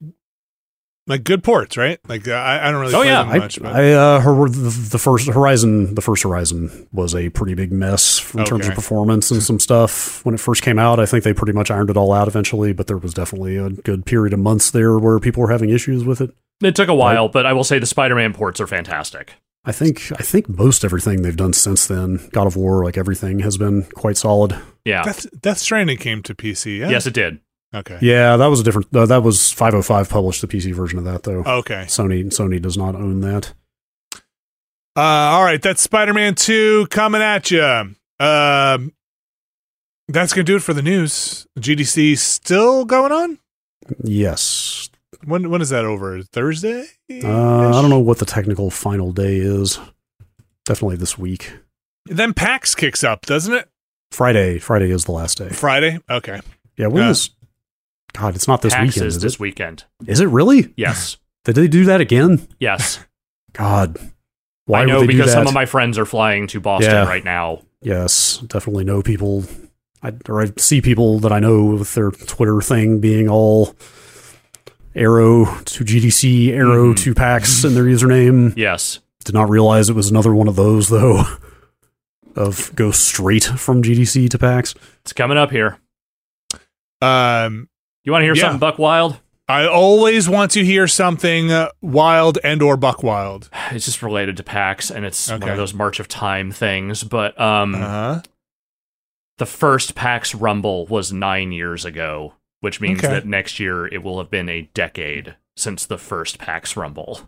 like good ports, right? Like uh, I, I don't really. Oh, play yeah. them I, much, but I uh, heard the, the first Horizon, the first Horizon was a pretty big mess in terms of performance and some stuff when it first came out. I think they pretty much ironed it all out eventually, but there was definitely a good period of months there where people were having issues with it. It took a while, but I will say the Spider-Man ports are fantastic. I think I think most everything they've done since then, God of War, like everything, has been quite solid. Yeah. Death, Death Stranding came to PC. Yeah. Yes, it did. Okay. Yeah, that was a different. Uh, that was 505 published the PC version of that though. Okay. Sony Sony does not own that. Uh, all right, that's Spider-Man Two coming at you. Um, that's gonna do it for the news. GDC still going on. Yes. When when is that over? Thursday? Uh, I don't know what the technical final day is. Definitely this week. Then PAX kicks up, doesn't it? Friday. Friday is the last day. Friday. Okay. Yeah. When Yeah. is? God, it's not this PAX weekend. is Is this it? weekend. Is it really? Yes. *sighs* Did they do that again? Yes. *sighs* God. Why I know would they do because that? some of my friends are flying to Boston Yeah. right now. Yes, definitely know people. I, or I see people that I know with their Twitter thing being all arrow to GDC, arrow Mhm. to PAX in their username. Yes. Did not realize it was another one of those though. *laughs* Of go straight from GDC to PAX. It's coming up here. Um, You want to hear Yeah. something Buck Wild? I always want to hear something uh, wild and or buck wild. *sighs* It's just related to PAX and it's one of those March of Time things, but um Uh-huh. the first PAX Rumble was 9 years ago, which means Okay. that next year it will have been a decade since the first PAX Rumble.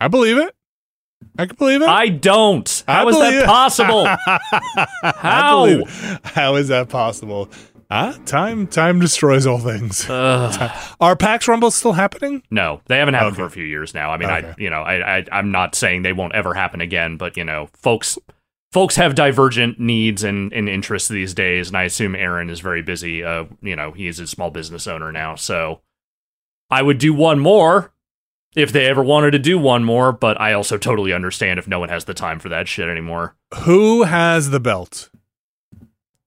I believe it. I can believe it. I don't. I How is that possible? *laughs* How? How is that possible? Ah, time time destroys all things. Ugh. Are PAX Rumbles still happening? No, they haven't happened Okay. for a few years now. I mean, Okay. I you know, I, I I'm not saying they won't ever happen again, but you know, folks folks have divergent needs and, and interests these days, and I assume Aaron is very busy. Uh, you know, he is a small business owner now, so I would do one more if they ever wanted to do one more, but I also totally understand if no one has the time for that shit anymore. Who has the belt?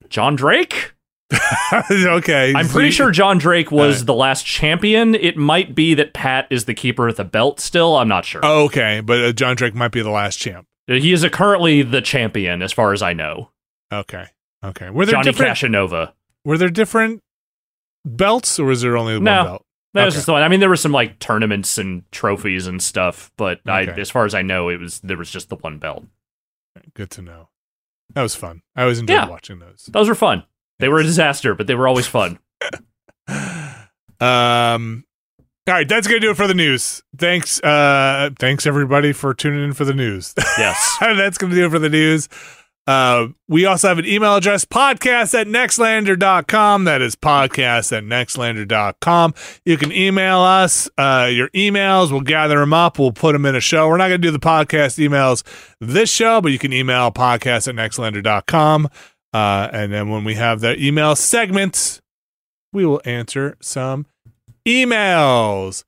John Drake? *laughs* okay. I'm pretty sure John Drake was Alright. the last champion. It might be that Pat is the keeper of the belt still. I'm not sure. Oh, okay, but uh, John Drake might be the last champ. He is a currently the champion, as far as I know. Okay. Okay. Were there Johnny different Casanova. were there different belts or was there only one No. belt? That was just the one. I mean, there were some like tournaments and trophies and stuff, but I, as far as I know, it was there was just the one belt. Good to know. That was fun. I always enjoyed Yeah. watching those. Those were fun. They were a disaster, but they were always fun. *laughs* Um, all right, that's gonna do it for the news. Thanks, uh, thanks everybody for tuning in for the news. *laughs* Yes. that's gonna do it for the news. Uh, we also have an email address podcast at nextlander.com. That is podcast at nextlander.com. You can email us uh, your emails. We'll gather them up. We'll put them in a show. We're not going to do the podcast emails this show, but you can email podcast at nextlander.com. Uh, and then when we have the email segment, we will answer some emails.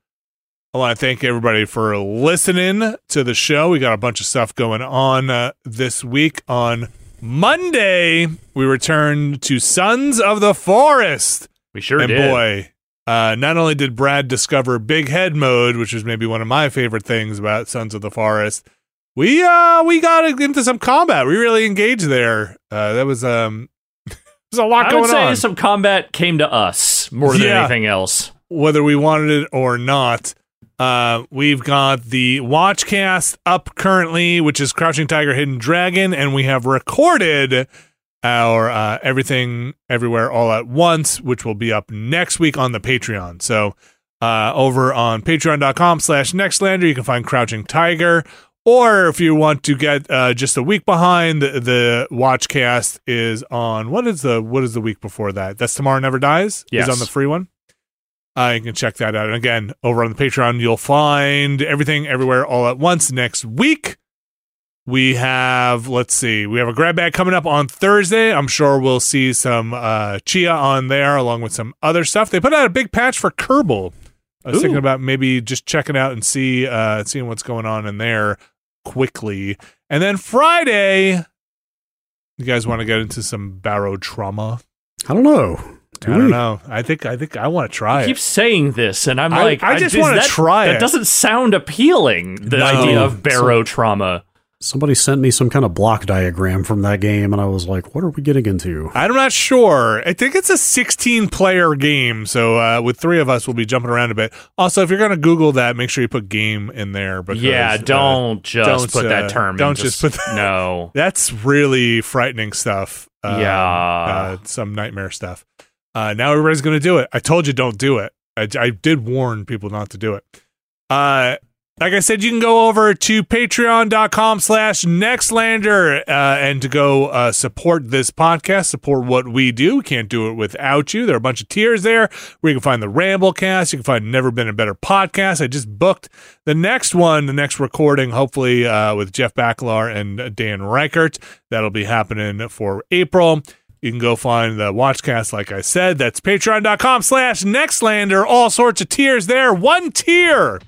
I want to thank everybody for listening to the show. We got a bunch of stuff going on uh, this week. On Monday, we returned to Sons of the Forest. We sure and did. boy, uh, not only did Brad discover Big Head mode, which is maybe one of my favorite things about Sons of the Forest, we uh we got into some combat. We really engaged there. Uh, that was um, *laughs* there's a lot I going would say on. some combat came to us more than Yeah. anything else. Whether we wanted it or not. Uh, we've got the Watchcast up currently, which is Crouching Tiger, Hidden Dragon, and we have recorded our uh, Everything Everywhere All at Once, which will be up next week on the Patreon. So uh, over on patreon.com slash nextlander, you can find Crouching Tiger. Or if you want to get uh, just a week behind, the, the Watchcast is on what is the what is the week before that? That's Tomorrow Never Dies. Yes. Is on the free one. Uh, you can check that out. And again, over on the Patreon, you'll find everything everywhere all at once next week. We have, let's see, we have a grab bag coming up on Thursday. I'm sure we'll see some uh, Tchia on there along with some other stuff. They put out a big patch for Kerbal. I was Ooh. thinking about maybe just checking out and see uh, seeing what's going on in there quickly. And then Friday, you guys want to get into some Barotrauma? I don't know. Do I don't know. I think I think I want to try I it. keep saying this, and I'm I- like, I just wanna try That it. doesn't sound appealing. The No. idea of Barotrauma. Somebody sent me some kind of block diagram from that game, and I was like, what are we getting into? I'm not sure. I think it's a 16 player game. So uh, with three of us, we'll be jumping around a bit. Also, if you're going to Google that, make sure you put game in there. Because, yeah, uh, don't just don't, put uh, that term. In there. Don't in, just put that- no. *laughs* that's really frightening stuff. Um, Yeah. uh, some nightmare stuff. Uh, now everybody's going to do it. I told you don't do it. I, I did warn people not to do it. Uh, like I said, you can go over to patreon.com slash nextlander uh, and to go uh, support this podcast, support what we do. We can't do it without you. There are a bunch of tiers there where you can find the Ramblecast. You can find Never Been a Better Podcast. I just booked the next one, the next recording, hopefully uh, with Jeff Bakalar and Dan Ryckert. That'll be happening for April. You can go find the Watchcast, like I said. That's patreon.com slash nextlander. All sorts of tiers there. One tier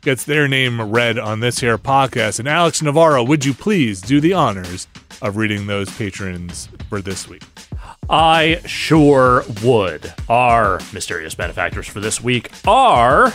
gets their name read on this here podcast. And Alex Navarro, would you please do the honors of reading those patrons for this week? I sure would. Our mysterious benefactors for this week are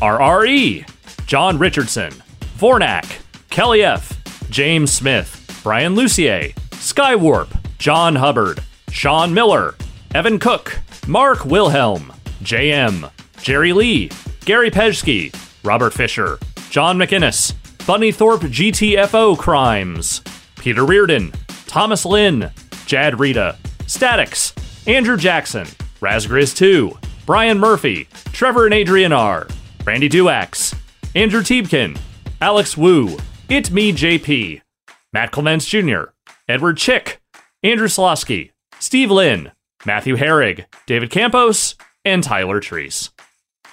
RRE, John Richardson, Vornak, Kelly F., James Smith, Brian Lucier, Skywarp, John Hubbard, Sean Miller, Evan Cook, Mark Wilhelm, JM, Jerry Lee, Gary Pejsky, Robert Fisher, John McInnes, Bunny Thorpe GTFO Crimes, Peter Reardon, Thomas Lynn, Jad Rita, Statics, Andrew Jackson, Razgriz 2, Brian Murphy, Trevor and Adrian R, Randy Duax, Andrew Tiebkin, Alex Wu, It Me JP, Matt Clements Jr., Edward Chick, Andrew Slosky, Steve Lynn, Matthew Herrig, David Campos, and Tyler Treese.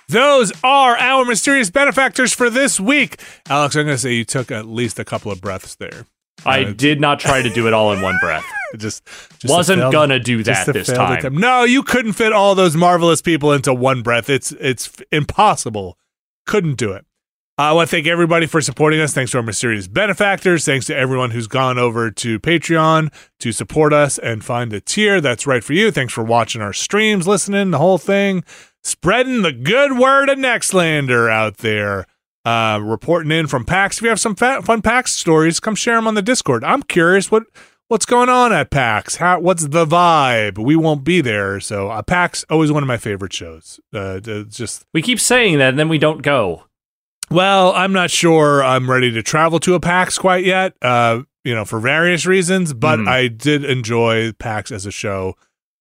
Those are our mysterious benefactors for this week. Alex, I'm going to say you took at least a couple of breaths there. I Uh, did not try to do it all in one breath. *laughs* Just, just Wasn't failed- gonna do that this time. attempt. No, you couldn't fit all those marvelous people into one breath. It's it's impossible. Couldn't do it. I want to thank everybody for supporting us. Thanks to our mysterious benefactors. Thanks to everyone who's gone over to Patreon to support us and find a tier that's right for you. Thanks for watching our streams, listening, the whole thing, spreading the good word of Nextlander out there. Uh, reporting in from PAX. If you have some fun PAX stories, come share them on the Discord. I'm curious what what's going on at PAX. How what's the vibe? We won't be there, so uh, PAX always one of my favorite shows. Uh, just We keep saying that and then we don't go. Well, I'm not sure I'm ready to travel to a PAX quite yet. Uh, you know, for various reasons, but Mhm. I did enjoy PAX as a show.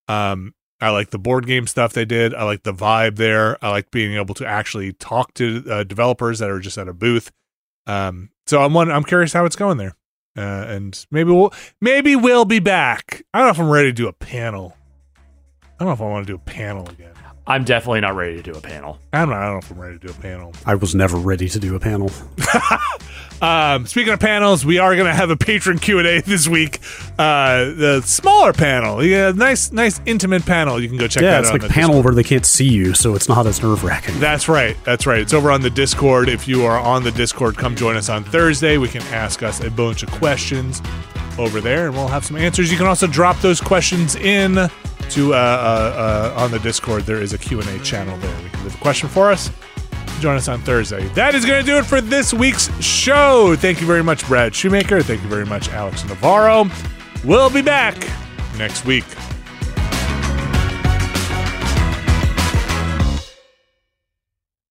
Um, I like the board game stuff they did. I like the vibe there. I like being able to actually talk to uh, developers that are just at a booth. Um, so I'm one, I'm curious how it's going there, uh, and maybe we'll maybe we'll be back. I don't know if I'm ready to do a panel. I don't know if I want to do a panel again. I'm definitely not ready to do a panel. I don't know. I don't know if I'm ready to do a panel. I was never ready to do a panel. *laughs* Um, speaking of panels, we are going to have a patron Q and A this week. Uh, the smaller panel, yeah, nice, nice intimate panel. You can go check Yeah, that it's out. like on a the panel where they can't see you, so it's not as nerve wracking. That's right. That's right. It's over on the Discord. If you are on the Discord, come join us on Thursday. We can ask us a bunch of questions over there, and we'll have some answers. You can also drop those questions in to uh, uh, uh, on the Discord. There is a Q and A channel there. You can leave a question for us. Join us on Thursday. That is going to do it for this week's show. Thank you very much, Brad Shoemaker. Thank you very much, Alex Navarro. We'll be back next week.